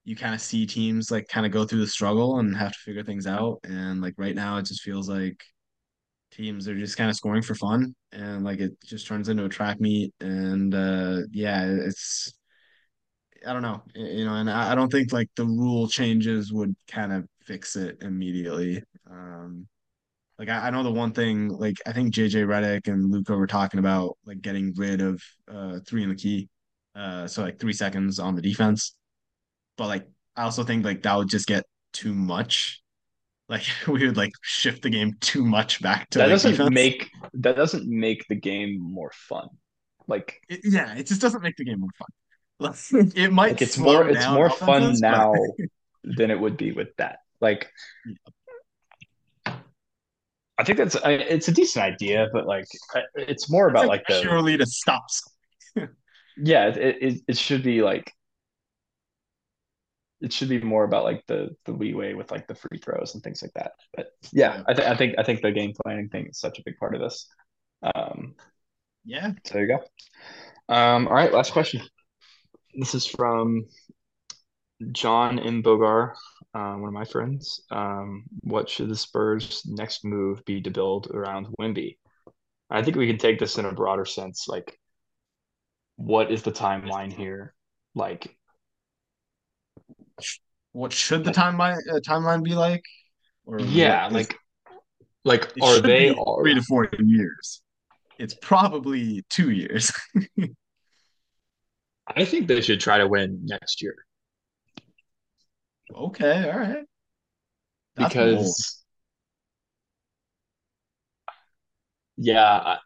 you kind of see teams like kind of go through the struggle and have to figure things out and like right now it just feels like teams are just kind of scoring for fun and like it just turns into a track meet and uh yeah it's I don't know you know and I, don't think like the rule changes would kind of fix it immediately um like I, I know the one thing, like I think JJ Redick and Luka were talking about like getting rid of uh three in the key. Uh so like three seconds on the defense. But like I also think like that would just get too much. Like [LAUGHS] we would like shift the game too much back to that like, doesn't defense. make that doesn't make the game more fun. Like it, yeah, it just doesn't make the game more fun. [LAUGHS] it might like it's more it's more fun now [LAUGHS] than it would be with that. Like I think that's it's a decent idea, but like it's more about like, like, the purely to stop. [LAUGHS] yeah, it, it it should be like it should be more about like the the leeway with like the free throws and things like that. But yeah, yeah. I, th- I think I think the game planning thing is such a big part of this. Um, yeah. So there you go. Um, all right, last question. This is from John M. Bogar uh, one of my friends. Um, what should the Spurs' next move be to build around Wemby? I think we can take this in a broader sense. Like, what is the timeline here? Like, what should the timeline uh, timeline be like? Or yeah, like, like are they three to four years? It's probably two years. [LAUGHS] I think they should try to win next year. Okay, all right. That's because bold. yeah, I,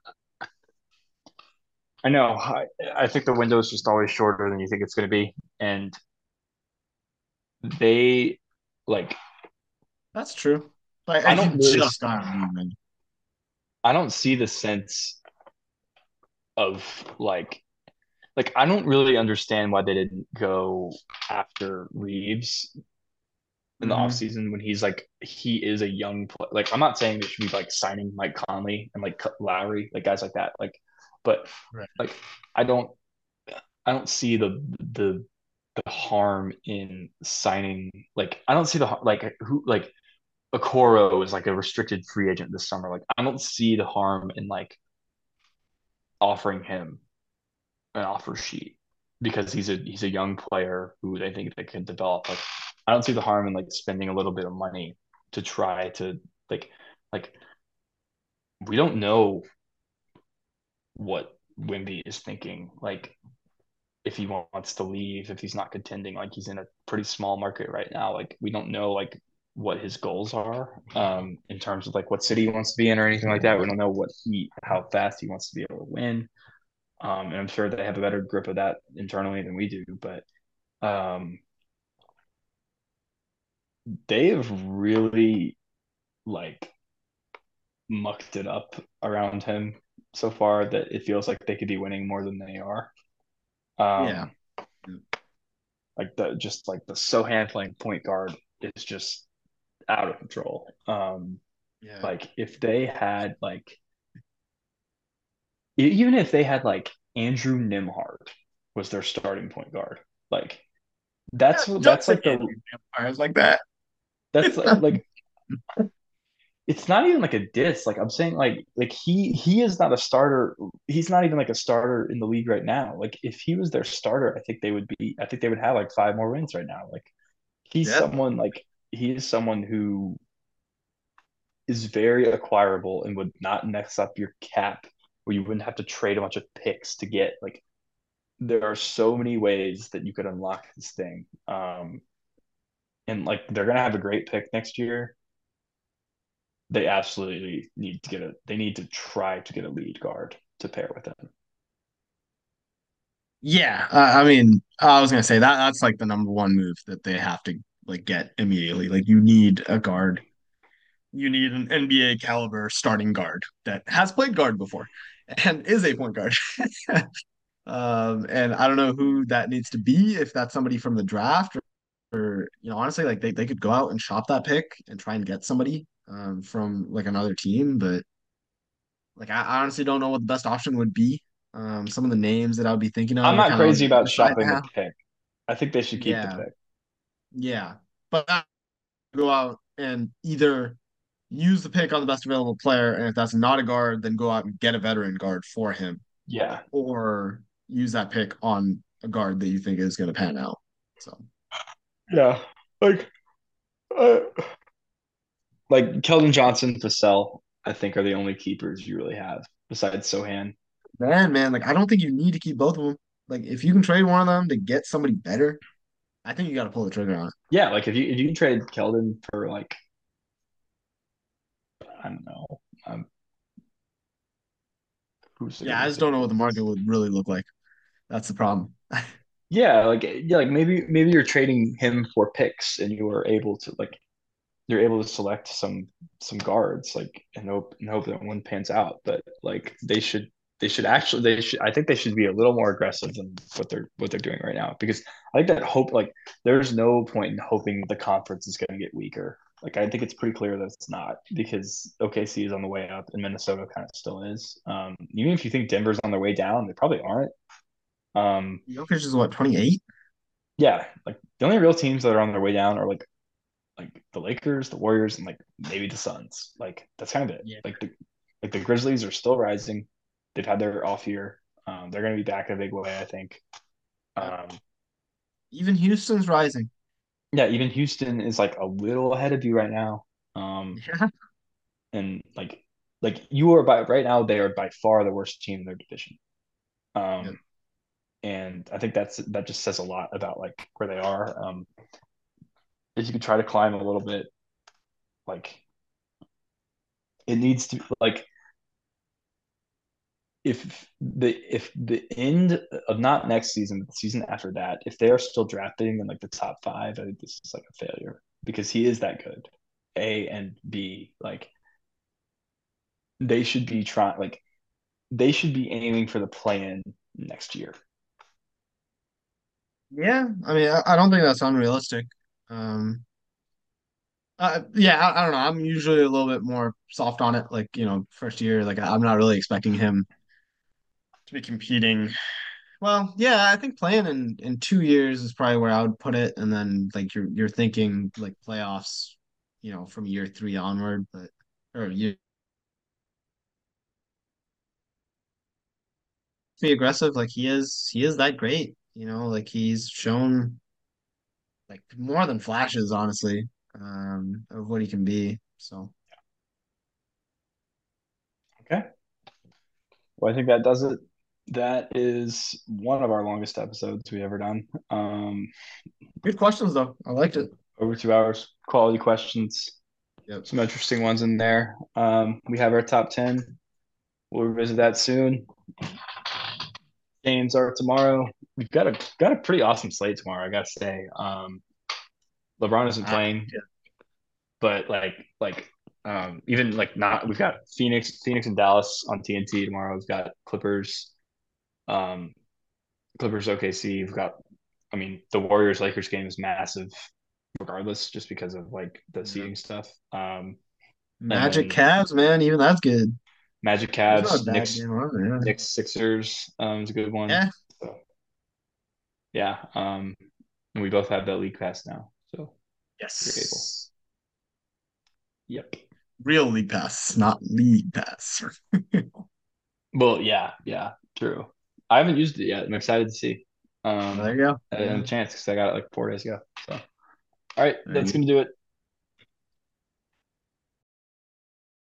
I know. I, I think the window is just always shorter than you think it's going to be, and they like. That's true. Like I, don't really, just I don't see the sense of like like I don't really understand why they didn't go after Reaves in the mm-hmm. offseason when he's like he is a young play. like I'm not saying they should be like signing Mike Conley and like Lowry like guys like that like but right. like I don't I don't see the the the harm in signing like I don't see the like who like Okoro is like a restricted free agent this summer like I don't see the harm in like offering him an offer sheet because he's a he's a young player who they think they can develop like I don't see the harm in like spending a little bit of money to try to like like we don't know what Wemby is thinking. Like if he wants to leave, if he's not contending, like he's in a pretty small market right now. Like we don't know like what his goals are um, in terms of like what city he wants to be in or anything like that. We don't know what he how fast he wants to be able to win. Um, and I'm sure they have a better grip of that internally than we do, but um, they have really like mucked it up around him so far that it feels like they could be winning more than they are. Um, Yeah. like the just like the Sochan playing point guard is just out of control. Um, Yeah. like if they had like even if they had like Andrew Nembhard was their starting point guard, like that's Yeah, that's like the like that. That's [LAUGHS] like, it's not even like a diss. Like I'm saying, like like he he is not a starter. He's not even like a starter in the league right now. Like if he was their starter, I think they would be. I think they would have like five more wins right now. Like he's Yeah. someone like he is someone who is very acquirable and would not mess up your cap where you wouldn't have to trade a bunch of picks to get like there are so many ways that you could unlock this thing. Um and like they're gonna have a great pick next year. They absolutely need to get a they need to try to get a lead guard to pair with him. Yeah, I I mean, I was gonna say that that's like the number one move that they have to like get immediately. Like you need a guard. You need an NBA caliber starting guard that has played guard before and is a point guard. [LAUGHS] Um, and I don't know who that needs to be, if that's somebody from the draft or, you know, honestly, like they, they could go out and shop that pick and try and get somebody um from like another team, but like I I honestly don't know what the best option would be. Um, some of the names that I would be thinking of I'm not crazy about shopping the pick. I think they should keep the pick. yeah. But I go out and either use the pick on the best available player, and if that's not a guard, then go out and get a veteran guard for him, Yeah. or use that pick on a guard that you think is going to pan out. So Yeah. Like uh, like Keldon Johnson, Vassell, I think are the only keepers you really have besides Sochan. man, man, like I don't think you need to keep both of them. Like if you can trade one of them to get somebody better, I think you got to pull the trigger on it. Yeah, like if you if you can trade Keldon for like I don't know, um, who's Yeah, I just don't know what the market would really look like. That's the problem. [LAUGHS] Yeah, like yeah, like maybe maybe you're trading him for picks and you are able to like you're able to select some some guards like and hope and hope that one pans out. But like they should they should actually they should I think they should be a little more aggressive than what they're what they're doing right now because I think that hope like there's no point in hoping the conference is going to get weaker. Like I think it's pretty clear that it's not because OKC is on the way up and Minnesota kind of still is. Um, even if you think Denver's on their way down, they probably aren't. Um, Jokic is what, 28? yeah, like the only real teams that are on their way down are like like the Lakers, the Warriors, and like maybe the Suns. Like that's kind of it. Yeah. Like the like the Grizzlies are still rising. They've had their off year. Um, they're going to be back in a big way, I think. Um, Even Houston's rising. yeah, even Houston is like a little ahead of you right now. Um, Yeah. and like like you are by right now they are by far the worst team in their division. Um. And I think that's that just says a lot about like where they are. Um, if you could try to climb a little bit, like it needs to like if the if the end of not next season, but the season after that, if they are still drafting in like the top five, I think this is like a failure because he is that good. A and B, like they should be trying like they should be aiming for the play-in next year. Yeah, I mean, I, I don't think that's unrealistic. Um, uh, yeah, I, I don't know. I'm usually a little bit more soft on it. Like, you know, first year, like I'm not really expecting him to be competing. Well, yeah, I think playing in in two years is probably where I would put it, and then like you're you're thinking like playoffs, you know, from year three onward, but or you be aggressive like he is. He is that great, you know, like he's shown like more than flashes, honestly, um, of what he can be. So Okay. Well, I think that does it. That is one of our longest episodes we ever done. Um, good questions though. I liked it. Over two hours. Quality questions. Yep. Some interesting ones in there. Um, we have our top ten. We'll revisit that soon. Games are tomorrow. We've got a got a pretty awesome slate tomorrow. I gotta say. Um, LeBron isn't Ah, playing, yeah. but like like um, even like not. We've got Phoenix Phoenix and Dallas on TNT tomorrow. We've got Clippers. Um, Clippers OKC. We've got. I mean, the Warriors Lakers game is massive, regardless, just because of like the Yeah. seating stuff. Um, Magic then- Cavs, man, even that's good. Magic There's Cavs, Knicks, game on. Knicks Sixers um, is a good one. Yeah. Yeah. Um, and we both have that league pass now. So Yes. yep. Real league pass, not league pass. [LAUGHS] Well, yeah, yeah, true. I haven't used it yet. I'm excited to see. Um, There you go. I had a chance because I got it like four days ago. So, all right, that's gonna do it.